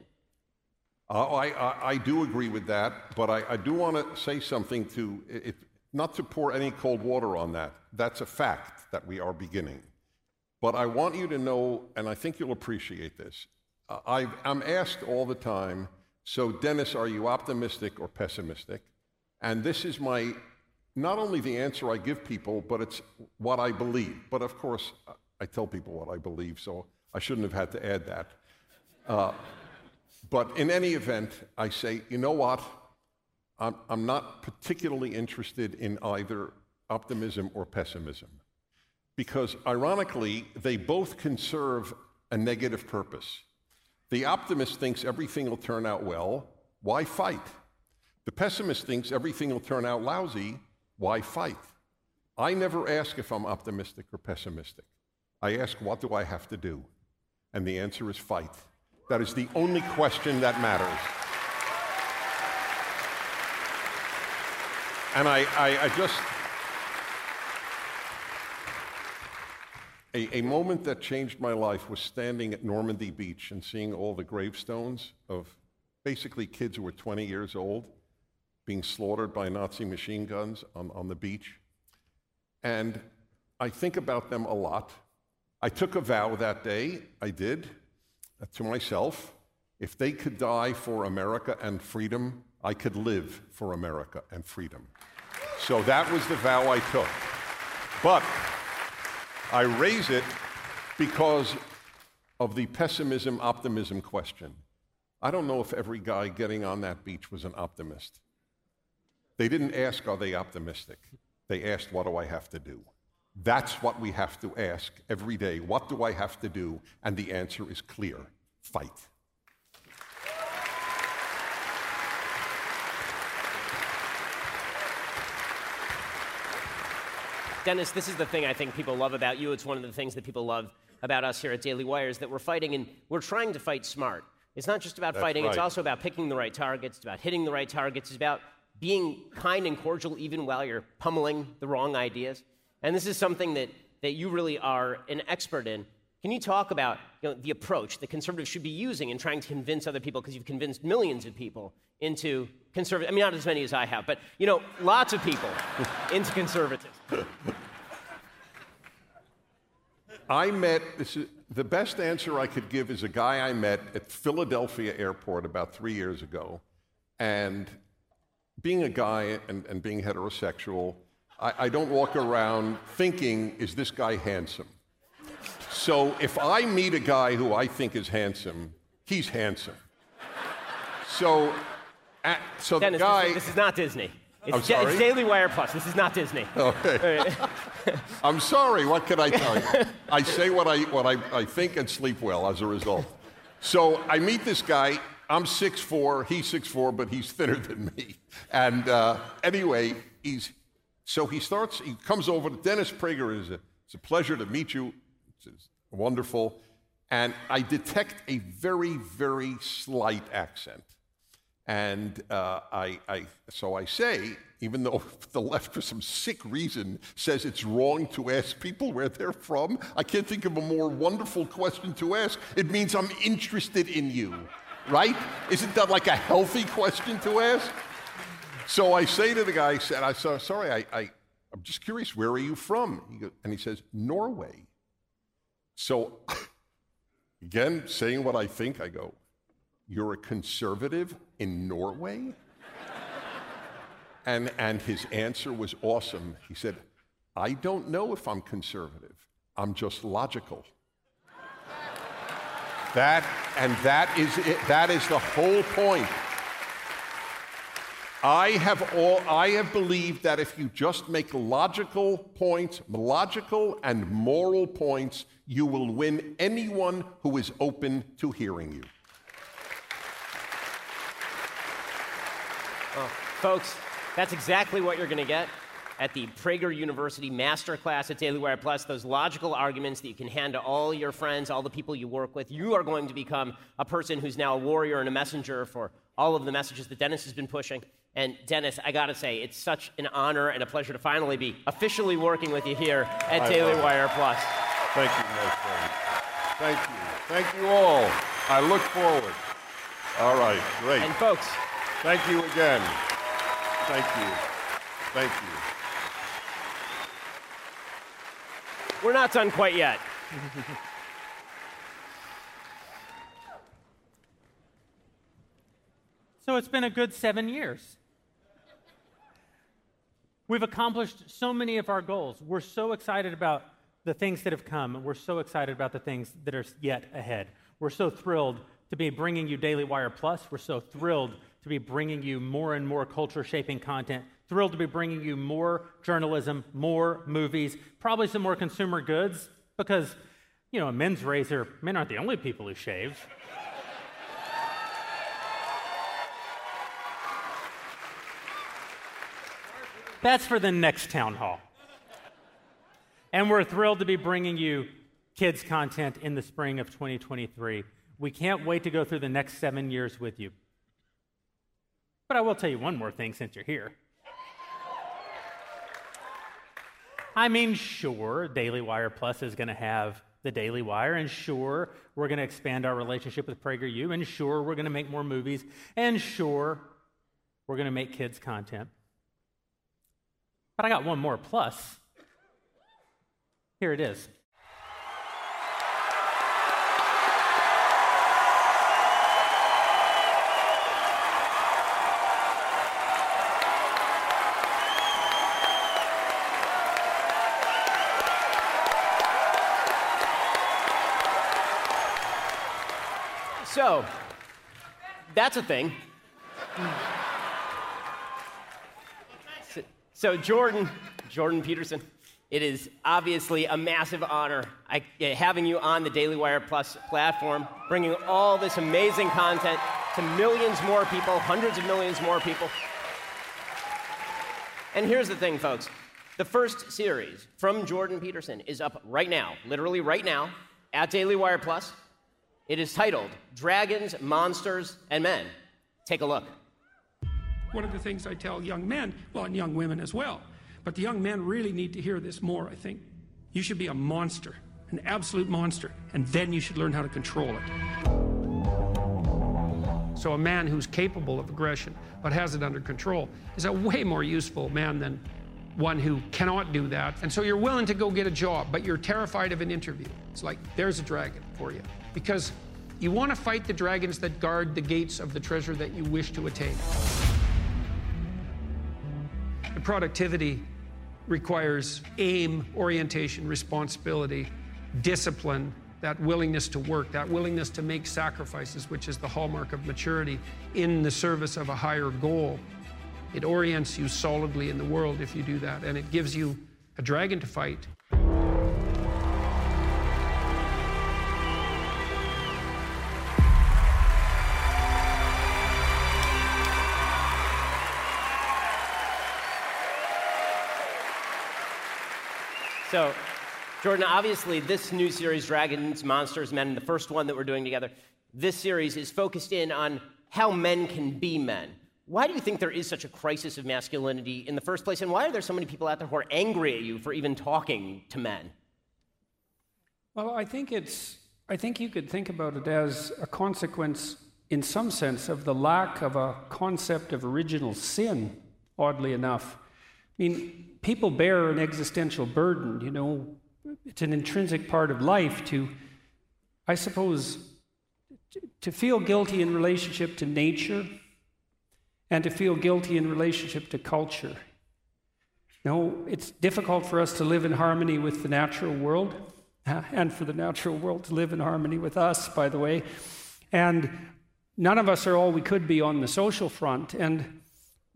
Uh, I, I, I, do agree with that, but I, I do want to say something to, it, not to pour any cold water on that. That's a fact that we are beginning. But I want you to know, and I think you'll appreciate this. i am asked all the time, so Dennis, are you optimistic or pessimistic? And this is my, not only the answer I give people, but it's what I believe. But of course, I tell people what I believe, so I shouldn't have had to add that. Uh, but in any event, I say, you know what? I'm, I'm not particularly interested in either optimism or pessimism because ironically, they both can serve a negative purpose. The optimist thinks everything will turn out well. Why fight? The pessimist thinks everything will turn out lousy. Why fight? I never ask if I'm optimistic or pessimistic. I ask, what do I have to do? And the answer is fight. That is the only question that matters. And I, I, I just, A, a, moment that changed my life was standing at Normandy Beach and seeing all the gravestones of basically kids who were 20 years old being slaughtered by Nazi machine guns on, on the beach. And I think about them a lot. I took a vow that day, I did, to myself. If they could die for America and freedom, I could live for America and freedom. So that was the vow I took. But I raise it because of the pessimism optimism question. I don't know if every guy getting on that beach was an optimist. They didn't ask, Are they optimistic? They asked, What do I have to do? That's what we have to ask every day. What do I have to do? And the answer is clear fight. Dennis, this is the thing I think people love about you. It's one of the things that people love about us here at Daily Wire is that we're fighting and we're trying to fight smart. It's not just about That's fighting, it's also about picking the right targets, it's about hitting the right targets, it's about being kind and cordial even while you're pummeling the wrong ideas. And this is something that, that you really are an expert in. Can you talk about you know, the approach that conservatives should be using in trying to convince other people? Because you've convinced millions of people into conservative. I mean, not as many as I have, but you know, lots of people into conservatism. I met, is, the best answer I could give is a guy I met at Philadelphia Airport about three years ago. And being a guy and, and being heterosexual, I, I don't walk around thinking, is this guy handsome? So if I meet a guy who I think is handsome, he's handsome. So, at, so Dennis, the guy. this, is, this is not Disney. It's, I'm sorry? it's Daily Wire Plus. This is not Disney. Okay. I'm sorry. What can I tell you? I say what I what I, I think and sleep well as a result. So I meet this guy. I'm 6'4", he's 6'4", but he's thinner than me. And uh, anyway, he's so he starts. He comes over. to Dennis Prager is a, it's a pleasure to meet you. It's, wonderful. And I detect a very very slight accent. And uh, I, I, so I say, even though the left, for some sick reason, says it's wrong to ask people where they're from, I can't think of a more wonderful question to ask. It means I'm interested in you, right? Isn't that like a healthy question to ask? So I say to the guy, I said, I said, sorry, I, I, I'm just curious, where are you from? He goes, and he says, Norway. So again, saying what I think, I go, you're a conservative in Norway? and, and his answer was awesome. He said, I don't know if I'm conservative, I'm just logical. That, and that is it, that is the whole point. I have all I have believed that if you just make logical points, logical and moral points, you will win anyone who is open to hearing you. Folks, that's exactly what you're going to get at the Prager University Masterclass at Daily Wire Plus. Those logical arguments that you can hand to all your friends, all the people you work with. You are going to become a person who's now a warrior and a messenger for all of the messages that Dennis has been pushing. And Dennis, I got to say, it's such an honor and a pleasure to finally be officially working with you here at I Daily. Wire Plus. Thank you, my friend. Thank you. Thank you all. I look forward. All right, great. And folks, thank you again. Thank you. Thank you. we're not done quite yet. So it's been a good seven years. We've accomplished so many of our goals. We're so excited about the things that have come, we're so excited about the things that are yet ahead. We're so thrilled to be bringing you Daily Wire Plus. We're so thrilled to be bringing you more and more culture shaping content. Thrilled to be bringing you more journalism, more movies, probably some more consumer goods, because, you know, a men's razor, men aren't the only people who shave. That's for the next town hall. And we're thrilled to be bringing you kids' content in the spring of 2023. We can't wait to go through the next seven years with you. But I will tell you one more thing since you're here. I mean, sure, Daily Wire Plus is going to have the Daily Wire, and sure, we're going to expand our relationship with PragerU, and sure, we're going to make more movies, and sure, we're going to make kids' content. But I got one more plus. Here it is. So, that's a thing. So, Jordan, Jordan Peterson, It is obviously a massive honor I, uh, having you on the Daily Wire Plus platform, bringing all this amazing content to millions more people, hundreds of millions more people. And here's the thing, folks the first series from Jordan Peterson is up right now, literally right now, at Daily Wire Plus. It is titled Dragons, Monsters, and Men. Take a look. One of the things I tell young men, well, and young women as well, but the young men really need to hear this more, I think. You should be a monster, an absolute monster, and then you should learn how to control it. So, a man who's capable of aggression but has it under control is a way more useful man than one who cannot do that. And so you're willing to go get a job, but you're terrified of an interview. It's like, there's a dragon for you. Because you want to fight the dragons that guard the gates of the treasure that you wish to attain. Productivity requires aim, orientation, responsibility, discipline, that willingness to work, that willingness to make sacrifices, which is the hallmark of maturity in the service of a higher goal. It orients you solidly in the world if you do that, and it gives you a dragon to fight. So, Jordan, obviously, this new series, Dragons, Monsters, Men, the first one that we're doing together, this series is focused in on how men can be men. Why do you think there is such a crisis of masculinity in the first place? And why are there so many people out there who are angry at you for even talking to men? Well, I think it's, I think you could think about it as a consequence, in some sense, of the lack of a concept of original sin, oddly enough. I mean, people bear an existential burden, you know, it's an intrinsic part of life to, I suppose, to feel guilty in relationship to nature and to feel guilty in relationship to culture. No, it's difficult for us to live in harmony with the natural world, and for the natural world to live in harmony with us, by the way. And none of us are all we could be on the social front. And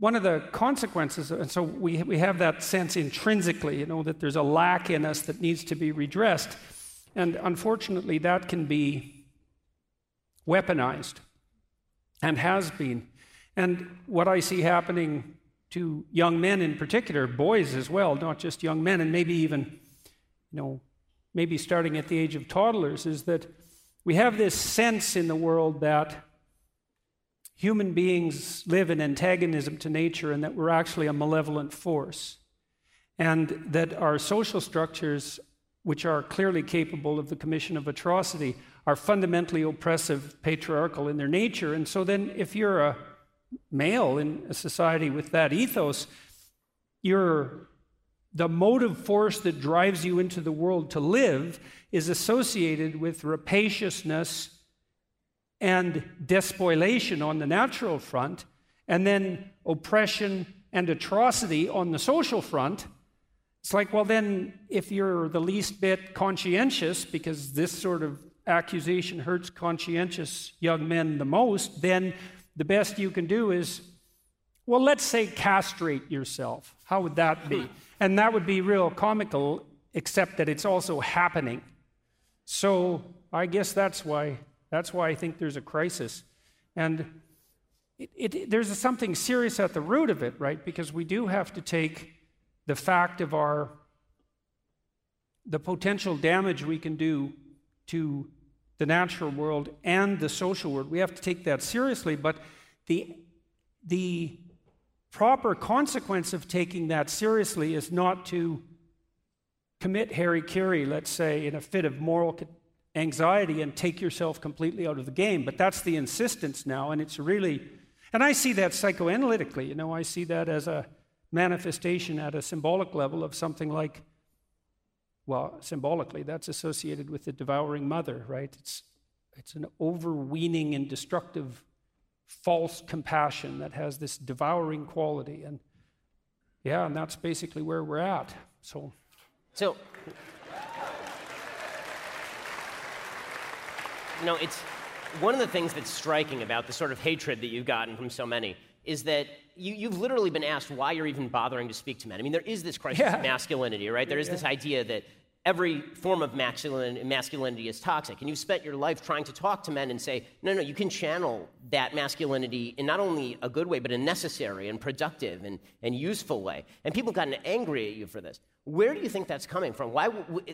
one of the consequences, and so we, we have that sense intrinsically, you know, that there's a lack in us that needs to be redressed. And unfortunately, that can be weaponized and has been. And what I see happening to young men in particular, boys as well, not just young men, and maybe even, you know, maybe starting at the age of toddlers, is that we have this sense in the world that human beings live in antagonism to nature and that we're actually a malevolent force. And that our social structures, which are clearly capable of the commission of atrocity, are fundamentally oppressive, patriarchal in their nature. And so then, if you're a male in a society with that ethos, you're the motive force that drives you into the world to live is associated with rapaciousness and despoliation on the natural front, and then oppression and atrocity on the social front. It's like, well, then, if you're the least bit conscientious, because this sort of accusation hurts conscientious young men the most, then the best you can do is, well, let's say castrate yourself. How would that be? And that would be real comical, except that it's also happening. So I guess that's why that's why I think there's a crisis. And it, it, there's something serious at the root of it, right? Because we do have to take the fact of our the potential damage we can do to the natural world and the social world. We have to take that seriously, but the, the proper consequence of taking that seriously is not to commit hara-kiri, let's say, in a fit of moral anxiety and take yourself completely out of the game. But that's the insistence now, and it's really, and I see that psychoanalytically. You know, I see that as a manifestation at a symbolic level of something like well, symbolically, that's associated with the devouring mother, right? It's, it's an overweening and destructive false compassion that has this devouring quality. And yeah, and that's basically where we're at. So, so you know, it's one of the things that's striking about the sort of hatred that you've gotten from so many is that you, you've literally been asked why you're even bothering to speak to men. I mean, there is this crisis Yeah. of masculinity, right? There is this idea that every form of masculin, masculinity is toxic. And you've spent your life trying to talk to men and say, no, no, you can channel that masculinity in not only a good way, but a necessary and productive and, and useful way. And people have gotten angry at you for this. Where do you think that's coming from? Why?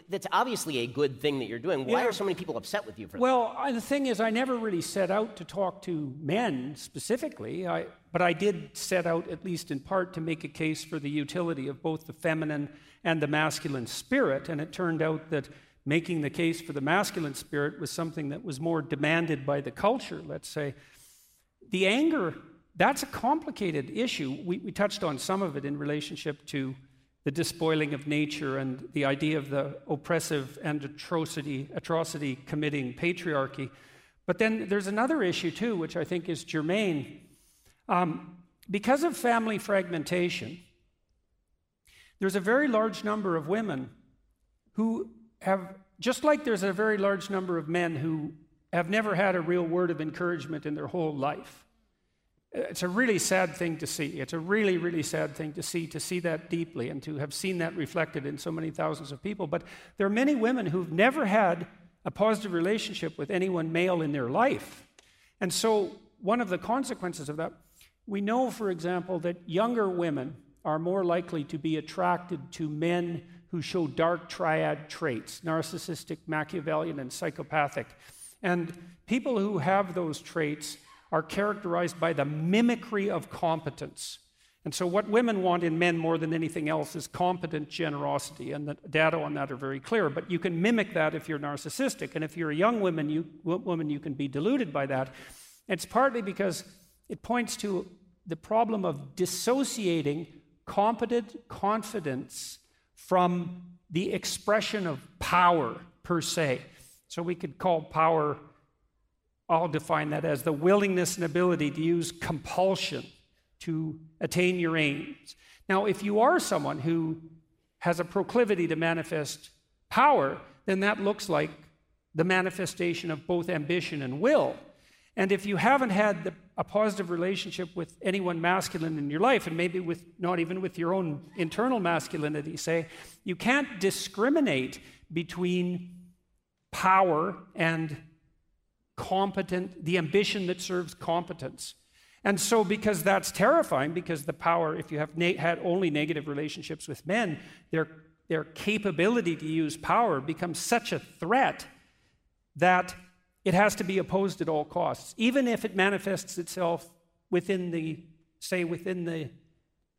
That's obviously a good thing that you're doing. Why Yeah. are so many people upset with you for Well, I, the thing is, I never really set out to talk to men specifically, I, but I did set out, at least in part, to make a case for the utility of both the feminine and the masculine spirit. And it turned out that making the case for the masculine spirit was something that was more demanded by the culture, let's say. The anger, that's a complicated issue. We, we touched on some of it in relationship to the despoiling of nature and the idea of the oppressive and atrocity, atrocity committing patriarchy. But then there's another issue, too, which I think is germane. Um, because of family fragmentation, there's a very large number of women who have, just like there's a very large number of men who have never had a real word of encouragement in their whole life. It's a really sad thing to see. It's a really, really sad thing to see, to see that deeply and to have seen that reflected in so many thousands of people. But there are many women who've never had a positive relationship with anyone male in their life. And so, one of the consequences of that, we know, for example, that younger women are more likely to be attracted to men who show dark triad traits narcissistic, Machiavellian, and psychopathic. And people who have those traits are characterized by the mimicry of competence. And so, what women want in men more than anything else is competent generosity, and the data on that are very clear. But you can mimic that if you're narcissistic, and if you're a young woman, you, woman, you can be deluded by that. It's partly because it points to the problem of dissociating competent confidence from the expression of power per se. So, we could call power I'll define that as the willingness and ability to use compulsion to attain your aims. Now, if you are someone who has a proclivity to manifest power, then that looks like the manifestation of both ambition and will. And if you haven't had the, a positive relationship with anyone masculine in your life, and maybe with not even with your own internal masculinity, say, you can't discriminate between power and competent, the ambition that serves competence. And so, because that's terrifying, because the power, if you have na- had only negative relationships with men, their, their capability to use power becomes such a threat that it has to be opposed at all costs, even if it manifests itself within the, say, within the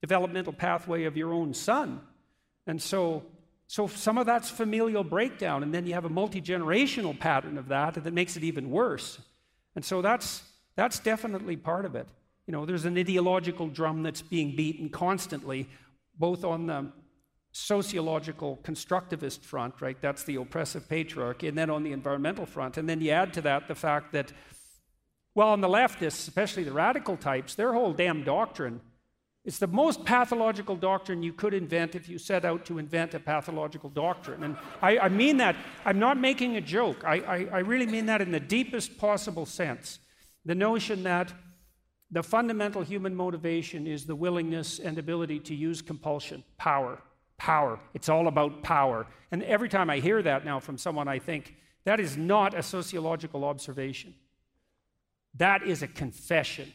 developmental pathway of your own son. And so, so some of that's familial breakdown, and then you have a multi generational pattern of that, that makes it even worse. And so that's that's definitely part of it. You know, there's an ideological drum that's being beaten constantly, both on the sociological constructivist front, right? That's the oppressive patriarchy, and then on the environmental front. And then you add to that the fact that, well, on the leftists, especially the radical types, their whole damn doctrine it's the most pathological doctrine you could invent if you set out to invent a pathological doctrine. And I, I mean that. I'm not making a joke. I, I, I really mean that in the deepest possible sense. The notion that the fundamental human motivation is the willingness and ability to use compulsion, power, power. It's all about power. And every time I hear that now from someone, I think that is not a sociological observation. That is a confession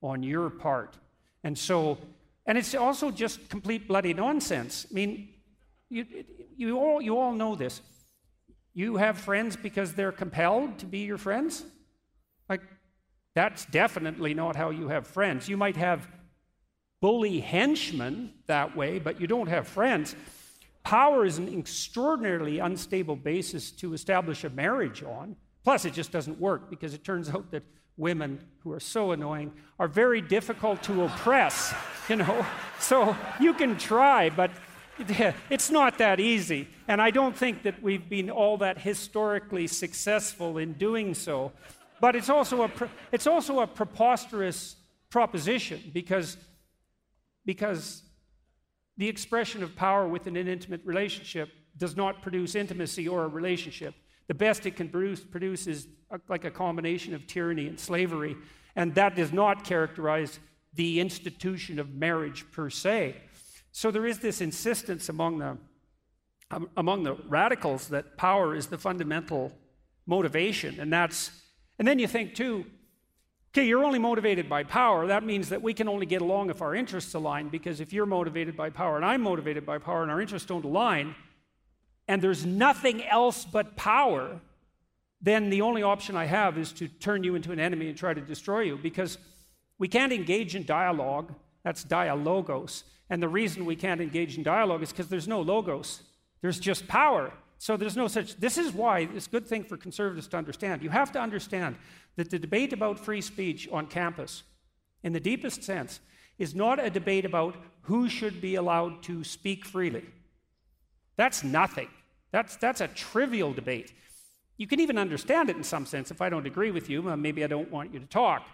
on your part. And so, and it's also just complete bloody nonsense. I mean, you, you, all, you all know this. You have friends because they're compelled to be your friends? Like, that's definitely not how you have friends. You might have bully henchmen that way, but you don't have friends. Power is an extraordinarily unstable basis to establish a marriage on. Plus, it just doesn't work because it turns out that women who are so annoying are very difficult to oppress, you know. So you can try, but it's not that easy. And I don't think that we've been all that historically successful in doing so. But it's also a, it's also a preposterous proposition because, because the expression of power within an intimate relationship does not produce intimacy or a relationship. The best it can produce, produce is like a combination of tyranny and slavery, and that does not characterize the institution of marriage per se. So there is this insistence among the um, among the radicals that power is the fundamental motivation, and that's and then you think too, okay, you're only motivated by power. That means that we can only get along if our interests align. Because if you're motivated by power and I'm motivated by power and our interests don't align, and there's nothing else but power, then the only option I have is to turn you into an enemy and try to destroy you because we can't engage in dialogue. That's dialogos. And the reason we can't engage in dialogue is because there's no logos, there's just power. So there's no such. This is why it's a good thing for conservatives to understand. You have to understand that the debate about free speech on campus, in the deepest sense, is not a debate about who should be allowed to speak freely. That's nothing. That's, that's a trivial debate. You can even understand it in some sense. If I don't agree with you, maybe I don't want you to talk.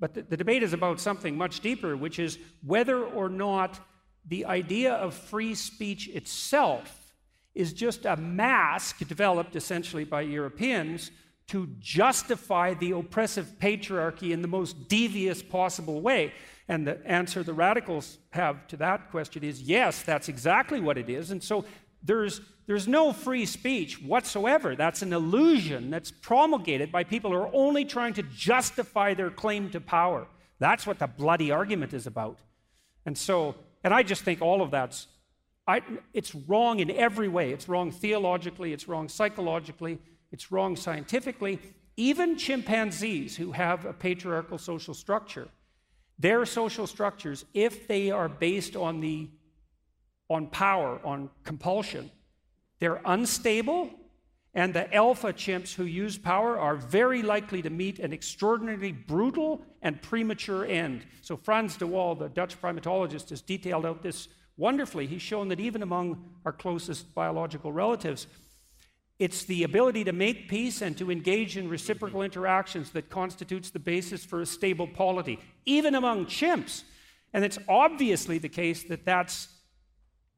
But the, the debate is about something much deeper, which is whether or not the idea of free speech itself is just a mask developed essentially by Europeans to justify the oppressive patriarchy in the most devious possible way. And the answer the radicals have to that question is yes, that's exactly what it is. And so there's, there's no free speech whatsoever. That's an illusion that's promulgated by people who are only trying to justify their claim to power. That's what the bloody argument is about. And so, and I just think all of that's, I, it's wrong in every way. It's wrong theologically, it's wrong psychologically, it's wrong scientifically. Even chimpanzees who have a patriarchal social structure, their social structures, if they are based on the on power, on compulsion. They're unstable, and the alpha chimps who use power are very likely to meet an extraordinarily brutal and premature end. So, Frans de Waal, the Dutch primatologist, has detailed out this wonderfully. He's shown that even among our closest biological relatives, it's the ability to make peace and to engage in reciprocal interactions that constitutes the basis for a stable polity, even among chimps. And it's obviously the case that that's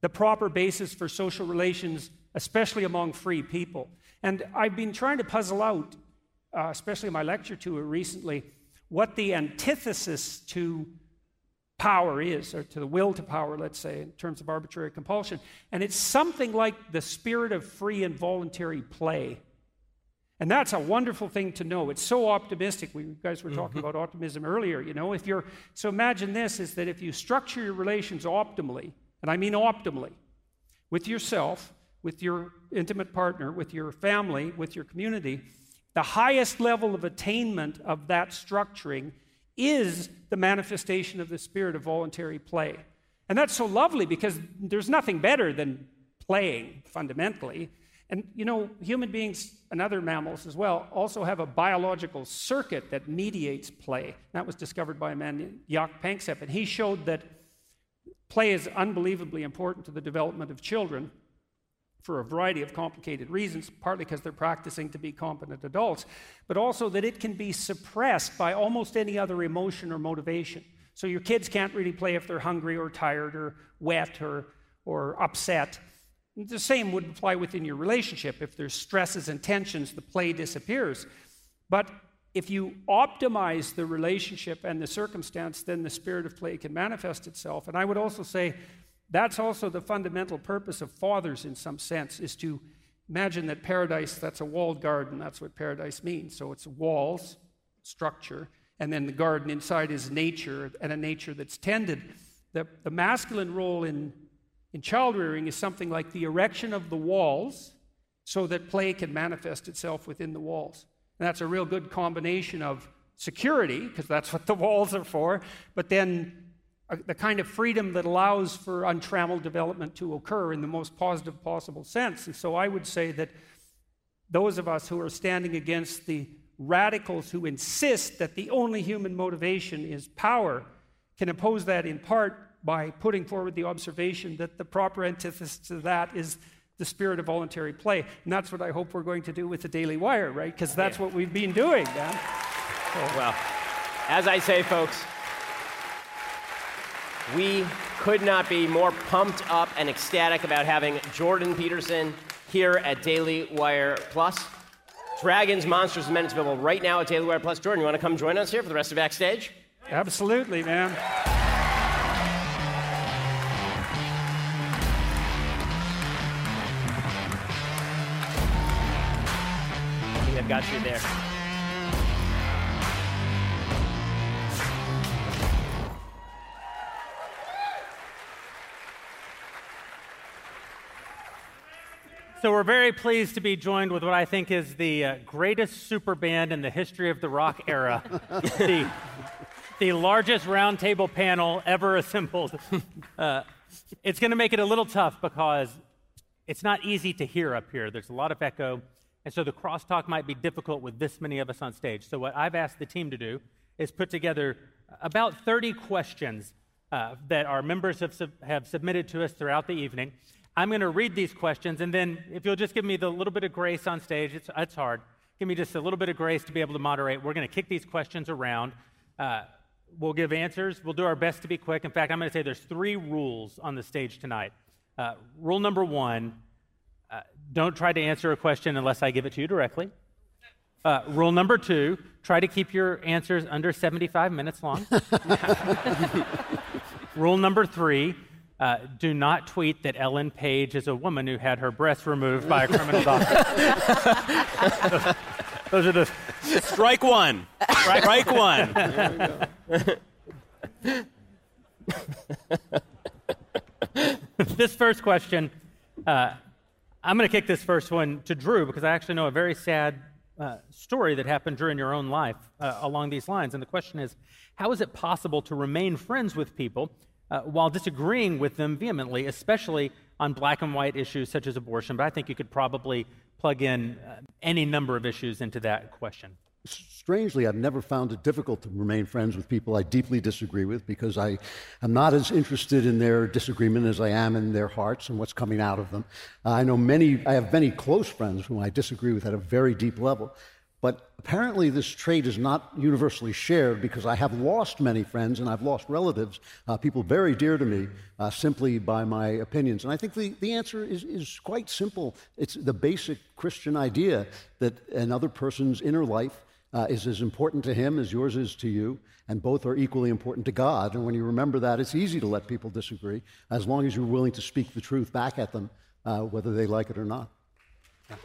the proper basis for social relations, especially among free people. And I've been trying to puzzle out, uh, especially in my lecture tour recently, what the antithesis to power is, or to the will to power, let's say, in terms of arbitrary compulsion. And it's something like the spirit of free and voluntary play. And that's a wonderful thing to know. It's so optimistic. We guys were talking mm-hmm. about optimism earlier, you know. If you're so imagine this is that if you structure your relations optimally, and I mean optimally, with yourself, with your intimate partner, with your family, with your community, the highest level of attainment of that structuring is the manifestation of the spirit of voluntary play. And that's so lovely because there's nothing better than playing fundamentally. And you know, human beings and other mammals as well also have a biological circuit that mediates play. That was discovered by a man named Jaak Panksepp, and he showed that Play is unbelievably important to the development of children for a variety of complicated reasons, partly because they're practicing to be competent adults, but also that it can be suppressed by almost any other emotion or motivation. So your kids can't really play if they're hungry or tired or wet or, or upset. The same would apply within your relationship. If there's stresses and tensions, the play disappears. But if you optimize the relationship and the circumstance, then the spirit of play can manifest itself. And I would also say that's also the fundamental purpose of fathers in some sense, is to imagine that paradise, that's a walled garden. That's what paradise means. So it's walls, structure, and then the garden inside is nature, and a nature that's tended. The, the masculine role in, in child rearing is something like the erection of the walls so that play can manifest itself within the walls. And that's a real good combination of security, because that's what the walls are for, but then a, the kind of freedom that allows for untrammeled development to occur in the most positive possible sense. And so I would say that those of us who are standing against the radicals who insist that the only human motivation is power can oppose that in part by putting forward the observation that the proper antithesis to that is the spirit of voluntary play. And that's what I hope we're going to do with the Daily Wire, right? Because oh, that's yeah. what we've been doing, Dan. So. Well, as I say, folks, we could not be more pumped up and ecstatic about having Jordan Peterson here at Daily Wire Plus. Dragons, Monsters, and Men is available right now at Daily Wire Plus. Jordan, you want to come join us here for the rest of Backstage? Absolutely, man. Got you there. So we're very pleased to be joined with what I think is the uh, greatest super band in the history of the rock era, the, the largest roundtable panel ever assembled. Uh, it's going to make it a little tough because it's not easy to hear up here. There's a lot of echo, and so the crosstalk might be difficult with this many of us on stage. So what I've asked the team to do is put together about 30 questions uh, that our members have, sub- have submitted to us throughout the evening. I'm going to read these questions, and then if you'll just give me the little bit of grace on stage, it's, it's hard. Give me just a little bit of grace to be able to moderate. We're going to kick these questions around. Uh, we'll give answers. We'll do our best to be quick. In fact, I'm going to say there's three rules on the stage tonight. Uh, rule number one uh, don't try to answer a question unless I give it to you directly. Uh, rule number two try to keep your answers under 75 minutes long. rule number three uh, do not tweet that Ellen Page is a woman who had her breasts removed by a criminal doctor. Those are the Strike one. Strike one. this first question, uh, I'm going to kick this first one to Drew because I actually know a very sad uh, story that happened during your own life uh, along these lines. And the question is how is it possible to remain friends with people uh, while disagreeing with them vehemently, especially on black and white issues such as abortion? But I think you could probably plug in uh, any number of issues into that question. Strangely, I've never found it difficult to remain friends with people I deeply disagree with because I am not as interested in their disagreement as I am in their hearts and what's coming out of them. I know many, I have many close friends whom I disagree with at a very deep level. But apparently, this trait is not universally shared because I have lost many friends and I've lost relatives, uh, people very dear to me, uh, simply by my opinions. And I think the, the answer is, is quite simple. It's the basic Christian idea that another person's inner life uh, is as important to him as yours is to you, and both are equally important to God. And when you remember that, it's easy to let people disagree as long as you're willing to speak the truth back at them, uh, whether they like it or not. Yeah.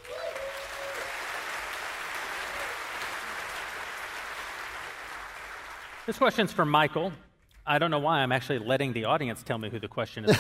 This question's for Michael. I don't know why I'm actually letting the audience tell me who the question is.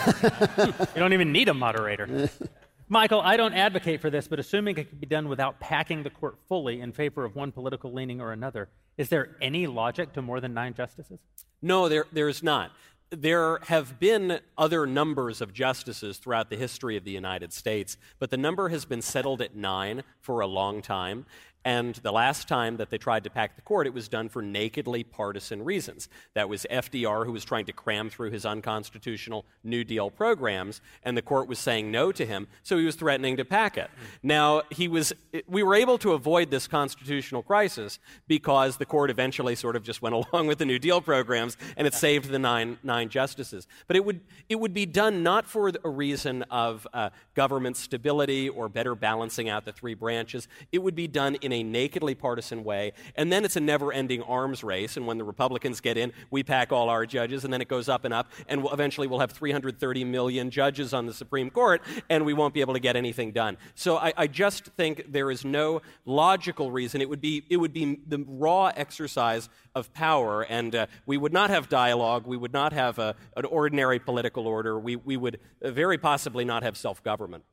you don't even need a moderator. Michael, I don't advocate for this, but assuming it can be done without packing the court fully in favor of one political leaning or another, is there any logic to more than nine justices? No, there, there's not. There have been other numbers of justices throughout the history of the United States, but the number has been settled at nine for a long time. And the last time that they tried to pack the court, it was done for nakedly partisan reasons. That was FDR, who was trying to cram through his unconstitutional New Deal programs, and the court was saying no to him, so he was threatening to pack it. Now, he was, we were able to avoid this constitutional crisis because the court eventually sort of just went along with the New Deal programs, and it saved the nine, nine justices. But it would, it would be done not for a reason of uh, government stability or better balancing out the three branches. It would be done in a nakedly partisan way. And then it's a never ending arms race. And when the Republicans get in, we pack all our judges, and then it goes up and up. And we'll, eventually we'll have 330 million judges on the Supreme Court, and we won't be able to get anything done. So I, I just think there is no logical reason. It would be, it would be the raw exercise of power, and uh, we would not have dialogue. We would not have a, an ordinary political order. We, we would uh, very possibly not have self government.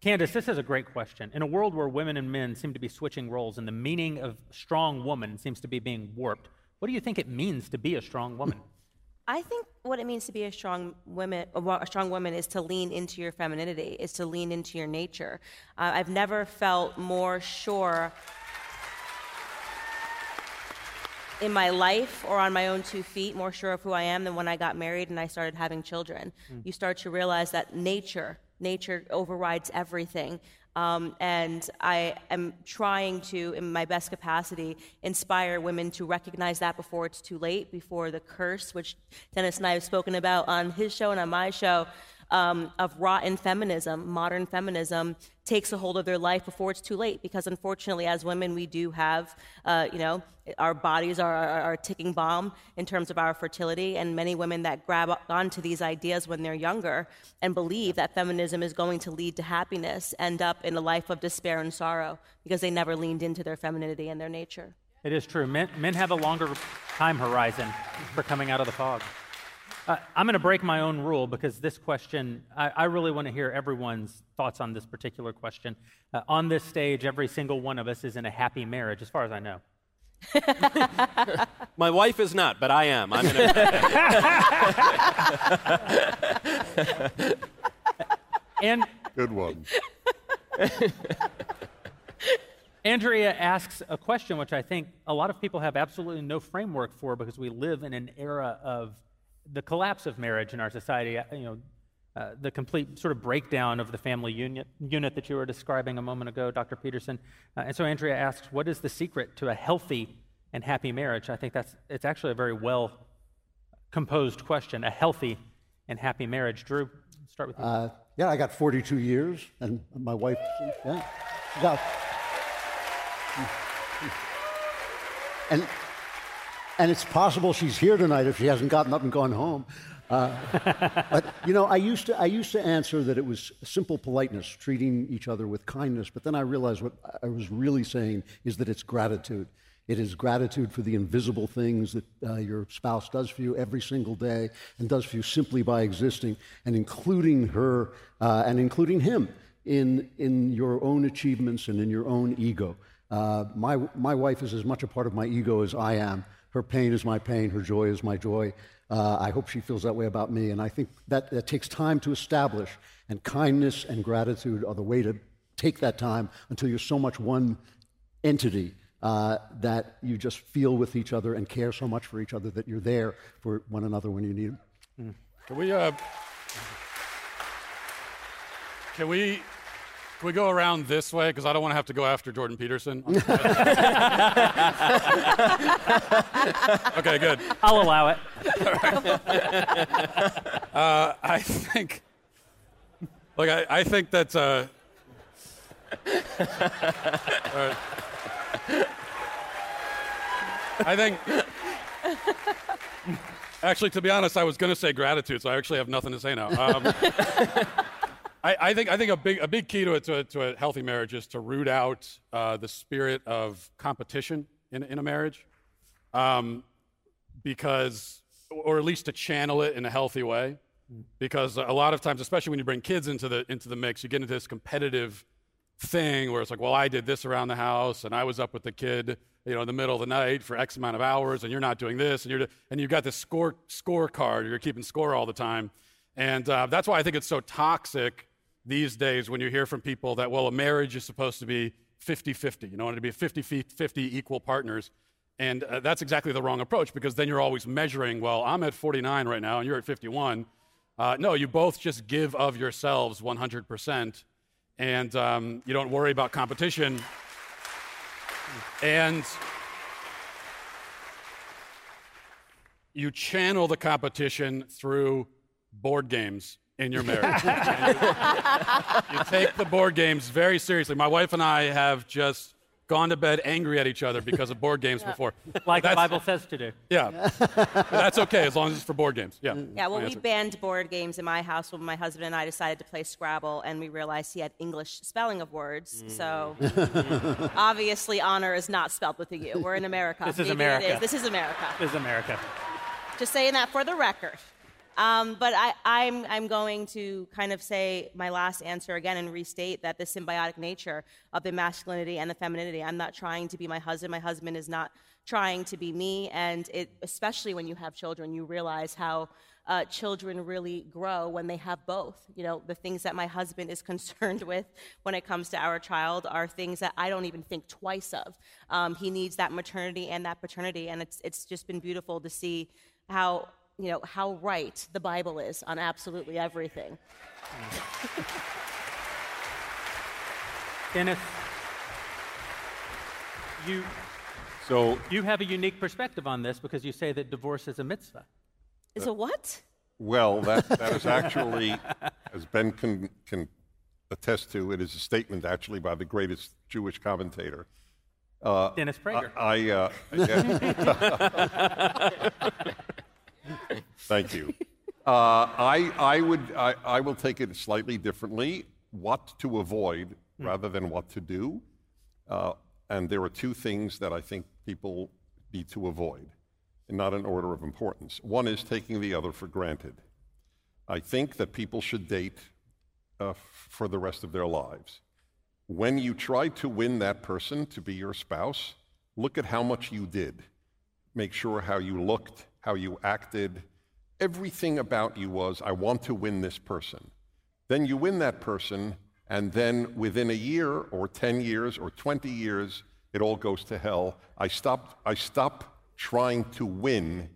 Candace, this is a great question. In a world where women and men seem to be switching roles and the meaning of strong woman seems to be being warped, what do you think it means to be a strong woman? I think what it means to be a strong woman, a strong woman, is to lean into your femininity, is to lean into your nature. Uh, I've never felt more sure in my life or on my own two feet, more sure of who I am than when I got married and I started having children. Mm. You start to realize that nature, nature overrides everything. Um, and I am trying to, in my best capacity, inspire women to recognize that before it's too late, before the curse, which Dennis and I have spoken about on his show and on my show, um, of rotten feminism, modern feminism, takes a hold of their life before it's too late. Because unfortunately, as women, we do have, uh, you know, our bodies are, a ticking bomb in terms of our fertility. And many women that grab onto these ideas when they're younger and believe that feminism is going to lead to happiness end up in a life of despair and sorrow because they never leaned into their femininity and their nature. It is true. Men, men have a longer time horizon for coming out of the fog. Uh, I'm going to break my own rule because this question, I, I really want to hear everyone's thoughts on this particular question. Uh, on this stage, every single one of us is in a happy marriage, as far as I know. My wife is not, but I am. I'm in a. and Good one. Andrea asks a question which I think a lot of people have absolutely no framework for because we live in an era of the collapse of marriage in our society. Uh, You know, uh, the complete sort of breakdown of the family unit, unit that you were describing a moment ago, Dr. Peterson. Uh, and so Andrea asks, what is the secret to a healthy and happy marriage? I think that's it's actually a very well composed question. A healthy and happy marriage. Drew, start with you. Uh, yeah, I got 42 years, and my wife, yeah, got, and and it's possible she's here tonight if she hasn't gotten up and gone home. Uh, but you know, I used to I used to answer that it was simple politeness, treating each other with kindness. But then I realized what I was really saying is that it's gratitude. It is gratitude for the invisible things that uh, your spouse does for you every single day and does for you simply by existing, and including her uh, and including him in, in your own achievements and in your own ego. Uh, my, my wife is as much a part of my ego as I am. Her pain is my pain, her joy is my joy. Uh, I hope she feels that way about me. And I think that, that takes time to establish, and kindness and gratitude are the way to take that time until you're so much one entity uh, that you just feel with each other and care so much for each other that you're there for one another when you need them. Can we, uh, can we, can we go around this way? Because I don't want to have to go after Jordan Peterson. okay, good. I'll allow it. uh, I think, look, I, I think that. Uh, all right. I think. Actually, to be honest, I was going to say gratitude, so I actually have nothing to say now. Um, I, I, think I think a big a big key to a, to a, to a healthy marriage is to root out uh, the spirit of competition in, in a marriage, um, because or at least to channel it in a healthy way, because a lot of times, especially when you bring kids into the into the mix, you get into this competitive thing where it's like, well, I did this around the house, and I was up with the kid, you know, in the middle of the night for X amount of hours, and you're not doing this, and you're and you've got this score scorecard, you're keeping score all the time, and uh, that's why I think it's so toxic these days when you hear from people that well, a marriage is supposed to be 50-50, you know, to be 50-50 equal partners. And uh, that's exactly the wrong approach because then you're always measuring, well, I'm at 49 right now and you're at 51. Uh, no, you both just give of yourselves 100% and um, you don't worry about competition. And you channel the competition through board games in your marriage. you, you take the board games very seriously. My wife and I have just gone to bed angry at each other because of board games before. Like the Bible says to do. Yeah. That's okay as long as it's for board games. Yeah. Yeah, well, we banned board games in my house when my husband and I decided to play Scrabble, and we realized he had English spelling of words. Mm. So obviously, honor is not spelled with a U. We're in America. This is Maybe America. It is. This is America. This is America. Just saying that for the record. Um, but I, I'm, I'm going to kind of say my last answer again and restate that the symbiotic nature of the masculinity and the femininity. I'm not trying to be my husband. My husband is not trying to be me. And it, especially when you have children, you realize how uh, children really grow when they have both. You know, the things that my husband is concerned with when it comes to our child are things that I don't even think twice of. Um, he needs that maternity and that paternity, and it's it's just been beautiful to see how you know how right the Bible is on absolutely everything. Dennis, you So you have a unique perspective on this because you say that divorce is a mitzvah. Is a what? Well, that, that is actually as Ben can, can attest to, it is a statement actually by the greatest Jewish commentator. Uh, Dennis Prager. I, uh, yeah. Thank you. Uh, I, I, would, I, I will take it slightly differently what to avoid rather than what to do. Uh, and there are two things that I think people need to avoid, and not in order of importance. One is taking the other for granted. I think that people should date uh, for the rest of their lives. When you try to win that person to be your spouse, look at how much you did. Make sure how you looked, how you acted. Everything about you was, I want to win this person. Then you win that person, and then within a year or 10 years or 20 years, it all goes to hell. I stop, I stop trying to win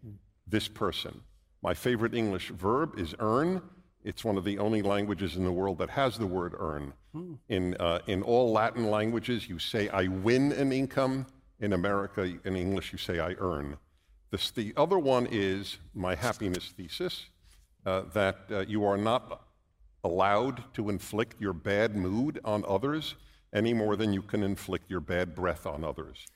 this person. My favorite English verb is earn. It's one of the only languages in the world that has the word earn. Hmm. In, uh, in all Latin languages, you say, I win an income. In America, in English, you say, I earn. This, the other one is my happiness thesis uh, that uh, you are not allowed to inflict your bad mood on others any more than you can inflict your bad breath on others.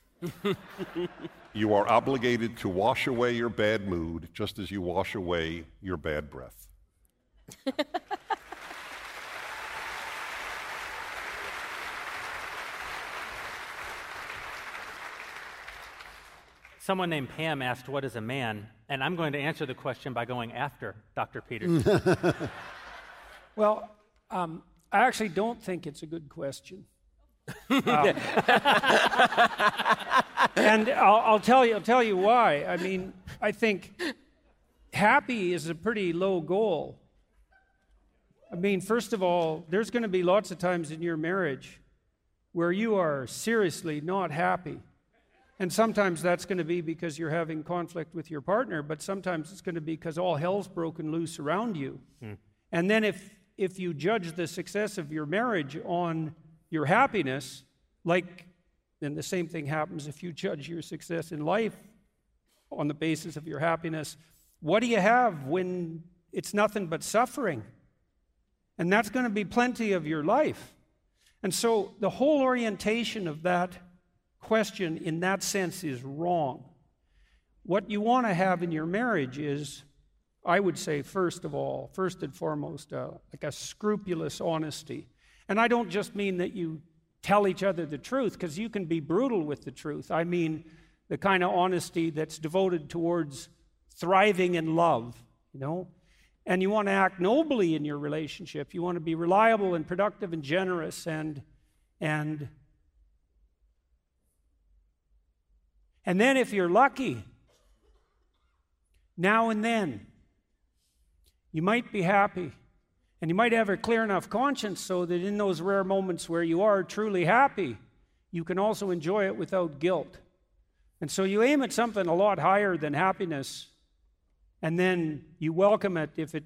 you are obligated to wash away your bad mood just as you wash away your bad breath. Someone named Pam asked, What is a man? And I'm going to answer the question by going after Dr. Peters. Well, um, I actually don't think it's a good question. Um, and I'll, I'll tell you, I'll tell you why. I mean, I think happy is a pretty low goal. I mean, first of all, there's going to be lots of times in your marriage where you are seriously not happy. And sometimes that's going to be because you're having conflict with your partner, but sometimes it's going to be because all hell's broken loose around you. Hmm. And then if if you judge the success of your marriage on your happiness, like then the same thing happens if you judge your success in life on the basis of your happiness. What do you have when it's nothing but suffering? And that's going to be plenty of your life. And so the whole orientation of that question in that sense is wrong. What you want to have in your marriage is I would say, first of all, first and foremost, uh, like a scrupulous honesty. And I don't just mean that you tell each other the truth, because you can be brutal with the truth. I mean the kind of honesty that's devoted towards thriving in love, you know? And you want to act nobly in your relationship. You want to be reliable and productive and generous and and and then if you're lucky, now and then you might be happy. And you might have a clear enough conscience so that in those rare moments where you are truly happy, you can also enjoy it without guilt. And so you aim at something a lot higher than happiness, and then you welcome it if it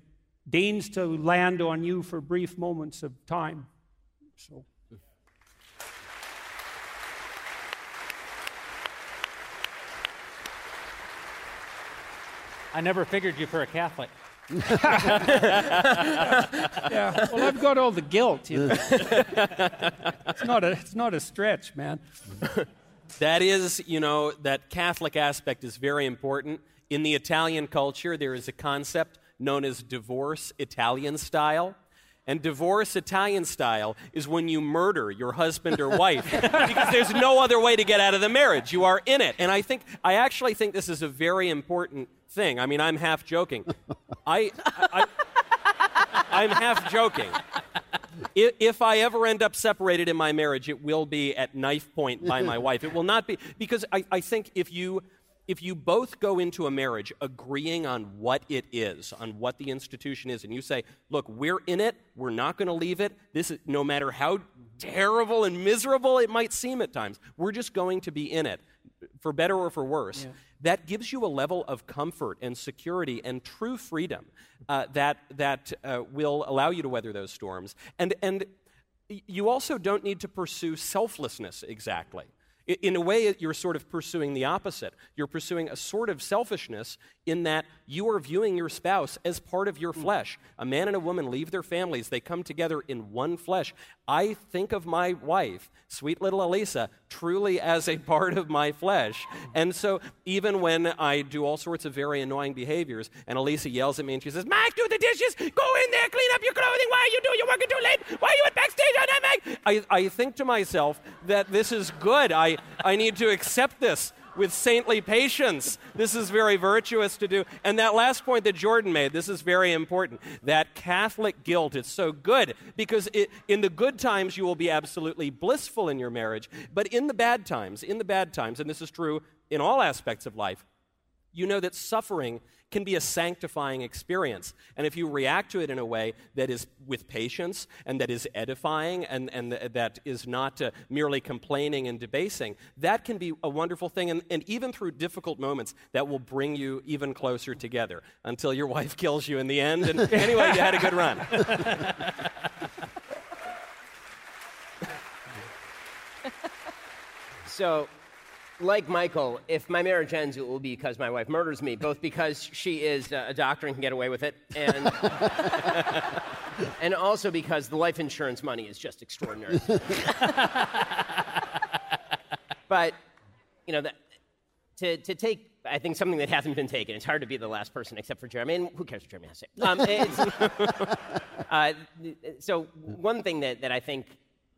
deigns to land on you for brief moments of time. So. I never figured you for a Catholic. yeah, well, I've got all the guilt. You know. it's not a it's not a stretch, man. That is, you know, that Catholic aspect is very important. In the Italian culture, there is a concept known as divorce Italian style. And divorce Italian style is when you murder your husband or wife because there's no other way to get out of the marriage. You are in it. And I think, I actually think this is a very important thing. I mean, I'm half joking. I, I, I'm half joking. If, if I ever end up separated in my marriage, it will be at knife point by my wife. It will not be, because I, I think if you, if you both go into a marriage agreeing on what it is, on what the institution is, and you say, look, we're in it, we're not going to leave it, this is, no matter how terrible and miserable it might seem at times, we're just going to be in it, for better or for worse. Yeah. That gives you a level of comfort and security and true freedom uh, that, that uh, will allow you to weather those storms. And, and you also don't need to pursue selflessness exactly. In a way, you're sort of pursuing the opposite. You're pursuing a sort of selfishness in that you are viewing your spouse as part of your hmm. flesh. A man and a woman leave their families, they come together in one flesh. I think of my wife, sweet little Alisa, truly as a part of my flesh. And so, even when I do all sorts of very annoying behaviors, and Alisa yells at me and she says, Mike, do the dishes, go in there, clean up your clothing. Why are you doing? You're working too late. Why are you at backstage on that, Mike? I, I think to myself that this is good. I, I need to accept this with saintly patience. This is very virtuous to do. And that last point that Jordan made, this is very important. That Catholic guilt is so good because it, in the good times you will be absolutely blissful in your marriage, but in the bad times, in the bad times, and this is true in all aspects of life, you know that suffering can be a sanctifying experience. And if you react to it in a way that is with patience and that is edifying and, and that is not uh, merely complaining and debasing, that can be a wonderful thing. And, and even through difficult moments, that will bring you even closer together until your wife kills you in the end. And anyway, you had a good run. So, like Michael, if my marriage ends, it will be because my wife murders me, both because she is uh, a doctor and can get away with it, and, and also because the life insurance money is just extraordinary. but, you know, to, to take, I think, something that hasn't been taken, it's hard to be the last person except for Jeremy, and who cares what Jeremy has to say? Um, uh, so, one thing that, that I think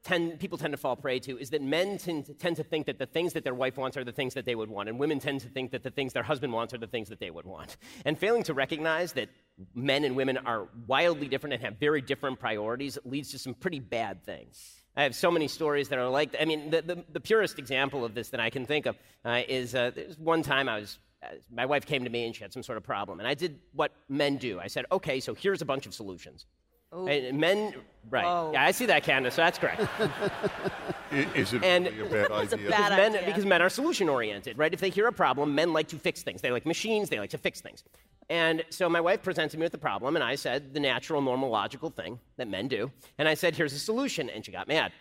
tend, people tend to fall prey to is that men tend to, tend to think that the things that their wife wants are the things that they would want, and women tend to think that the things their husband wants are the things that they would want. And failing to recognize that men and women are wildly different and have very different priorities leads to some pretty bad things. I have so many stories that are like, I mean, the, the, the purest example of this that I can think of uh, is uh, there's one time I was, uh, my wife came to me and she had some sort of problem. And I did what men do. I said, okay, so here's a bunch of solutions. And men, right. Whoa. Yeah, I see that, Candace, so that's correct. Is it And- really a bad It's a idea? bad because, men, idea. because men are solution oriented, right? If they hear a problem, men like to fix things. They like machines, they like to fix things. And so my wife presented me with the problem, and I said the natural, normal, logical thing that men do. And I said, here's a solution. And she got mad.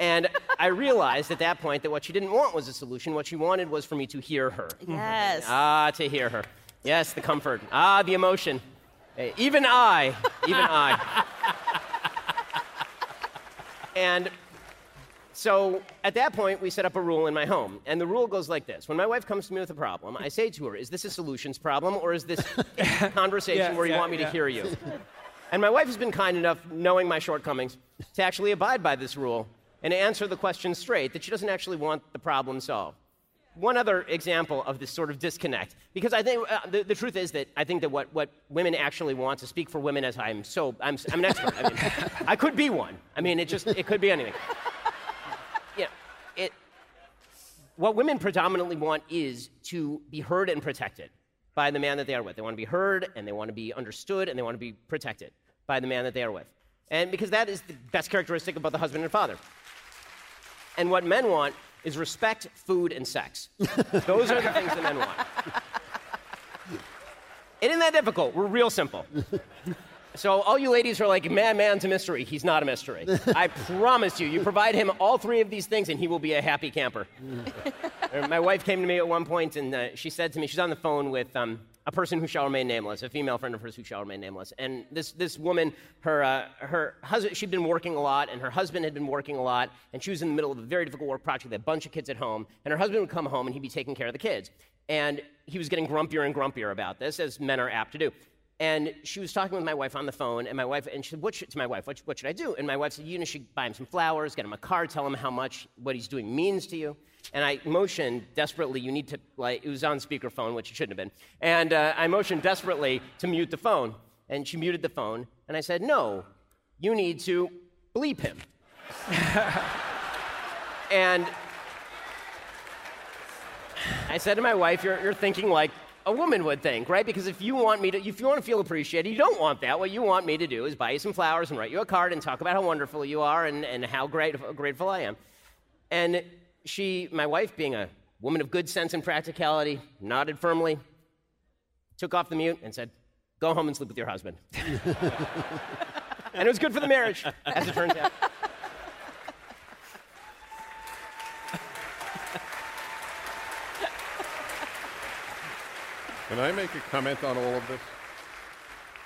And I realized at that point that what she didn't want was a solution. What she wanted was for me to hear her. Yes. Ah, to hear her. Yes, the comfort. Ah, the emotion. Eh, Even I, even I. And so at that point, we set up a rule in my home. And the rule goes like this When my wife comes to me with a problem, I say to her, Is this a solutions problem or is this a conversation Yeah, where you yeah, want me to hear you? And my wife has been kind enough, knowing my shortcomings, to actually abide by this rule and answer the question straight that she doesn't actually want the problem solved. One other example of this sort of disconnect, because I think uh, the, the truth is that I think that what, what women actually want, to speak for women as I'm so, I'm, I'm an expert. I mean, I could be one. I mean, it just, it could be anything. Yeah, it, what women predominantly want is to be heard and protected by the man that they are with. They want to be heard and they want to be understood and they want to be protected by the man that they are with. And because that is the best characteristic about the husband and father. And what men want is respect, food, and sex. Those are the things that men want. It isn't that difficult. We're real simple. So all you ladies are like, man, man's a mystery. He's not a mystery. I promise you, you provide him all three of these things, and he will be a happy camper. My wife came to me at one point, and uh, she said to me, she's on the phone with um, a person who shall remain nameless, a female friend of hers who shall remain nameless. And this, this woman, her, uh, her husband, she'd been working a lot, and her husband had been working a lot, and she was in the middle of a very difficult work project, with a bunch of kids at home, and her husband would come home, and he'd be taking care of the kids. And he was getting grumpier and grumpier about this, as men are apt to do. And she was talking with my wife on the phone, and my wife, and she said, what should, to my wife, what, what should I do? And my wife said, you know, should buy him some flowers, get him a card, tell him how much what he's doing means to you. And I motioned desperately, you need to, like, it was on speakerphone, which it shouldn't have been. And uh, I motioned desperately to mute the phone. And she muted the phone, and I said, no, you need to bleep him. and I said to my wife, you're, you're thinking like a woman would think, right? Because if you want me to, if you want to feel appreciated, you don't want that. What you want me to do is buy you some flowers and write you a card and talk about how wonderful you are and, and how great, grateful I am. And she, my wife, being a woman of good sense and practicality, nodded firmly, took off the mute, and said, Go home and sleep with your husband. and it was good for the marriage, as it turns out. Can I make a comment on all of this?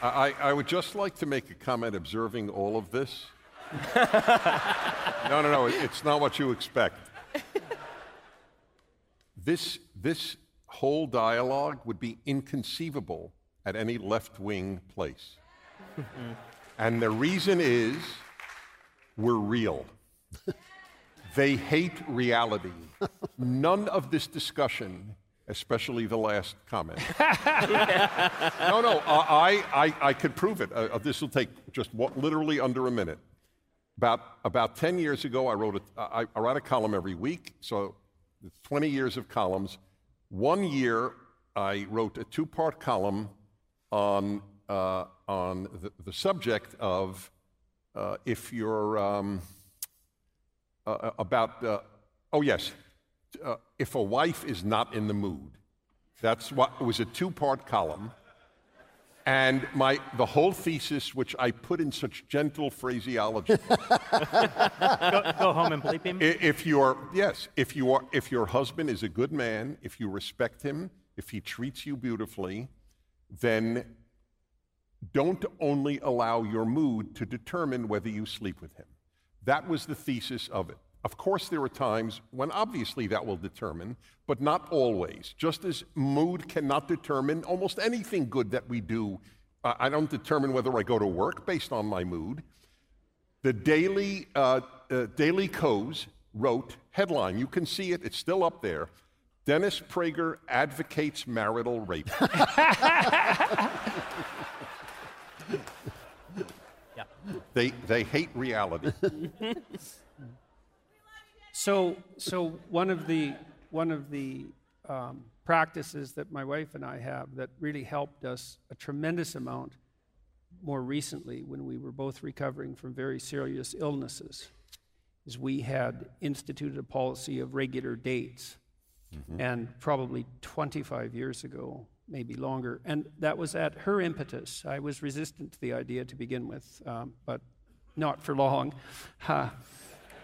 I, I would just like to make a comment observing all of this. no, no, no, it's not what you expect. This, this whole dialogue would be inconceivable at any left wing place. and the reason is we're real. they hate reality. None of this discussion, especially the last comment. no, no, I, I, I could prove it. Uh, this will take just what, literally under a minute. About, about 10 years ago, I wrote a, I, I a column every week, so it's 20 years of columns. One year, I wrote a two part column on, uh, on the, the subject of uh, if you're um, uh, about, uh, oh, yes, uh, if a wife is not in the mood. That's what it was a two part column. And my, the whole thesis, which I put in such gentle phraseology, go, go home and bleep him. If your yes, if you are, if your husband is a good man, if you respect him, if he treats you beautifully, then don't only allow your mood to determine whether you sleep with him. That was the thesis of it. Of course, there are times when obviously that will determine, but not always. Just as mood cannot determine almost anything good that we do, I I don't determine whether I go to work based on my mood. The Daily, uh, uh, Daily Kos wrote, headline, you can see it, it's still up there. Dennis Prager advocates marital rape. Yeah. They, they hate reality. So, so one of the one of the um, practices that my wife and I have that really helped us a tremendous amount more recently when we were both recovering from very serious illnesses is we had instituted a policy of regular dates. And probably 25 years ago maybe longer. And that was at her impetus. I was resistant to the idea to begin with um, but not for long.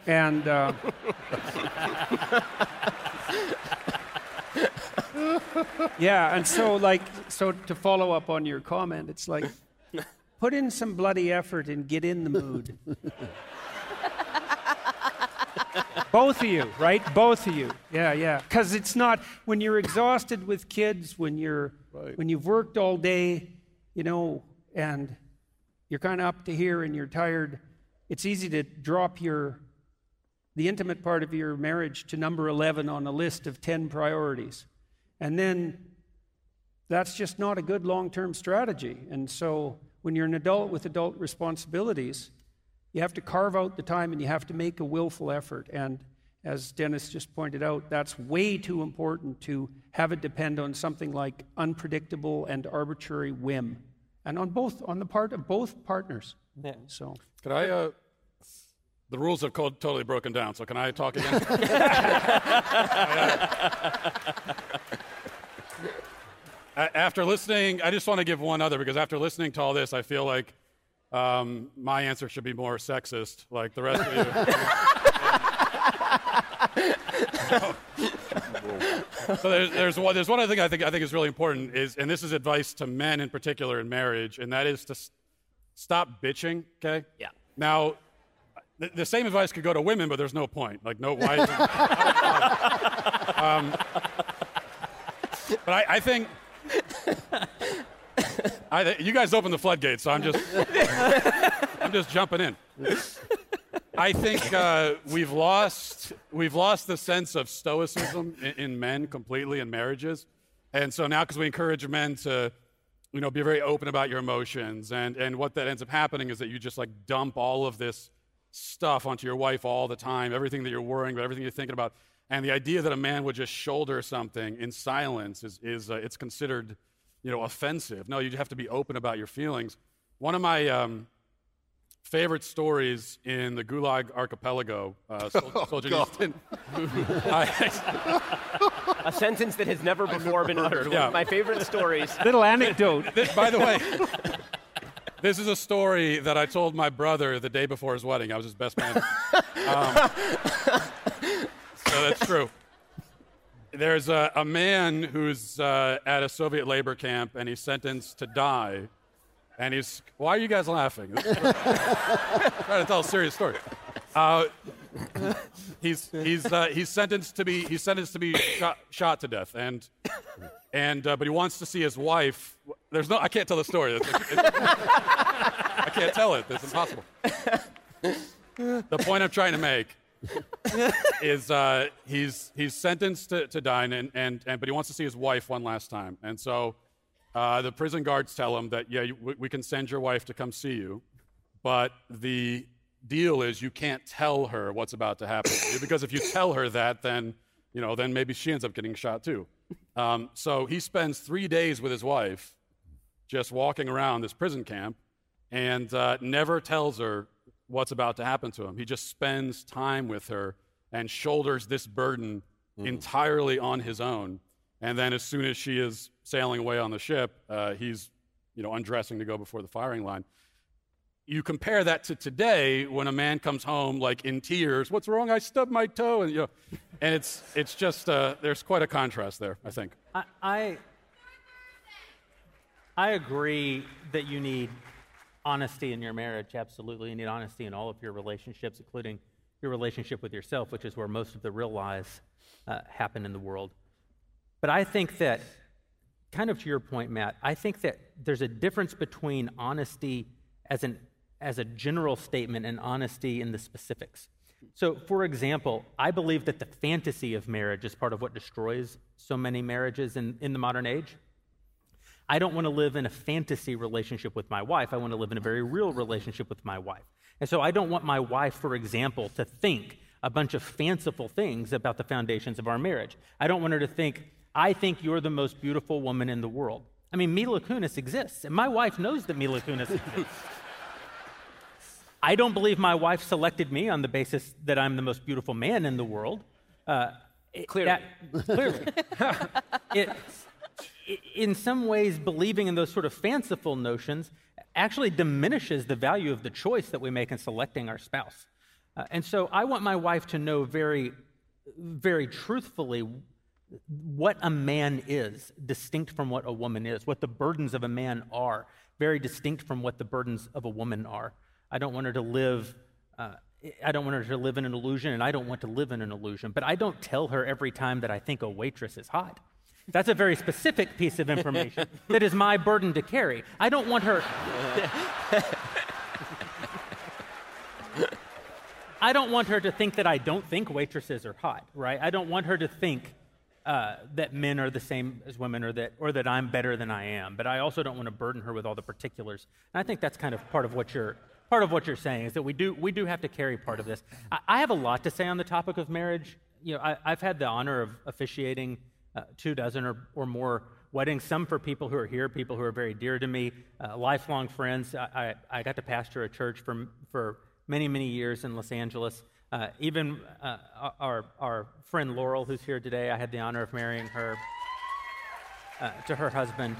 and uh, yeah and so like so to follow up on your comment it's like put in some bloody effort and get in the mood. Both of you right? Both of you. Yeah yeah. Because it's not when you're exhausted with kids when you're when you've worked all day you know and you're kind of up to here and you're tired it's easy to drop your the intimate part of your marriage to number 11 on a list of 10 priorities and then that's just not a good long-term strategy and so when you're an adult with adult responsibilities you have to carve out the time and you have to make a willful effort. And as Dennis just pointed out, that's way too important to have it depend on something like unpredictable and arbitrary whim. And on both, on the part of both partners. Yeah. So Could I? Uh, the rules have co- totally broken down. So can I talk again? After listening, I just want to give one other because after listening to all this, I feel like um, my answer should be more sexist, like the rest of you. so there's, there's one there's one other thing I think I think is really important is, and this is advice to men in particular in marriage, and that is to s- stop bitching. Okay. Yeah. Now, the, the same advice could go to women, but there's no point. Like, no, why? Um, but I, I think. I, you guys opened the floodgates, so I'm just, I'm just jumping in. I think uh, we've lost we've lost the sense of stoicism in, in men completely in marriages, and so now because we encourage men to, you know, be very open about your emotions, and and what that ends up happening is that you just like dump all of this stuff onto your wife all the time, everything that you're worrying about, everything you're thinking about, and the idea that a man would just shoulder something in silence is is uh, it's considered, you know, offensive. No, you have to be open about your feelings. One of my um, favorite stories in the Gulag Archipelago, uh, Sol- Oh, Solzhenitsyn. I- A sentence that has never before been uttered. One Yeah. of my favorite stories. Little anecdote. This- by the way, this is a story that I told my brother the day before his wedding. I was his best man. Um, so that's true. there's a, a man who's uh, at a Soviet labor camp and he's sentenced to die. And he's, why are you guys laughing? trying to tell a serious story. Uh, he's he's uh, he's sentenced to be he's sentenced to be shot, shot to death, and and uh, but he wants to see his wife. There's no I can't tell the story. It's- it's- I can't tell it. It's impossible. The point I'm trying to make is uh, he's he's sentenced to, to die, and, and, and but he wants to see his wife one last time, and so uh, the prison guards tell him that yeah, you, we, we can send your wife to come see you, but the deal is you can't tell her what's about to happen to you, because if you tell her that, then you know then maybe she ends up getting shot too. Um, so he spends three days with his wife, just walking around this prison camp, and uh, never tells her what's about to happen to him. He just spends time with her and shoulders this burden entirely on his own. And then, as soon as she is sailing away on the ship, uh, he's you know undressing to go before the firing line. You compare that to today, when a man comes home like in tears, "What's wrong? I stubbed my toe," and you know, and it's it's just uh, there's quite a contrast there. I think. I, I I agree that you need honesty in your marriage. Absolutely, you need honesty in all of your relationships, including your relationship with yourself, which is where most of the real lies uh, happen in the world. But I think that, kind of to your point, Matt, I think that there's a difference between honesty as an as a general statement and honesty in the specifics. So, for example, I believe that the fantasy of marriage is part of what destroys so many marriages in, in the modern age. I don't want to live in a fantasy relationship with my wife. I want to live in a very real relationship with my wife. And so I don't want my wife, for example, to think a bunch of fanciful things about the foundations of our marriage. I don't want her to think, I think you're the most beautiful woman in the world. I mean, Mila Kunis exists, and my wife knows that Mila Kunis exists. I don't believe my wife selected me on the basis that I'm the most beautiful man in the world. Uh, Clearly. that- clearly. It- in some ways, believing in those sort of fanciful notions actually diminishes the value of the choice that we make in selecting our spouse. Uh, and so I want my wife to know very, very truthfully what a man is, distinct from what a woman is, what the burdens of a man are, very distinct from what the burdens of a woman are. I don't want her to live. Uh, I don't want her to live in an illusion, and I don't want to live in an illusion. But I don't tell her every time that I think a waitress is hot. That's a very specific piece of information that is my burden to carry. I don't want her. I don't want her to think that I don't think waitresses are hot, right? I don't want her to think uh, that men are the same as women or that, or that I'm better than I am. But I also don't want to burden her with all the particulars. And I think that's kind of part of what you're, part of what you're saying is that we do, we do have to carry part of this. I, I have a lot to say on the topic of marriage. You know, I, I've had the honor of officiating uh, two dozen or, or more weddings, some for people who are here, people who are very dear to me, uh, lifelong friends. I, I, I got to pastor a church for, for many, many years in Los Angeles. Uh, even uh, our, our friend Laurel, who's here today, I had the honor of marrying her uh, to her husband.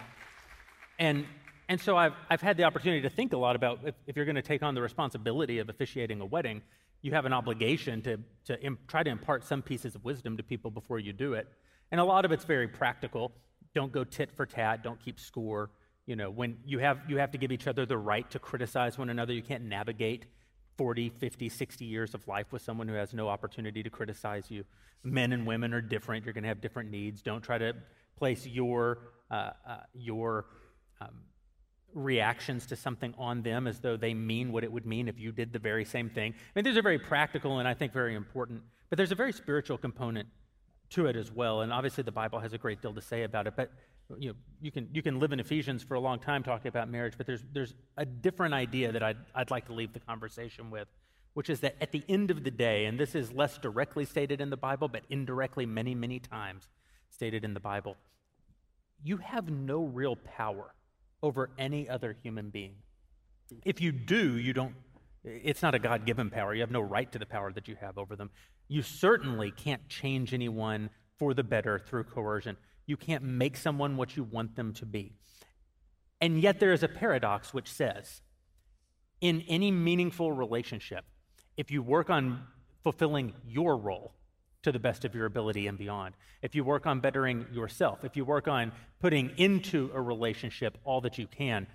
And, and so I've, I've had the opportunity to think a lot about if, if you're going to take on the responsibility of officiating a wedding, you have an obligation to, to try to impart some pieces of wisdom to people before you do it. And a lot of it's very practical. Don't go tit for tat, don't keep score. You know, when you have, you have to give each other the right to criticize one another, you can't navigate 40, 50, 60 years of life with someone who has no opportunity to criticize you. Men and women are different. You're going to have different needs. Don't try to place your, uh, uh, your um, reactions to something on them as though they mean what it would mean if you did the very same thing. I mean, these are very practical and I think very important, but there's a very spiritual component to it as well. And obviously, the Bible has a great deal to say about it. But you know, you can you can live in Ephesians for a long time talking about marriage. But there's there's a different idea that I'd I'd like to leave the conversation with, which is that at the end of the day, and this is less directly stated in the Bible, but indirectly many many times stated in the Bible, you have no real power over any other human being. If you do, you don't. It's not a God given power. You have no right to the power that you have over them. You certainly can't change anyone for the better through coercion. You can't make someone what you want them to be. And yet, there is a paradox which says in any meaningful relationship, if you work on fulfilling your role to the best of your ability and beyond. If you work on bettering yourself, if you work on putting into a relationship all that you can,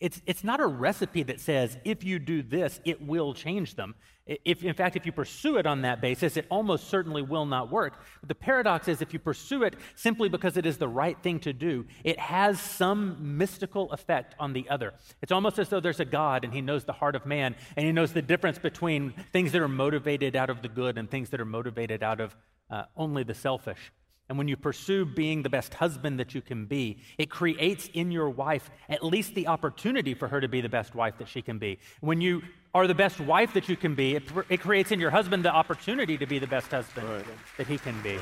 it's, it's not a recipe that says if you do this, it will change them. If, in fact, if you pursue it on that basis, it almost certainly will not work. But the paradox is if you pursue it simply because it is the right thing to do, it has some mystical effect on the other. It's almost as though there's a God and he knows the heart of man and he knows the difference between things that are motivated out of the good and things that are motivated out of uh, only the selfish. And when you pursue being the best husband that you can be, it creates in your wife at least the opportunity for her to be the best wife that she can be. When you are the best wife that you can be, it, it creates in your husband the opportunity to be the best husband right. that he can be.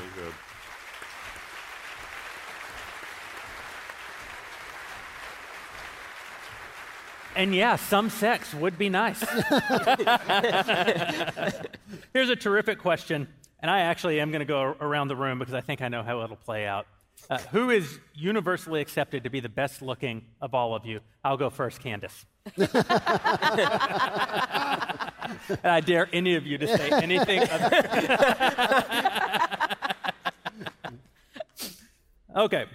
And yeah, some sex would be nice. Here's a terrific question and I actually am going to go around the room because I think I know how it'll play out. Uh, who is universally accepted to be the best looking of all of you? I'll go first, Candace. and I dare any of you to say anything okay,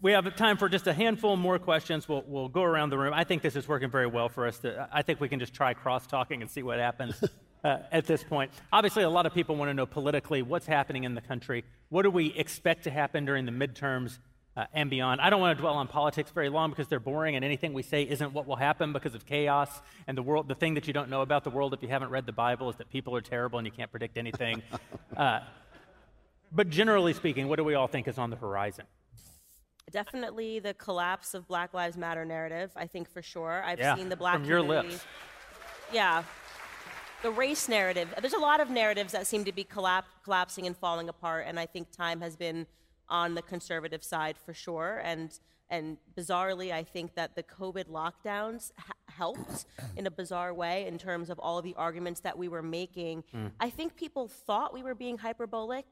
we have time for just a handful more questions. We'll, we'll go around the room. I think this is working very well for us. To, I think we can just try cross talking and see what happens uh, at this point. Obviously, a lot of people want to know politically what's happening in the country. What do we expect to happen during the midterms uh, and beyond? I don't want to dwell on politics very long because they're boring, and anything we say isn't what will happen because of chaos and the world. The thing that you don't know about the world if you haven't read the Bible is that people are terrible and you can't predict anything. uh, but generally speaking, what do we all think is on the horizon? Definitely the collapse of Black Lives Matter narrative. I think for sure. I've yeah, seen the black from your community. lips. Yeah, the race narrative. There's a lot of narratives that seem to be collapsing and falling apart, and I think time has been on the conservative side for sure. And and bizarrely, I think that the COVID lockdowns ha- helped in a bizarre way in terms of all of the arguments that we were making. Mm. I think people thought we were being hyperbolic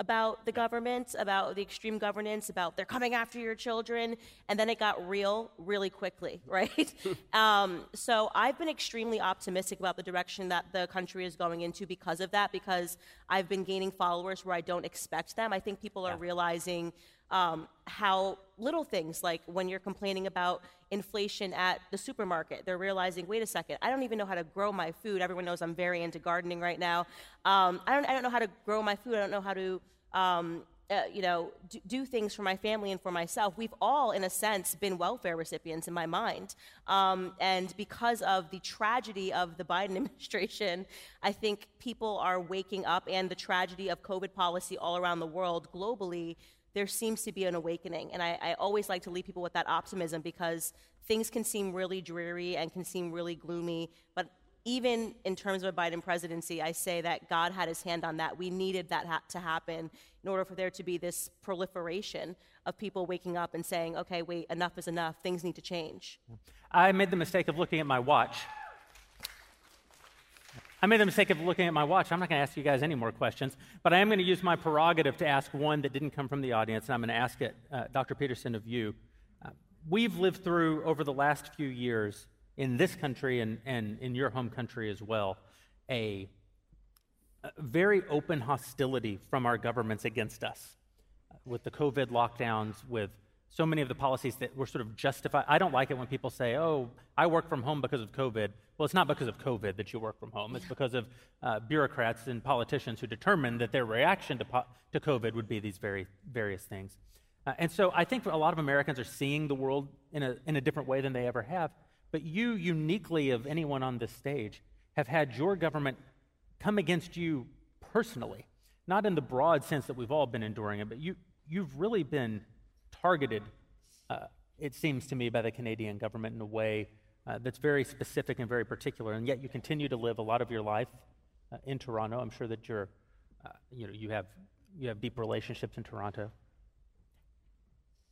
about the government, about the extreme governance, about they're coming after your children, and then it got real really quickly, right? um, so I've been extremely optimistic about the direction that the country is going into because of that, because I've been gaining followers where I don't expect them. I think people are yeah. realizing um, how little things like when you're complaining about inflation at the supermarket, they're realizing, wait a second, I don't even know how to grow my food. Everyone knows I'm very into gardening right now. Um, I, don't, I don't know how to grow my food. I don't know how to um, uh, you know, do, do, things for my family and for myself. We've all, in a sense, been welfare recipients in my mind. Um, and because of the tragedy of the Biden administration, I think people are waking up, and the tragedy of COVID policy all around the world globally there seems to be an awakening. And I, I, always like to leave people with that optimism because things can seem really dreary and can seem really gloomy. But even in terms of a Biden presidency, I say that God had his hand on that. We needed that ha- to happen in order for there to be this proliferation of people waking up and saying, okay, wait, enough is enough. Things need to change. I made the mistake of looking at my watch I made the mistake of looking at my watch. I'm not going to ask you guys any more questions, but I am going to use my prerogative to ask one that didn't come from the audience, and I'm going to ask it, uh, Dr. Peterson, of you. Uh, we've lived through, over the last few years, in this country and, and in your home country as well, a, a very open hostility from our governments against us. Uh, with the COVID lockdowns, with so many of the policies that were sort of justified. I don't like it when people say, oh, I work from home because of COVID. Well, it's not because of COVID that you work from home. It's because of uh, bureaucrats and politicians who determined that their reaction to, po- to COVID would be these very various things. Uh, and so I think a lot of Americans are seeing the world in a, in a different way than they ever have. But you, uniquely of anyone on this stage, have had your government come against you personally, not in the broad sense that we've all been enduring it, but you, you've really been targeted, uh, it seems to me, by the Canadian government in a way uh, that's very specific and very particular. And yet you continue to live a lot of your life uh, in Toronto. I'm sure that you're, uh, you know, you have, you have deep relationships in Toronto.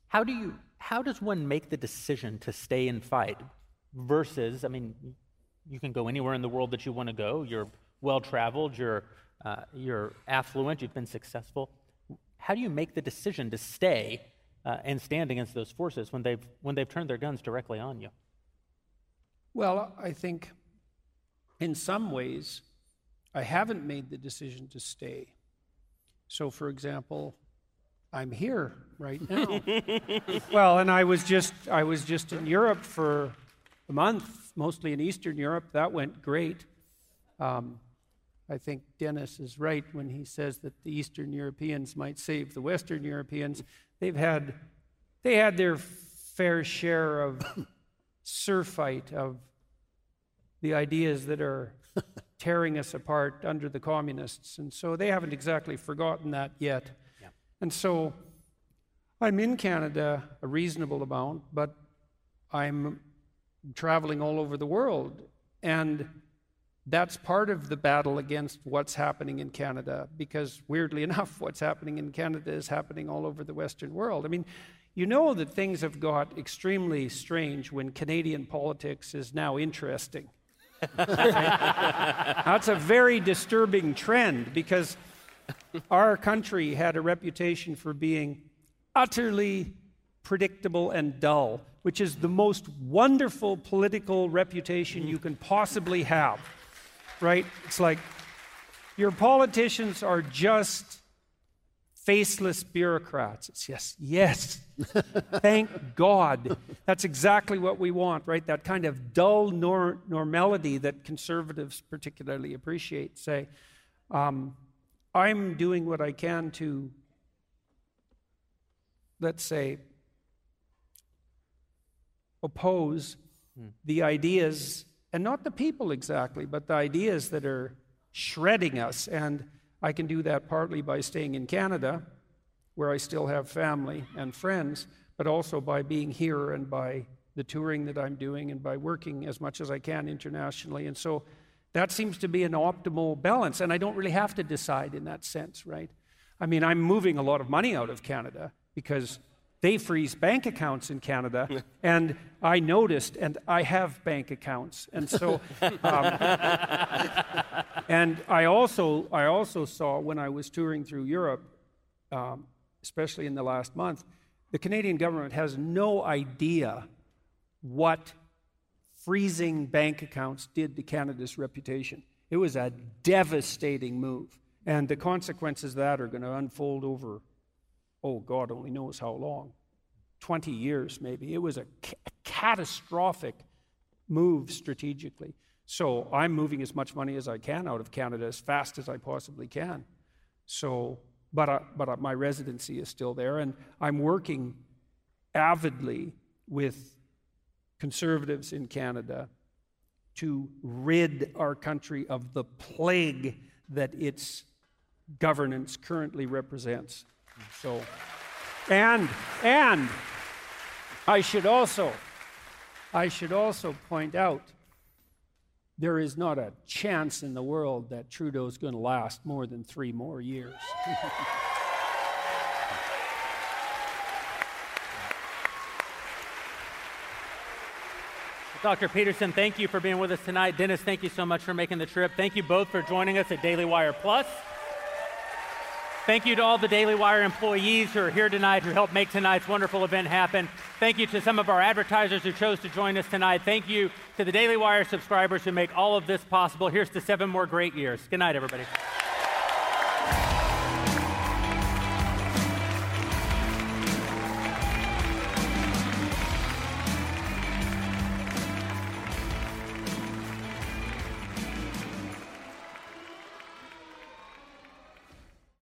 How, do you, how does one make the decision to stay and fight versus, I mean, you can go anywhere in the world that you want to go. You're well traveled, you're, uh, you're affluent, you've been successful. How do you make the decision to stay uh, and stand against those forces when they've, when they've turned their guns directly on you? Well, I think in some ways, I haven't made the decision to stay So, for example, I'm here right now. well, and I was just I was just in Europe for a month, mostly in Eastern Europe. That went great. Um, I think Dennis is right when he says that the Eastern Europeans might save the Western Europeans. They've had they had their fair share of surfeit of the ideas that are tearing us apart under the communists. And so they haven't exactly forgotten that yet. Yeah. And so I'm in Canada a reasonable amount, but I'm traveling all over the world. And that's part of the battle against what's happening in Canada, because weirdly enough, what's happening in Canada is happening all over the Western world. I mean, you know that things have got extremely strange when Canadian politics is now interesting. That's a very disturbing trend because our country had a reputation for being utterly predictable and dull, which is the most wonderful political reputation you can possibly have. Right? It's like your politicians are just faceless bureaucrats. It's yes, yes. Thank God. That's exactly what we want, right? That kind of dull nor- normality that conservatives particularly appreciate. Say, um, I'm doing what I can to, let's say, oppose the ideas, and not the people exactly, but the ideas that are shredding us. And I can do that partly by staying in Canada, where I still have family and friends, but also by being here and by the touring that I'm doing and by working as much as I can internationally. And so that seems to be an optimal balance. And I don't really have to decide in that sense, right? I mean, I'm moving a lot of money out of Canada because they freeze bank accounts in Canada, and I noticed, and I have bank accounts, and so, um, and I also I also saw when I was touring through Europe, um, especially in the last month, the Canadian government has no idea what freezing bank accounts did to Canada's reputation. It was a devastating move, and the consequences of that are going to unfold over oh, God only knows how long 20 years maybe. It was a, ca- a catastrophic move strategically. So I'm moving as much money as I can out of Canada as fast as I possibly can. So, but, uh, but uh, my residency is still there, and I'm working avidly with conservatives in Canada to rid our country of the plague that its governance currently represents. So, and, and I should also, I should also point out there is not a chance in the world that Trudeau is going to last more than three more years. Dr. Peterson, thank you for being with us tonight. Dennis, thank you so much for making the trip. Thank you both for joining us at Daily Wire Plus. Thank you to all the Daily Wire employees who are here tonight who helped make tonight's wonderful event happen. Thank you to some of our advertisers who chose to join us tonight. Thank you to the Daily Wire subscribers who make all of this possible. Here's to seven more great years. Good night, everybody.